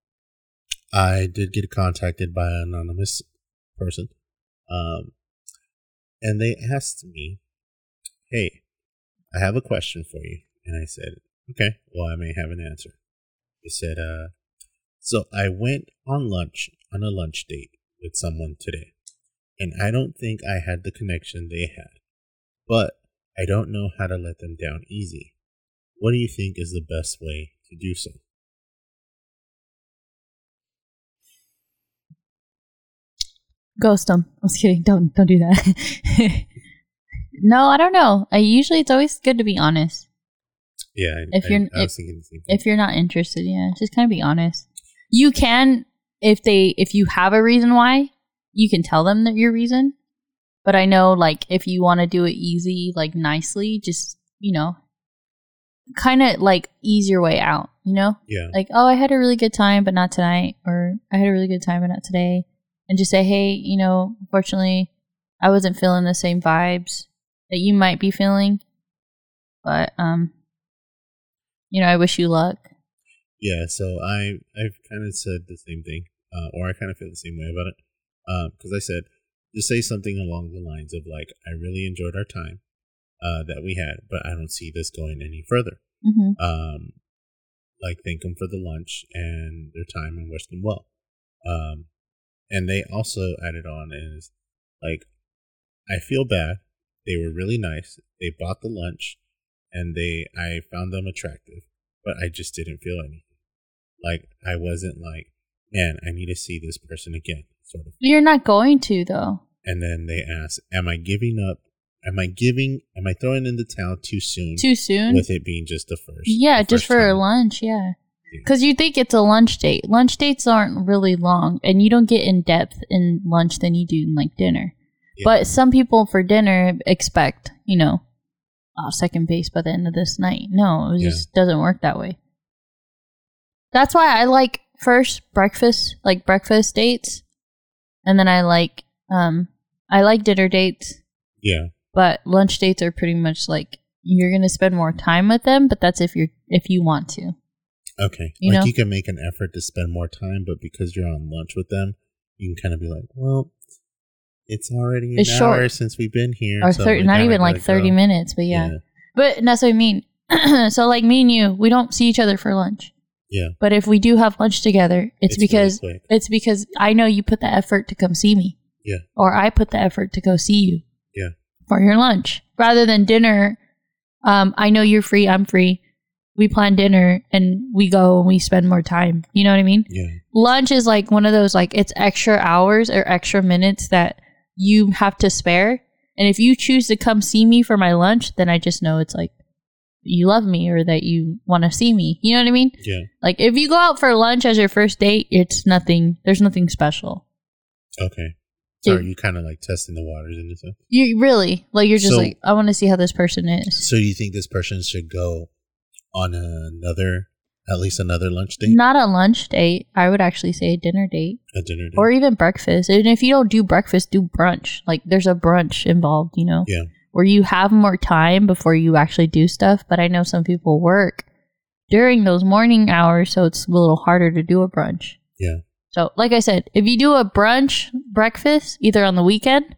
Speaker 1: I did get contacted by an anonymous person, um, and they asked me, "Hey, I have a question for you," and I said, "Okay, well, I may have an answer." They said, "Uh, so I went on lunch on a lunch date with someone today, and I don't think I had the connection they had, but I don't know how to let them down easy." What do you think is the best way to do so?
Speaker 2: Ghost them. I was kidding. Don't don't do that. *laughs* no, I don't know. I usually it's always good to be honest.
Speaker 1: Yeah, I,
Speaker 2: If you're-
Speaker 1: I, was
Speaker 2: if-
Speaker 1: the same thing.
Speaker 2: If you're not interested, yeah, just kind of be honest. You can if they if you have a reason why, you can tell them that your reason. But I know like if you want to do it easy, like nicely, just, you know, kind of like ease your way out, you know?
Speaker 1: yeah,
Speaker 2: like, oh, I had a really good time, but not tonight, or I had a really good time, but not today, and just say, hey, you know, unfortunately, I wasn't feeling the same vibes that you might be feeling, but um, you know, I wish you luck.
Speaker 1: yeah. So I I've kind of said the same thing, uh, or I kind of feel the same way about it, because I said just say something along the lines of like, I really enjoyed our time uh, that we had, but I don't see this going any further.
Speaker 2: hmm
Speaker 1: um, like thank them for the lunch and their time and wish them well. Um, and they also added on is like, I feel bad. They were really nice. They bought the lunch, and they I found them attractive, but I just didn't feel anything. Like I wasn't like, man, I need to see this person again, sort of.
Speaker 2: You're not going to though.
Speaker 1: And then they ask, "Am I giving up? Am I giving? Am I throwing in the towel too soon?
Speaker 2: Too soon.
Speaker 1: with it being just the first.
Speaker 2: Yeah,
Speaker 1: the
Speaker 2: just
Speaker 1: first
Speaker 2: for
Speaker 1: time.
Speaker 2: lunch, yeah.
Speaker 1: Yeah.
Speaker 2: Because you think it's a lunch date. Lunch dates aren't really long, and you don't get in depth in lunch than you do in like dinner.
Speaker 1: Yeah.
Speaker 2: But some people for dinner expect, you know, oh, second base by the end of this night. No, it
Speaker 1: Yeah.
Speaker 2: just doesn't work that way. That's why I like first breakfast, like breakfast dates, and then I like um I like dinner dates,
Speaker 1: Yeah,
Speaker 2: but lunch dates are pretty much like you're gonna spend more time with them, but that's if you're if you want to.
Speaker 1: Okay.
Speaker 2: You
Speaker 1: like
Speaker 2: know?
Speaker 1: you can make an effort to spend more time, but because you're on lunch with them, you can kind of be like, well, it's already an
Speaker 2: It's short.
Speaker 1: since we've been here.
Speaker 2: or
Speaker 1: so
Speaker 2: thir- not even like 30
Speaker 1: go.
Speaker 2: minutes, but yeah. But that's what I mean. *clears throat* so like me and you, we don't see each other for lunch.
Speaker 1: Yeah.
Speaker 2: But if we do have lunch together, it's,
Speaker 1: It's
Speaker 2: because it's because I know you put the effort to come see me.
Speaker 1: Yeah.
Speaker 2: Or I put the effort to go see you.
Speaker 1: Yeah.
Speaker 2: For your lunch. Rather than dinner, um, I know you're free, I'm free. We plan dinner and we go and we spend more time. You know what I mean?
Speaker 1: Yeah.
Speaker 2: lunch is like one of those like it's extra hours or extra minutes that you have to spare and if you choose to come see me for my lunch then i just know it's like you love me or that you want to see me you know what i mean
Speaker 1: Yeah.
Speaker 2: like if you go out for lunch as your first date it's nothing there's nothing special
Speaker 1: Okay. So are
Speaker 2: Dude.
Speaker 1: you kind of like testing the waters in this?
Speaker 2: you really like you're just
Speaker 1: So-
Speaker 2: like i want to see how this person is
Speaker 1: So you think this person should go on another, at least another lunch date,
Speaker 2: not a lunch date i would actually say a dinner date
Speaker 1: a dinner date?
Speaker 2: or even breakfast and if you don't do breakfast do brunch like there's a brunch involved you know
Speaker 1: yeah.
Speaker 2: Where you have more time before you actually do stuff. But I know some people work during those morning hours, so it's a little harder to do a brunch.
Speaker 1: Yeah.
Speaker 2: So, like I said, if you do a brunch breakfast either on the weekend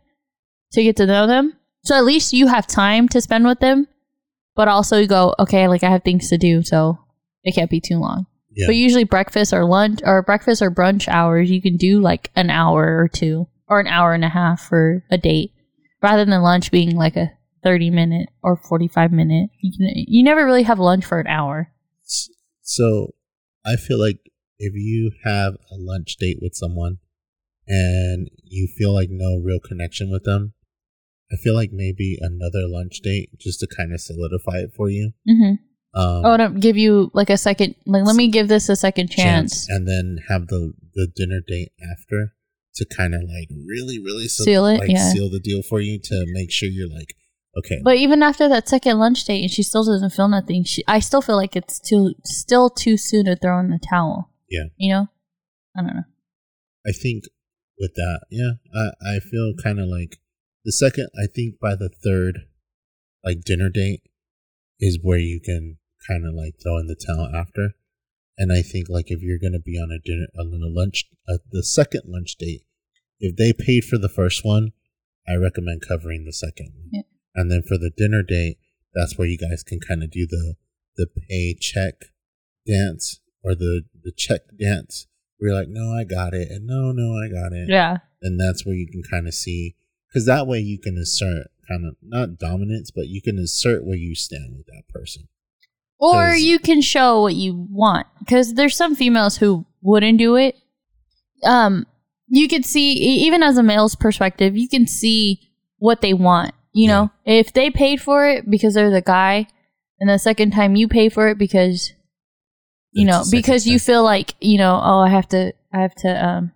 Speaker 2: to get to know them, so at least you have time to spend with them, but also you go, okay, like I have things to do, so it can't be too long.
Speaker 1: Yeah.
Speaker 2: But usually breakfast or lunch or breakfast or brunch hours, you can do like an hour or two or an hour and a half for a date rather than lunch being like a 30 minute or 45 minute. You can, you never really have lunch for an hour.
Speaker 1: So I feel like if you have a lunch date with someone and you feel like no real connection with them, I feel like maybe another lunch date just to kind of solidify it for you.
Speaker 2: Mm-hmm.
Speaker 1: Um,
Speaker 2: oh, to give you like a second, like let me give this a second chance.
Speaker 1: and then have the the dinner date after to kind of like really really
Speaker 2: Seal it,
Speaker 1: like
Speaker 2: yeah.
Speaker 1: seal the deal for you to make sure you're like okay
Speaker 2: But even after that second lunch date and she still doesn't feel nothing, she, I still feel like it's too, still too soon to throw in the towel.
Speaker 1: Yeah.
Speaker 2: You know? I don't know.
Speaker 1: I think with that yeah I I feel kind of like the second I think by the third like dinner date is where you can kind of like throw in the towel after and I think like if you're gonna be on a dinner on a lunch uh, the second lunch date if they paid for the first one I recommend covering the second one
Speaker 2: Yeah.
Speaker 1: and then for the dinner date that's where you guys can kind of do the the pay check dance or the the check dance where you're like no I got it and no no I got it
Speaker 2: Yeah.
Speaker 1: and that's where you can kind of see because that way you can assert kind of not dominance but you can assert where you stand with that person
Speaker 2: Or you can show what you want because there's some females who wouldn't do it. Um, you could see even as a male's perspective, you can see what they want. You know, if they paid for it because they're the guy, and the second time you pay for it because you know because you feel like you know oh I have to I have to um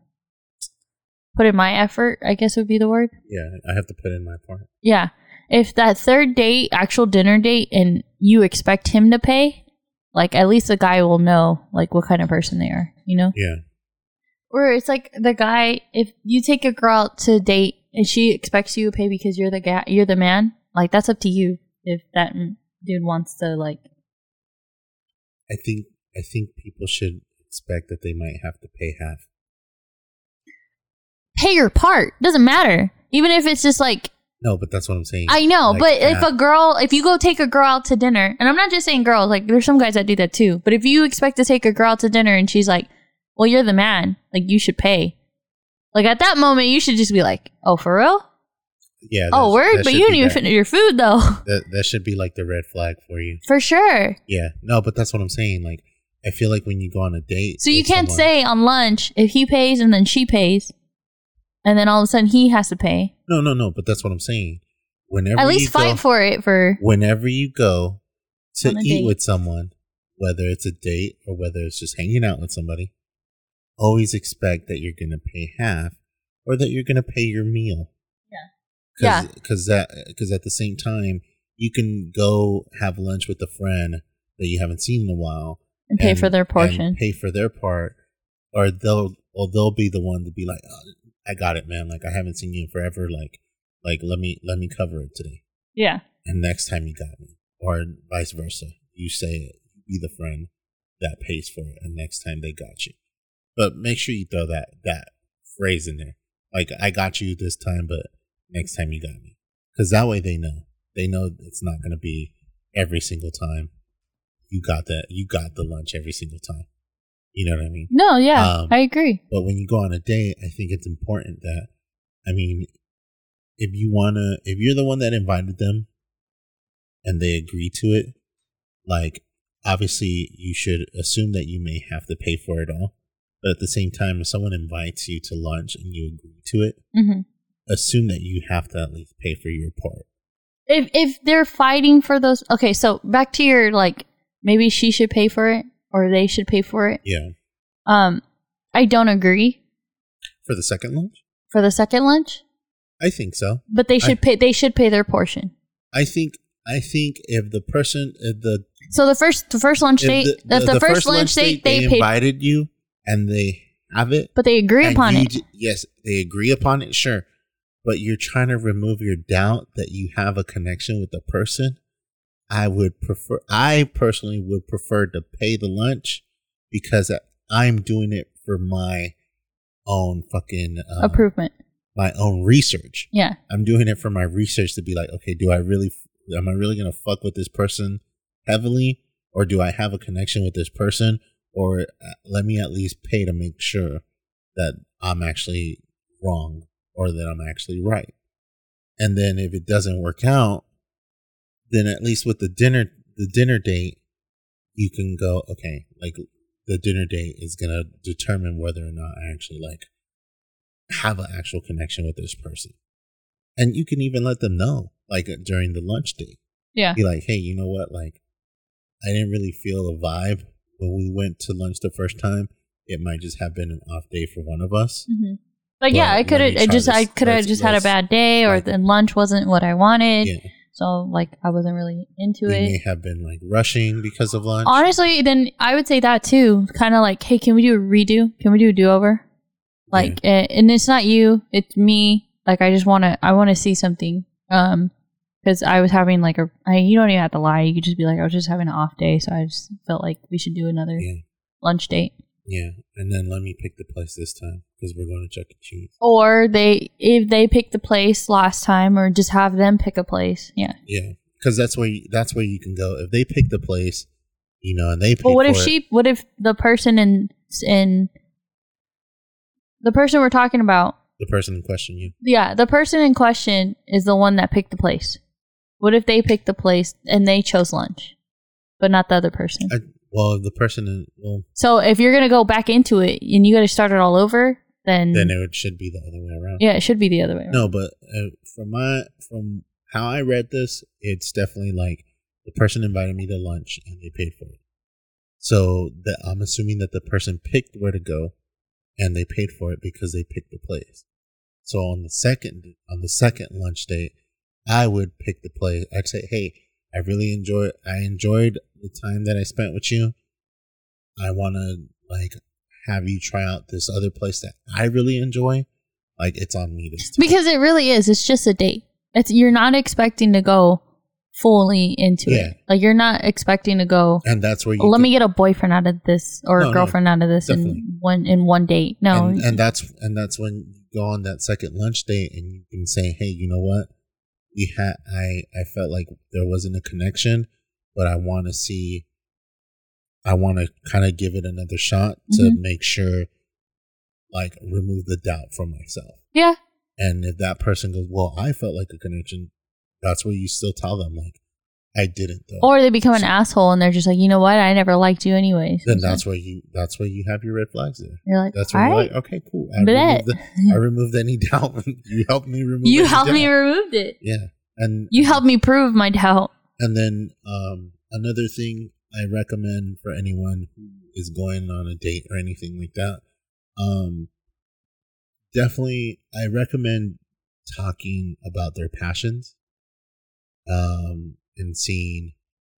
Speaker 2: put in my effort. I guess would be the word.
Speaker 1: yeah I have to put in my part
Speaker 2: Yeah. If that third date, actual dinner date, and you expect him to pay, like at least the guy will know like what kind of person they are, you know?
Speaker 1: yeah
Speaker 2: Or it's like the guy, if you take a girl out to date and she expects you to pay because you're the guy, you're the man, like that's up to you. If that dude wants to like,
Speaker 1: I think I think people should expect that they might have to pay half
Speaker 2: pay your part, doesn't matter. Even if it's just like
Speaker 1: no but that's what I'm saying
Speaker 2: I know,
Speaker 1: Like,
Speaker 2: but if a girl, if you go take a girl out to dinner, and I'm not just saying girls, like there's some guys that do that too. But if you expect to take a girl out to dinner and she's like, "Well, you're the man, like you should pay," like at that moment you should just be like, "Oh, for real?
Speaker 1: yeah
Speaker 2: Oh, word, but you didn't even finish your food though." *laughs*
Speaker 1: that, that should be like the red flag for you
Speaker 2: for sure.
Speaker 1: yeah no but that's what I'm saying like I feel like when you go on a date
Speaker 2: So you can't
Speaker 1: someone-
Speaker 2: say on lunch if he pays and then she pays, and then all of a sudden he has to pay.
Speaker 1: no no no but that's what I'm saying whenever
Speaker 2: At
Speaker 1: you
Speaker 2: least fight
Speaker 1: go-
Speaker 2: for it for
Speaker 1: whenever you go to eat
Speaker 2: date.
Speaker 1: with someone, whether it's a date or whether it's just hanging out with somebody, always expect that you're going to pay half or that you're going to pay your meal.
Speaker 2: Yeah.
Speaker 1: Cause, Because that because at the same time you can go have lunch with a friend that you haven't seen in a while
Speaker 2: and pay for their
Speaker 1: and
Speaker 2: portion.
Speaker 1: pay for their part, or they'll or they'll be the one to be like, oh, I got it, man. Like I haven't seen you in forever. Like like let me let me cover it today
Speaker 2: yeah.
Speaker 1: and next time you got me, or vice versa. You say it, be the friend, that pays for it, and next time they got you. But make sure you throw that that phrase in there, like I got you this time, but next time you got me, because that way they know they know it's not going to be every single time you got that you got the lunch every single time. You know what I mean?
Speaker 2: No, yeah,
Speaker 1: Um,
Speaker 2: I agree.
Speaker 1: But when you go on a date, I think it's important that, I mean, if you wanna, if you're the one that invited them, and they agree to it, like obviously you should assume that you may have to pay for it all. But at the same time, if someone invites you to lunch and you agree to it,
Speaker 2: hmm
Speaker 1: assume that you have to at least pay for your part.
Speaker 2: If if they're fighting for those, okay. So back to your like, maybe she should pay for it or they should pay for it.
Speaker 1: Yeah.
Speaker 2: Um, I don't agree
Speaker 1: For the second lunch,
Speaker 2: for the second lunch,
Speaker 1: I think so.
Speaker 2: but they should
Speaker 1: I-
Speaker 2: pay. They should pay their portion.
Speaker 1: I think I think if the person, if the
Speaker 2: So the first the first lunch date, if the, first, lunch date, they,
Speaker 1: they
Speaker 2: paid,
Speaker 1: invited you and they have it,
Speaker 2: but they agree upon it.
Speaker 1: j- yes, they agree upon it, sure. But you're trying to remove your doubt that you have a connection with the person. I would prefer, I personally would prefer to pay the lunch because I'm doing it for my own fucking, um,
Speaker 2: Improvement.
Speaker 1: my own research.
Speaker 2: Yeah.
Speaker 1: I'm doing it for my research to be like, okay, do I really, am I really going to fuck with this person heavily? Or do I have a connection with this person? Or uh, let me at least pay to make sure that I'm actually wrong or that I'm actually right. And then if it doesn't work out, then at least with the dinner, the dinner date, you can go, okay, like the dinner date is going to determine whether or not I actually like have an actual connection with this person. And you can even let them know, like during the lunch date,
Speaker 2: Yeah.
Speaker 1: be like, hey, you know what? Like, I didn't really feel a vibe when we went to lunch the first time. It might just have been an off day for one of us.
Speaker 2: hmm Like yeah, I could have. just I could have just had a bad day, or
Speaker 1: like-
Speaker 2: then lunch wasn't what I wanted.
Speaker 1: Yeah.
Speaker 2: So like I wasn't really into it.
Speaker 1: may have been like rushing because of lunch.
Speaker 2: Honestly, then I would say that too. Kind of like, hey, can we do a redo? Can we do a do over? Like, eh, and it's not you, it's me. Like, I just want to, I want to see something. Um, because I was having like a, I, you don't even have to lie. You could just be like, I was just having an off day, so I just felt like we should do another
Speaker 1: Yeah.
Speaker 2: lunch date.
Speaker 1: Yeah. And then let me pick the place this time because we're going to Chuck E. Cheese.
Speaker 2: Or they, if they pick the place last time, or just have them pick a place. Yeah.
Speaker 1: Yeah. Because that's where you, that's where you can go. If they pick the place, you know, and they pay
Speaker 2: But what if
Speaker 1: for it,
Speaker 2: she? What if the person in in the person we're talking about?
Speaker 1: the person in question, you.
Speaker 2: Yeah, the person in question is the one that picked the place. What if they picked the place and they chose lunch, but not the other person?
Speaker 1: I, well, if the person in, well,
Speaker 2: So if you're gonna go back into it and you got to start it all over, then,
Speaker 1: then it should be the other way around.
Speaker 2: yeah, it should be the other way. Around.
Speaker 1: No, but uh, from my from how I read this, it's definitely like the person invited me to lunch and they paid for it. So that I'm assuming that the person picked where to go, and they paid for it because they picked the place. So on the second on the second lunch date, I would pick the place. I'd say, "Hey, I really enjoyed. I enjoyed the time that I spent with you. I want to like have you try out this other place that I really enjoy. Like it's on me this time."
Speaker 2: because it really is. It's just a date. It's you're not expecting to go fully into
Speaker 1: Yeah.
Speaker 2: it. Like you're not expecting to go.
Speaker 1: and that's where you
Speaker 2: Let
Speaker 1: can-
Speaker 2: me get a boyfriend out of this or
Speaker 1: No,
Speaker 2: a
Speaker 1: no,
Speaker 2: girlfriend out of this
Speaker 1: definitely.
Speaker 2: in one in one date. No,
Speaker 1: and, and that's and that's when you go on that second lunch date and you can say hey you know what we had i i felt like there wasn't a connection but i want to see i want to kind of give it another shot to
Speaker 2: Mhm.
Speaker 1: make sure like remove the doubt from myself
Speaker 2: yeah,
Speaker 1: and if that person goes well i felt like a connection that's where you still tell them like i didn't though
Speaker 2: or they become an asshole and they're just like, you know what, I never liked you anyways.
Speaker 1: then that's where you that's where you have your red flags there
Speaker 2: you're like,
Speaker 1: that's where you're
Speaker 2: right,
Speaker 1: like okay cool I
Speaker 2: bet.
Speaker 1: removed, the, *laughs* I removed any doubt *laughs* you helped me remove
Speaker 2: you helped me
Speaker 1: doubt.
Speaker 2: removed it.
Speaker 1: Yeah. And
Speaker 2: You helped me prove my doubt.
Speaker 1: And then um another thing I recommend for anyone who is going on a date or anything like that, um definitely I recommend talking about their passions. Um and seeing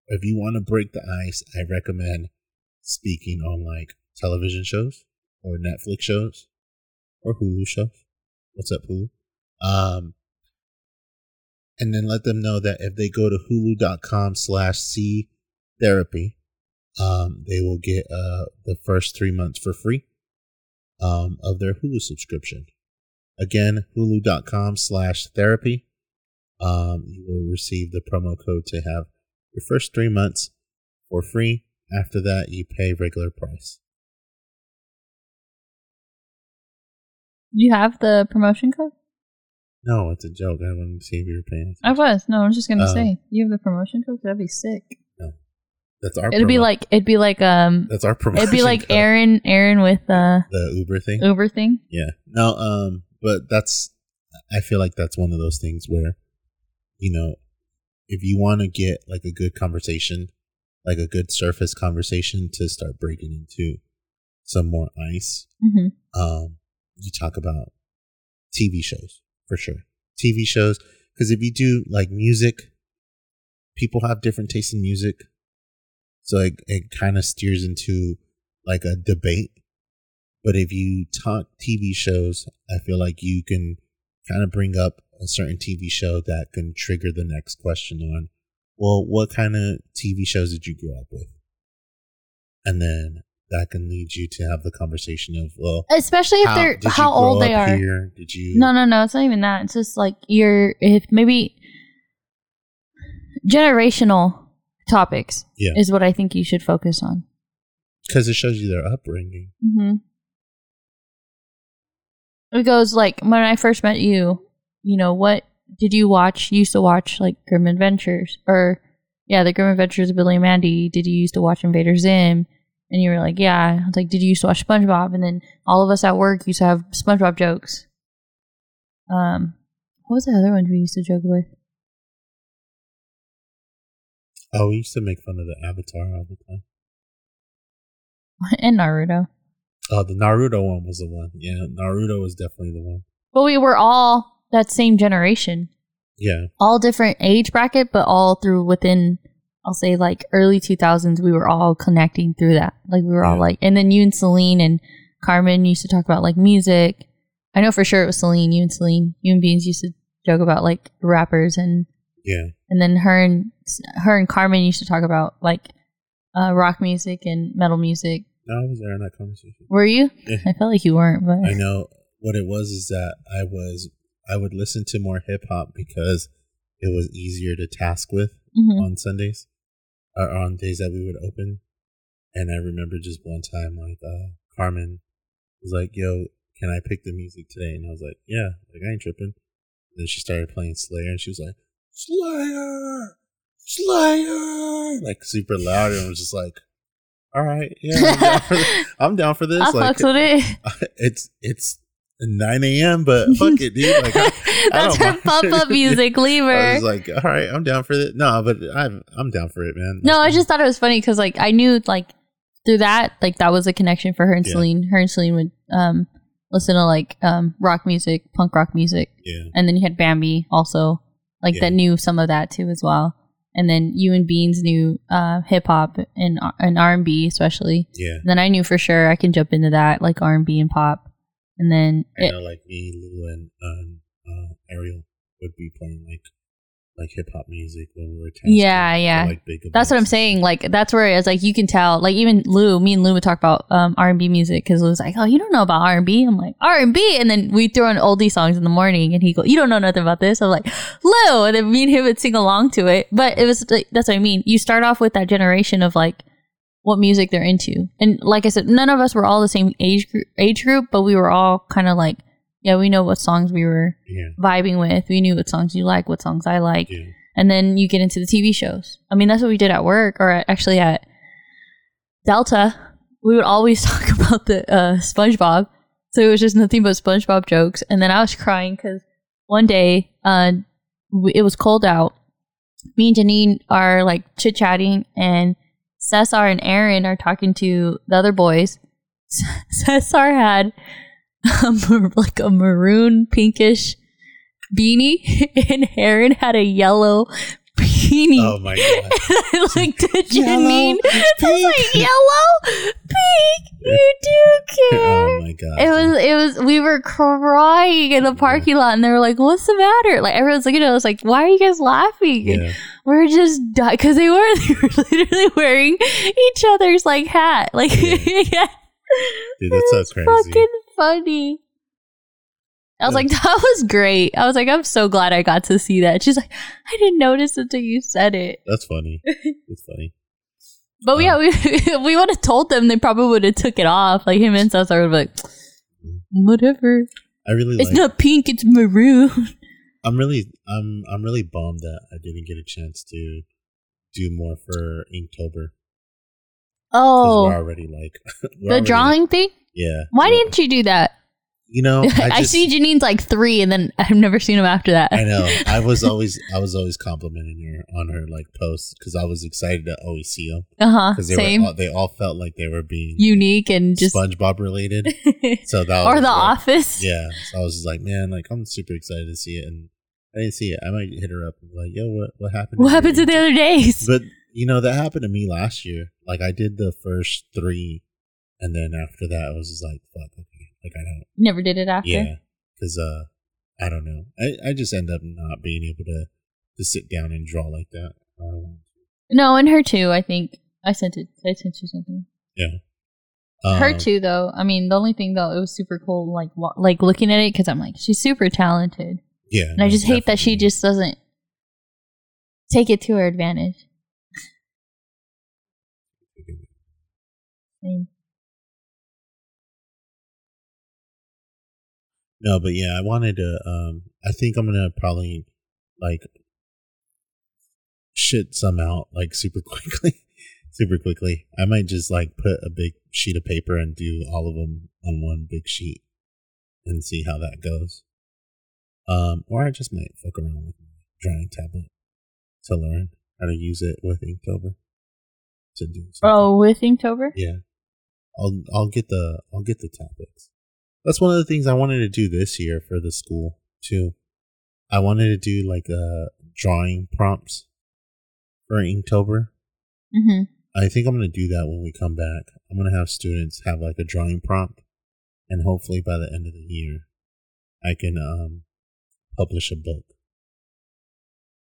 Speaker 1: if you want to break the ice, I recommend speaking on like television shows or Netflix shows or Hulu shows. What's up, Hulu? Um and then let them know that if they go to hulu.com slash c therapy um, they will get uh, the first three months for free um, of their Hulu subscription. Again, hulu.com slash therapy. Um, you will receive the promo code to have your first three months for free. After that, you pay regular price.
Speaker 2: You have the promotion code?
Speaker 1: No, it's a joke. I wanted to see if you were paying.
Speaker 2: I was. No, I'm just gonna
Speaker 1: Um,
Speaker 2: say you have the promotion code. That'd be sick.
Speaker 1: That's our.
Speaker 2: It'd be like it'd be like um
Speaker 1: that's our promotion.
Speaker 2: it'd be like
Speaker 1: code.
Speaker 2: Aaron Aaron with uh
Speaker 1: the Uber thing.
Speaker 2: Uber thing.
Speaker 1: Yeah. No, um, but that's I feel like that's one of those things where, you know, if you want to get like a good conversation, like a good surface conversation to start breaking into some more ice,
Speaker 2: hmm
Speaker 1: um, you talk about TV shows for sure. TV shows, because if you do like music, people have different tastes in music. So it, it kind of steers into like a debate. But if you talk TV shows, I feel like you can kind of bring up a certain TV show that can trigger the next question on, well, what kind of TV shows did you grow up with? And then that can lead you to have the conversation of, well,
Speaker 2: Especially if
Speaker 1: how-
Speaker 2: they're how old they are.
Speaker 1: Here? Did you?
Speaker 2: No, no, no. It's not even that. It's just like you're if maybe generational topics
Speaker 1: Yeah.
Speaker 2: is what I think you should focus on.
Speaker 1: because it shows you their upbringing.
Speaker 2: Mm-hmm. It goes like when I first met you. You know what did you watch? You used to watch like Grim Adventures or yeah, the Grim Adventures of Billy and Mandy. Did you used to watch Invader Zim? And you were like, yeah. I was like, did you used to watch SpongeBob? And then all of us at work used to have SpongeBob jokes. Um, what was the other one we used to joke with?
Speaker 1: Oh, we used to make fun of the Avatar all the time. *laughs*
Speaker 2: and Naruto.
Speaker 1: Oh, the Naruto one was the one. Yeah, Naruto was definitely the one.
Speaker 2: But we were all that same generation,
Speaker 1: Yeah,
Speaker 2: all different age bracket, but all through within, I'll say like early 2000s, we were all connecting through that. Like we were all like, and then you and Celine and Carmen used to talk about like music. I know for sure it was Celine, you and Celine, you and Beans used to joke about like rappers and,
Speaker 1: yeah,
Speaker 2: and then her and, her and Carmen used to talk about like uh, rock music and metal music.
Speaker 1: no, I was there in that conversation.
Speaker 2: Were you? I felt like you weren't, but
Speaker 1: I know what it was is that I was I would listen to more hip hop because it was easier to task with
Speaker 2: Mhm.
Speaker 1: on Sundays or on days that we would open. And I remember just one time like uh Carmen was like, "Yo, can I pick the music today?" And I was like, "Yeah, like I ain't tripping." then she started playing Slayer, and she was like, "Slayer, Slayer," like super loud, and I was just like, "All right, yeah, I'm down for, *laughs* I'm down for this."
Speaker 2: I
Speaker 1: like,
Speaker 2: it. *laughs*
Speaker 1: it's it's 9 a.m., but *laughs* fuck it, dude. Like, I, I *laughs*
Speaker 2: That's
Speaker 1: don't
Speaker 2: her pop up *laughs* music. Leave
Speaker 1: I was like, all right, I'm down for it. No, but I'm I'm down for it, man.
Speaker 2: no, I
Speaker 1: Like,
Speaker 2: just thought it was funny because like I knew like through that like that was a connection for her and
Speaker 1: Yeah.
Speaker 2: Celine. Her and Celine would um listen to like um rock music, punk rock music,
Speaker 1: yeah,
Speaker 2: and then you had Bambi also like
Speaker 1: Yeah.
Speaker 2: that knew some of that too as well. And then you and Beans knew uh, hip hop and and R and B especially.
Speaker 1: yeah.
Speaker 2: Then I knew for sure I can jump into that like R and B and pop. And then
Speaker 1: I
Speaker 2: it,
Speaker 1: know, like me, Lou, and um, uh, Ariel would be playing like like hip hop music when we were tasking
Speaker 2: Yeah, yeah.
Speaker 1: like big
Speaker 2: That's what I'm saying. Like that's where it's like you can tell. Like even Lou, me and Lou would talk about um, R and B music because Lou's like, "Oh, you don't know about R and B." I'm like, "R and B," and then we throw in oldie songs in the morning, and he go, "You don't know nothing about this." I'm like, *gasps* "Lou," and then me and him would sing along to it. But it was like, that's what I mean. You start off with that generation of like what music they're into, and like I said, none of us were all the same age group, age group, but we were all kind of like, yeah, we know what songs we were
Speaker 1: Yeah,
Speaker 2: vibing with. We knew what songs you like, what songs I like
Speaker 1: yeah,
Speaker 2: and then you get into the TV shows. I mean, that's what we did at work, or at, actually at Delta. We would always *laughs* talk about the uh, SpongeBob, so it was just nothing but SpongeBob jokes. And then I was crying because one day uh, it was cold out. Me and Janine are like chit chatting, and Cesar and Aaron are talking to the other boys. *laughs* Cesar had a, like a maroon pinkish beanie, *laughs* and Aaron had a yellow beanie.
Speaker 1: Oh my god! *laughs*
Speaker 2: I looked at Janine.
Speaker 1: it's
Speaker 2: like,
Speaker 1: pink.
Speaker 2: yellow, pink. You do care.
Speaker 1: oh my god!
Speaker 2: It was, it was, we were crying in the parking lot and they were like, what's the matter? Like, everyone's looking at us like, why are you guys laughing?
Speaker 1: yeah,
Speaker 2: we're just because they were *laughs* they were literally wearing each other's like hat. Like,
Speaker 1: Yeah. *laughs*
Speaker 2: yeah.
Speaker 1: Dude, that's so crazy.
Speaker 2: Fucking funny. I was
Speaker 1: Yeah.
Speaker 2: like, *laughs* that was great. I was like, I'm so glad I got to see that. She's like, I didn't notice until you said it.
Speaker 1: That's funny. *laughs* That's funny.
Speaker 2: But
Speaker 1: Oh.
Speaker 2: yeah, we if *laughs* we would have told them, they probably would have took it off. Like him and Cesar would like, mm-hmm. whatever.
Speaker 1: I really
Speaker 2: It's
Speaker 1: like.
Speaker 2: not pink, it's maroon.
Speaker 1: I'm really, I'm, I'm really bummed that I didn't get a chance to do more for Inktober
Speaker 2: Oh,
Speaker 1: we're already like we're
Speaker 2: the
Speaker 1: already-
Speaker 2: drawing thing.
Speaker 1: Yeah.
Speaker 2: Why
Speaker 1: Yeah.
Speaker 2: didn't you do that?
Speaker 1: You know, *laughs*
Speaker 2: I,
Speaker 1: I, just,
Speaker 2: see Janine's like three, and then I've never seen him after that.
Speaker 1: I know. I *laughs* was always, I was always complimenting her on her like posts because I was excited to always see them
Speaker 2: Uh huh.
Speaker 1: because they
Speaker 2: Same.
Speaker 1: were, all, they all felt like they were being
Speaker 2: Unique and just
Speaker 1: SpongeBob related. *laughs* So that
Speaker 2: or The
Speaker 1: like-
Speaker 2: Office.
Speaker 1: Yeah. So I was just like, man, like I'm super excited to see it, and I didn't see it. I might hit her up and be like, yo, what, what happened?
Speaker 2: What happened to the other days?
Speaker 1: But you know that happened to me last year. Like I did the first three, and then after that, I was just like, "Fuck, okay." Like I don't,
Speaker 2: Never did it after.
Speaker 1: yeah, because uh, I don't know. I I just end up not being able to to sit down and draw like that. I
Speaker 2: No, and her too. I think I sent it. I sent you something. her
Speaker 1: Um,
Speaker 2: too, though. I mean, the only thing though, it was super cool. Like, wa- like looking at it because I'm like, she's super talented,
Speaker 1: Yeah,
Speaker 2: and I
Speaker 1: no,
Speaker 2: just hate that she just doesn't take it to her advantage. Same.
Speaker 1: No, but yeah, I wanted to. Um, I think I'm gonna probably like shit some out like super *laughs* quickly, super quickly. I might just like put a big sheet of paper and do all of them on one big sheet and see how that goes. Um, or I just might fuck around with my drawing tablet to learn how to use it with Inktober to do. Something.
Speaker 2: Oh, with Inktober.
Speaker 1: Yeah. I'll I'll get the I'll get the topics. That's one of the things I wanted to do this year for the school too. I wanted to do like uh drawing prompts for Inktober.
Speaker 2: Mm-hmm.
Speaker 1: I think I'm gonna do that when we come back. I'm gonna have students have like a drawing prompt and hopefully by the end of the year I can um publish a book.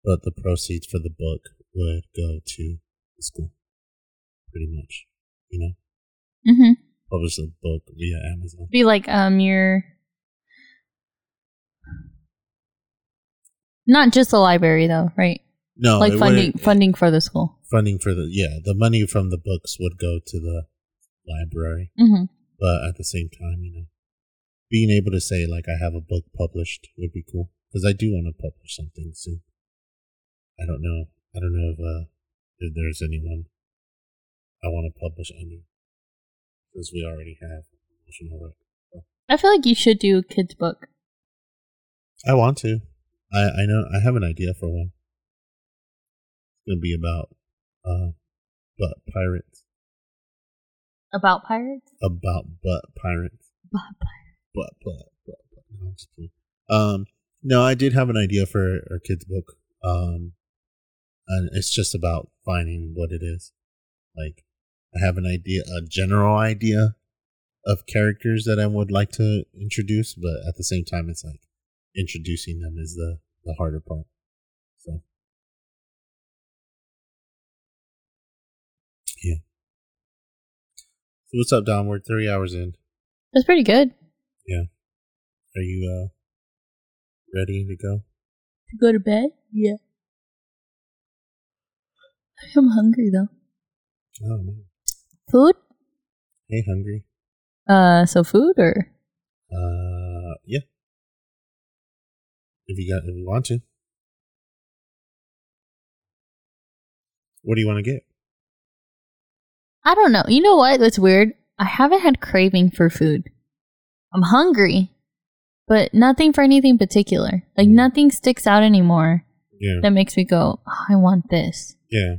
Speaker 1: But the proceeds for the book would go to the school. Pretty much. You know?
Speaker 2: Mm-hmm.
Speaker 1: Publish a book via Amazon.
Speaker 2: Be like um your not just the library though, right?
Speaker 1: No,
Speaker 2: like funding funding for the school.
Speaker 1: funding for the yeah the money from the books would go to the library,
Speaker 2: Mm-hmm.
Speaker 1: but at the same time, you know, being able to say like I have a book published would be cool because I do want to publish something soon. I don't know. I don't know if uh if there's anyone I want to publish under because we already have emotional wreck.
Speaker 2: I feel like you should do a kids book.
Speaker 1: I want to. I I know I have an idea for one. It's gonna be about uh butt pirates.
Speaker 2: About pirates?
Speaker 1: About butt pirates.
Speaker 2: About
Speaker 1: Butt butt butt butt. No, I'm just kidding. Um no, I did have an idea for our kids book. Um and it's just about finding what it is. Like I have an idea a general idea of characters that I would like to introduce, but at the same time it's like introducing them is the the harder part. So yeah. So what's up, Dom? We're three hours in.
Speaker 2: That's pretty good. Yeah.
Speaker 1: Are you uh ready to go?
Speaker 2: To go to bed? Yeah. I'm hungry though.
Speaker 1: Oh man.
Speaker 2: Food?
Speaker 1: Hey, hungry.
Speaker 2: Uh, so food or
Speaker 1: Uh, yeah. If you got, if you want to. What do you want to get?
Speaker 2: I don't know. You know what? That's weird. I haven't had craving for food. I'm hungry, but nothing for anything particular. Like
Speaker 1: Mm.
Speaker 2: nothing sticks out anymore
Speaker 1: Yeah,
Speaker 2: that makes me go, oh, I want this.
Speaker 1: yeah,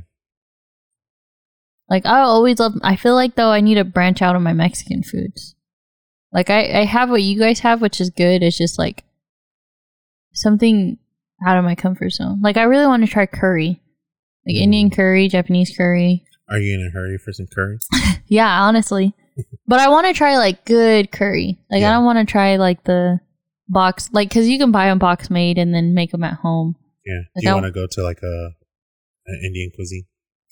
Speaker 2: Like I always love. I feel like though I need to branch out on my Mexican foods. Like I, I have what you guys have, which is good. It's just like something out of my comfort zone. Like I really want to try curry, like
Speaker 1: Mm.
Speaker 2: Indian curry, Japanese curry.
Speaker 1: Are you in a hurry for some curry? *laughs*
Speaker 2: Yeah, honestly. *laughs* but I want to try like good curry. Like
Speaker 1: Yeah.
Speaker 2: I don't want to try like the box, like because you can buy them box made and then make them at home.
Speaker 1: Yeah.
Speaker 2: Like
Speaker 1: do you want to go to like a an Indian cuisine.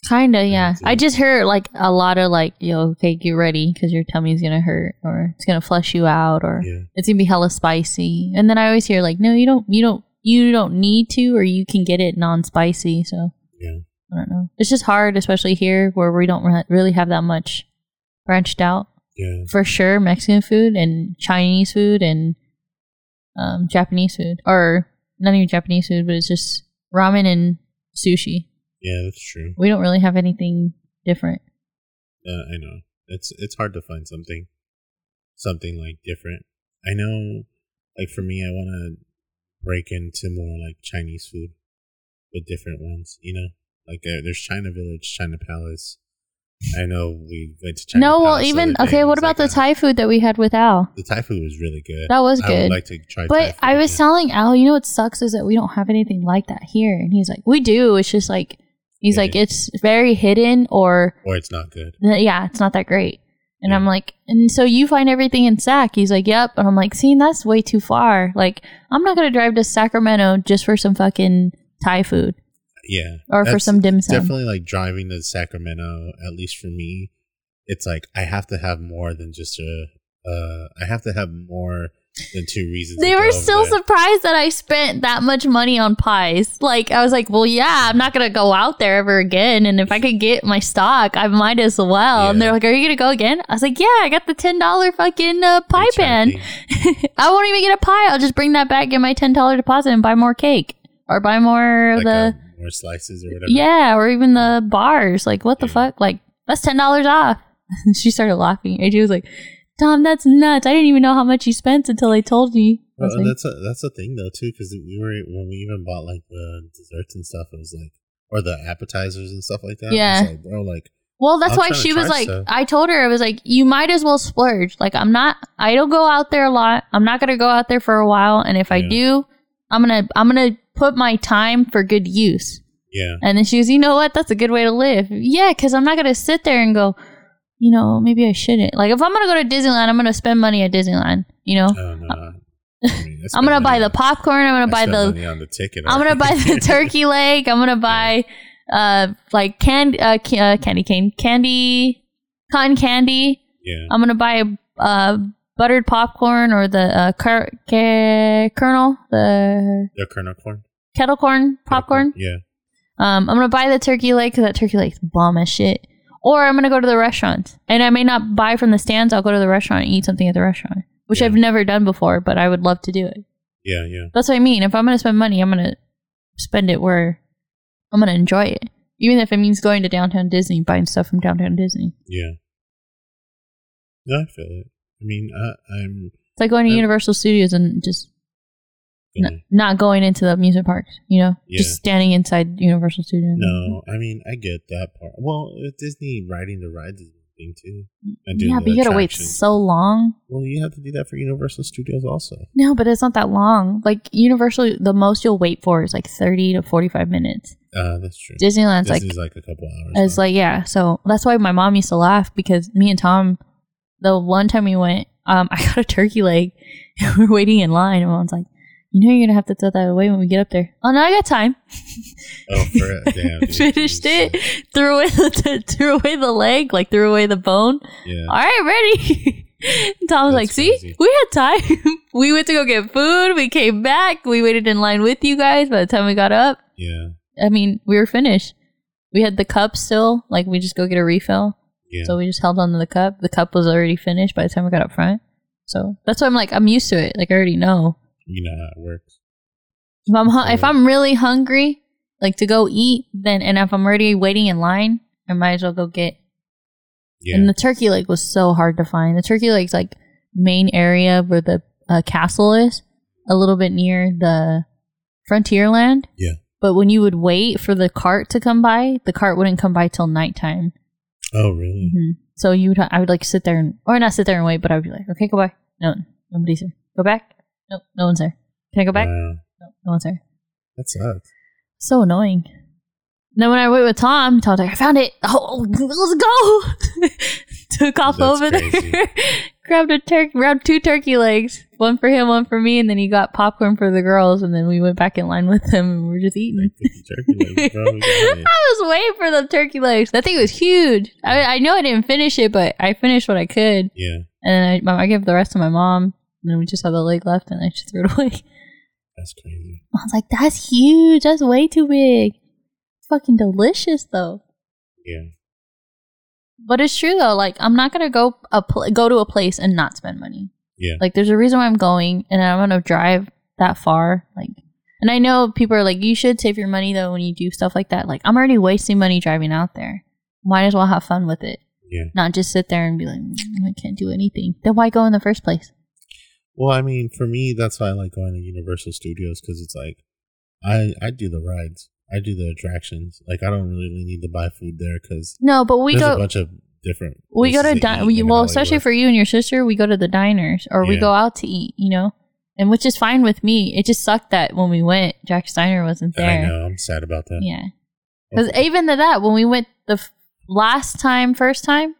Speaker 2: Kinda, yeah. I just heard like a lot of like, yo, okay, get ready because your tummy's gonna hurt, or it's gonna flush you out, or
Speaker 1: Yeah,
Speaker 2: it's gonna be hella spicy. And then I always hear like, no, you don't, you don't, you don't need to, or you can get it non-spicy. So
Speaker 1: yeah,
Speaker 2: I don't know. It's just hard, especially here where we don't re- really have that much branched out.
Speaker 1: yeah.
Speaker 2: For sure, Mexican food and Chinese food and um, Japanese food, or not even Japanese food, but it's just ramen and sushi.
Speaker 1: Yeah, that's true.
Speaker 2: We don't really have anything different.
Speaker 1: Uh, I know it's it's hard to find something something like different. I know, like for me, I want to break into more like Chinese food, but different ones. You know, like uh, there's China Village, China Palace. I know we went to China.
Speaker 2: no, well,
Speaker 1: Palace
Speaker 2: even okay. What about
Speaker 1: like
Speaker 2: the
Speaker 1: a-
Speaker 2: Thai food that we had with Al?
Speaker 1: The Thai food was really good.
Speaker 2: That was
Speaker 1: I
Speaker 2: good.
Speaker 1: I would like to try. Thai
Speaker 2: But I was
Speaker 1: again.
Speaker 2: telling Al, you know what sucks is that we don't have anything like that here. And he's like, we do. It's just like, he's
Speaker 1: Yeah.
Speaker 2: like, it's very hidden or,
Speaker 1: or it's not good.
Speaker 2: yeah, it's not that great. And
Speaker 1: Yeah.
Speaker 2: I'm like, and so you find everything in Sac? He's like, yep. And I'm like, see, that's way too far. Like, I'm not going to drive to Sacramento just for some fucking Thai food
Speaker 1: Yeah,
Speaker 2: or for some dim sum.
Speaker 1: Definitely like driving to Sacramento. At least for me, it's like I have to have more than just a. Uh, I have to have more than two reasons.
Speaker 2: They were still
Speaker 1: there.
Speaker 2: surprised that I spent that much money on pies. Like I was like, well, yeah, I'm not gonna go out there ever again. And if I could get my stock, I might as well. And they're like, are you gonna go again? I was like, yeah, I got the ten dollar fucking uh, pie pan. *laughs* I won't even get a pie. I'll just bring that back, get my ten dollar deposit, and buy more cake or buy more of
Speaker 1: Like
Speaker 2: the
Speaker 1: uh, more slices or whatever.
Speaker 2: yeah, or even the bars. Like what the fuck? Like that's ten dollars off. *laughs* she started laughing. AJ was like, Tom, that's nuts. I didn't even know how much you spent until I told you. Uh, I
Speaker 1: Well,
Speaker 2: like,
Speaker 1: that's a that's a thing though too, because we were when we even bought like the desserts and stuff. It was like or the appetizers and stuff like that.
Speaker 2: Yeah.
Speaker 1: Like, bro, like
Speaker 2: Well, that's
Speaker 1: I'm
Speaker 2: why she was like,
Speaker 1: stuff.
Speaker 2: I told her, I was like, you might as well splurge. Like, I'm not, I don't go out there a lot. I'm not going to go out there for a while. And if I do, I'm going to, I'm going to put my time for good use.
Speaker 1: yeah,
Speaker 2: And then she was, you know what? That's a good way to live. Yeah. Cause I'm not going to sit there and go, you know, maybe I shouldn't. Like, if I'm going to go to Disneyland, I'm going to spend money at Disneyland, you know?
Speaker 1: no, no, no. I mean, *laughs*
Speaker 2: I'm going to buy the popcorn. I'm to buy the,
Speaker 1: money on the ticket.
Speaker 2: I'm gonna buy the turkey *laughs* leg. I'm gonna buy uh like candy uh, uh candy cane candy cotton candy.
Speaker 1: yeah,
Speaker 2: I'm gonna buy uh buttered popcorn or the uh kernel the
Speaker 1: the kernel corn
Speaker 2: kettle corn popcorn.
Speaker 1: Yeah,
Speaker 2: Um, I'm gonna buy the turkey leg because that turkey leg's bomb as shit. Or I'm gonna go to the restaurant, and I may not buy from the stands. I'll go to the restaurant and eat something at the restaurant, which
Speaker 1: Yeah.
Speaker 2: I've never done before, but I would love to do it.
Speaker 1: yeah, yeah,
Speaker 2: That's what I mean. If I'm gonna spend money, I'm gonna spend it where I'm gonna enjoy it. Even if it means going to downtown Disney, buying stuff from downtown Disney.
Speaker 1: yeah. No, I feel it. I mean, I, I'm
Speaker 2: It's like going to
Speaker 1: Yeah.
Speaker 2: Universal Studios and just n- not going into the amusement parks, you know?
Speaker 1: Yeah.
Speaker 2: Just standing inside Universal Studios.
Speaker 1: no. I mean, I get that part. Well, Disney riding the rides is one thing too. And doing
Speaker 2: Yeah, but you gotta wait so long.
Speaker 1: Well, you have to do that for Universal Studios also.
Speaker 2: No, but it's not that long. Like Universal, the most you'll wait for is like 30 to 45 minutes.
Speaker 1: Uh, that's true.
Speaker 2: Disneyland's like
Speaker 1: Disney's like, a couple hours.
Speaker 2: It's
Speaker 1: though.
Speaker 2: like yeah, so that's why my mom used to laugh because me and Tom, the one time we went, um, *laughs* I got a turkey leg. and we're waiting in line, and mom's like, "You know, you're gonna have to throw that away when we get up there." Oh no, I got time. *laughs*
Speaker 1: oh, for it. Damn, *laughs* dude,
Speaker 2: Finished
Speaker 1: jeez.
Speaker 2: it. Threw away the *laughs* threw away the leg, like threw away the bone.
Speaker 1: Yeah.
Speaker 2: All right, ready. Tom was
Speaker 1: That's
Speaker 2: like, "See,
Speaker 1: crazy.
Speaker 2: we had time. we went to go get food. We came back. We waited in line with you guys. By the time we got up,
Speaker 1: Yeah.
Speaker 2: I mean, we were finished. We had the cup still. Like we just go get a refill.
Speaker 1: Yeah.
Speaker 2: So we just held on to the cup. The cup was already finished by the time we got up front. So that's why I'm like, I'm used to it. Like I already know.
Speaker 1: You know how it works.
Speaker 2: If I'm hu- if I'm really hungry, like to go eat, then and if I'm already waiting in line, I might as well go get.
Speaker 1: Yeah.
Speaker 2: And the turkey leg was so hard to find. The turkey leg's like main area where the uh, castle is, a little bit near the Frontierland.
Speaker 1: Yeah.
Speaker 2: But when you would wait for the cart to come by, the cart wouldn't come by till nighttime.
Speaker 1: oh, really?
Speaker 2: hmm So you would, I would like sit there and, or not sit there and wait, but I would be like, okay, go by. No, nobody's there. Go back. No, no one's there. Can I go back? Mm.
Speaker 1: Wow.
Speaker 2: No, no one's there.
Speaker 1: That sucks.
Speaker 2: So annoying. then when I went with Tom, Tom's like, I found it. Oh, let's go. *laughs* Took off
Speaker 1: That's
Speaker 2: over
Speaker 1: crazy.
Speaker 2: there. *laughs* grabbed a turkey, grabbed two turkey legs, one for him, one for me, and then he got popcorn for the girls, and then we went back in line with him, and we were just eating.
Speaker 1: Turkey legs, bro. *laughs* We got it.
Speaker 2: I was waiting for the turkey legs. That thing was huge. I, I know I didn't finish it, but I finished what I could,
Speaker 1: Yeah,
Speaker 2: and then I, I gave the rest to my mom, and then we just had the leg left, and I just threw it away. *laughs*
Speaker 1: that's crazy.
Speaker 2: I was like, "That's huge. That's way too big. Fucking delicious, though."
Speaker 1: Yeah,
Speaker 2: But it's true though. Like I'm not gonna go a pl- go to a place and not spend money.
Speaker 1: Yeah.
Speaker 2: Like there's a reason why I'm going, and I'm gonna drive that far. Like, and I know people are like, you should save your money though when you do stuff like that. Like I'm already wasting money driving out there. Might as well have fun with it.
Speaker 1: Yeah.
Speaker 2: Not just sit there and be like, "Mm, I can't do anything. Then why go in the first place?
Speaker 1: Well, I mean, for me, that's why I like going to Universal Studios because it's like I I do the rides, I do the attractions. Like I don't really need to buy food there because
Speaker 2: No, but we
Speaker 1: go a bunch of different.
Speaker 2: We go to
Speaker 1: places
Speaker 2: di- we, well, especially for you and your sister, we go to the diners or we go out to eat. You know, and which is fine with me. It just sucked that when we went, Jack's Diner wasn't there.
Speaker 1: I know I'm sad about that.
Speaker 2: Yeah, because
Speaker 1: Okay.
Speaker 2: even to that, when we went the f- last time, first time,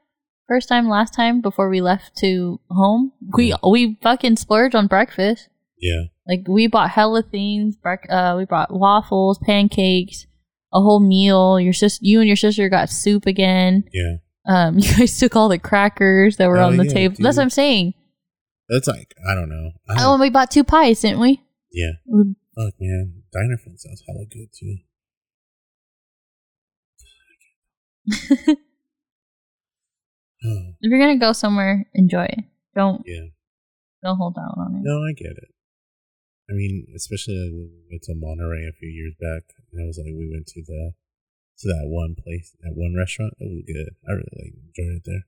Speaker 2: first time, last time before we left to home, we
Speaker 1: Yeah.
Speaker 2: we fucking splurged on breakfast.
Speaker 1: yeah,
Speaker 2: Like we bought hella things. Brec- uh, we bought waffles, pancakes, a whole meal. Your sis, you and your sister got soup again.
Speaker 1: yeah.
Speaker 2: Um, *laughs* you guys took all the crackers that were
Speaker 1: Oh,
Speaker 2: on the
Speaker 1: yeah,
Speaker 2: table. That's what I'm saying.
Speaker 1: That's like I don't know. I
Speaker 2: Oh,
Speaker 1: don't-
Speaker 2: and we bought two pies, didn't we?
Speaker 1: yeah.
Speaker 2: we
Speaker 1: Fuck man, diner food sounds hella good too. *laughs* Oh,
Speaker 2: if you're gonna go somewhere, enjoy it. Don't
Speaker 1: yeah.
Speaker 2: don't hold out on it.
Speaker 1: No, I get it. I mean, especially like when we went to Monterey a few years back, and it was like we went to the to that one place, that one restaurant. It was good. I really like enjoyed it there.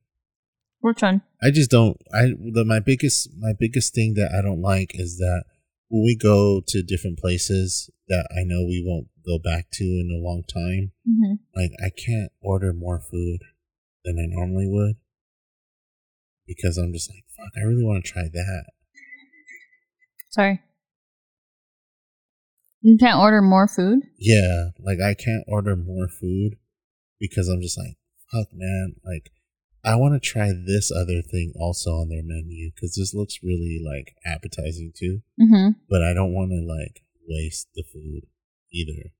Speaker 2: Which one?
Speaker 1: I just don't. I the my biggest my biggest thing that I don't like is that when we go to different places that I know we won't go back to in a long time,
Speaker 2: hmm
Speaker 1: like I can't order more food than I normally would because I'm just like fuck. I really want to try that.
Speaker 2: Sorry. You can't order more food.
Speaker 1: Yeah, like I can't order more food because I'm just like, fuck, man. Like, I want to try this other thing also on their menu because this looks really like appetizing too.
Speaker 2: Mm-hmm.
Speaker 1: But I don't want to like waste the food either.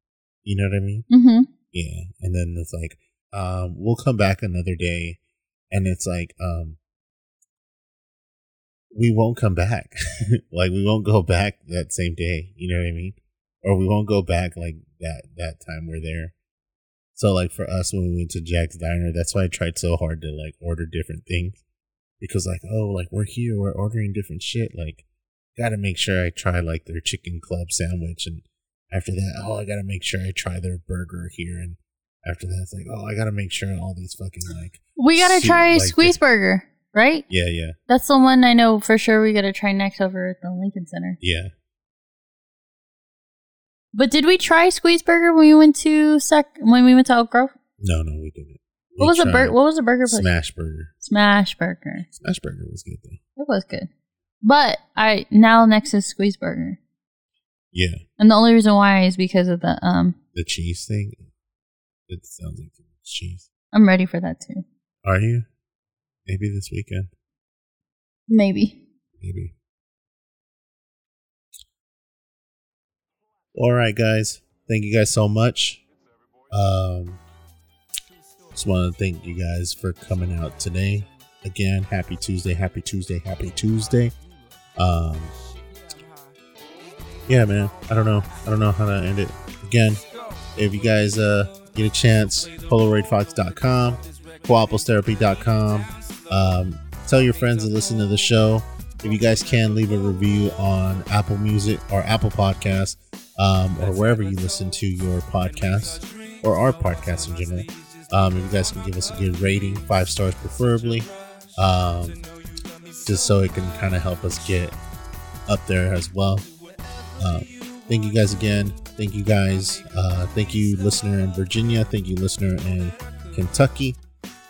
Speaker 1: You know what I mean?
Speaker 2: Mm-hmm.
Speaker 1: Yeah. And then it's like, um, we'll come back another day, and it's like, um, we won't come back. *laughs* like we won't go back that same day. You know what I mean? Or we won't go back like that that time we're there. So like for us when we went to Jack's Diner, that's why I tried so hard to like order different things. Because like, oh, like we're here, we're ordering different shit. Like, gotta make sure I try like their chicken club sandwich and after that, oh, I gotta make sure I try their burger here and after that it's like, oh, I gotta make sure all these fucking like
Speaker 2: We gotta
Speaker 1: Soup
Speaker 2: try
Speaker 1: like
Speaker 2: Squeeze
Speaker 1: that.
Speaker 2: Burger, right?
Speaker 1: Yeah, yeah,
Speaker 2: That's the one I know for sure we gotta try next over at the Lincoln Center.
Speaker 1: yeah.
Speaker 2: But did we try Squeeze Burger when we went to Sec when we went to Elk Grove?
Speaker 1: No, no, we didn't.
Speaker 2: What was
Speaker 1: a
Speaker 2: burger? What was a burger place?
Speaker 1: Smash Burger.
Speaker 2: Smash Burger.
Speaker 1: Smash Burger was good though.
Speaker 2: It was good. But I now next is Squeeze Burger,
Speaker 1: Yeah,
Speaker 2: and the only reason why is because of the um.
Speaker 1: the cheese thing. It sounds like cheese.
Speaker 2: I'm ready for that too.
Speaker 1: Are you? Maybe this weekend.
Speaker 2: Maybe.
Speaker 1: Maybe. All right, guys. Thank you guys so much. Um, just want to thank you guys for coming out today. Again, happy Tuesday, happy Tuesday, happy Tuesday. Um, yeah, man. I don't know. I don't know how to end it. Again, if you guys uh, get a chance, polaroidfox.com, coaplestherapy.com. Um, tell your friends to listen to the show. If you guys can, leave a review on Apple Music or Apple Podcasts um, or wherever you listen to your podcasts or our podcasts in general. Um, if you guys can give us a good rating, five stars preferably, um, just so it can kind of help us get up there as well. Um, thank you guys again. Thank you guys. Uh, thank you, listener in Virginia. Thank you, listener in Kentucky.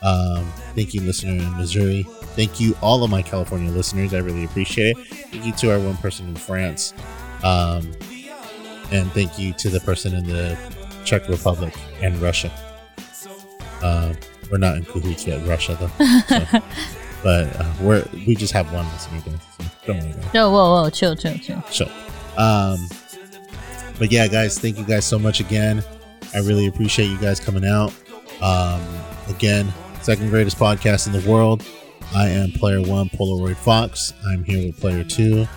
Speaker 1: Um, thank you, listener in Missouri. Thank you, all of my California listeners. I really appreciate it. Thank you to our one person in France. Um, and thank you to the person in the Czech Republic and Russia. Um, we're not in cahoots with Russia, though. So, *laughs* but uh, we're we just have one listener. Guys, so don't worry. About it.
Speaker 2: No, whoa, whoa, chill, chill, chill.
Speaker 1: So, um, but yeah, guys, thank you guys so much again. I really appreciate you guys coming out. Um, again, second greatest podcast in the world. I am Player One Polaroid Fox. I'm here with Player Two,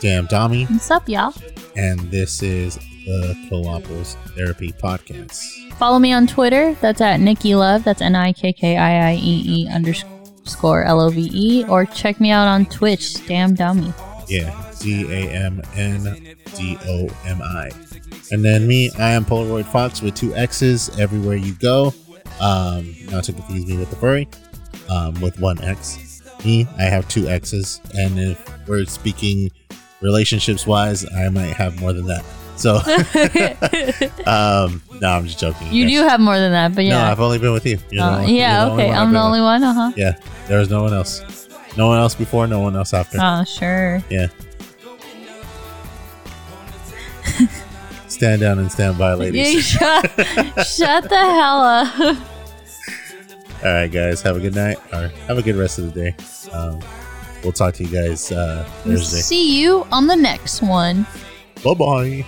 Speaker 1: Damn Dommy,
Speaker 2: What's up, y'all?
Speaker 1: and this is the Colopos Therapy Podcast.
Speaker 2: Follow me on Twitter. That's at Nikki Love. That's N I K K I I E E underscore L O V E. Or check me out on Twitch. Damn dummy.
Speaker 1: Yeah, D A M N D O M I. And then me, I am Polaroid Fox with two X's everywhere you go. Um, not to confuse me with the furry, um, with one X. Me, I have two X's, and if we're speaking relationships wise, I might have more than that. So, *laughs* *laughs* um, no, I'm just joking.
Speaker 2: You do have more than that, but yeah. No.
Speaker 1: I've only been with you.
Speaker 2: Uh, yeah, okay. I'm the
Speaker 1: with.
Speaker 2: only one. Uh huh.
Speaker 1: Yeah, there was no one else. No one else before, no one else after.
Speaker 2: Oh, sure.
Speaker 1: Yeah. *laughs* stand down and stand by,
Speaker 2: You
Speaker 1: ladies.
Speaker 2: shut, shut the hell up. *laughs*
Speaker 1: All right, guys. Have a good night or have a good rest of the day. Um, we'll talk to you guys uh, Thursday.
Speaker 2: See you on the next one.
Speaker 1: Bye bye.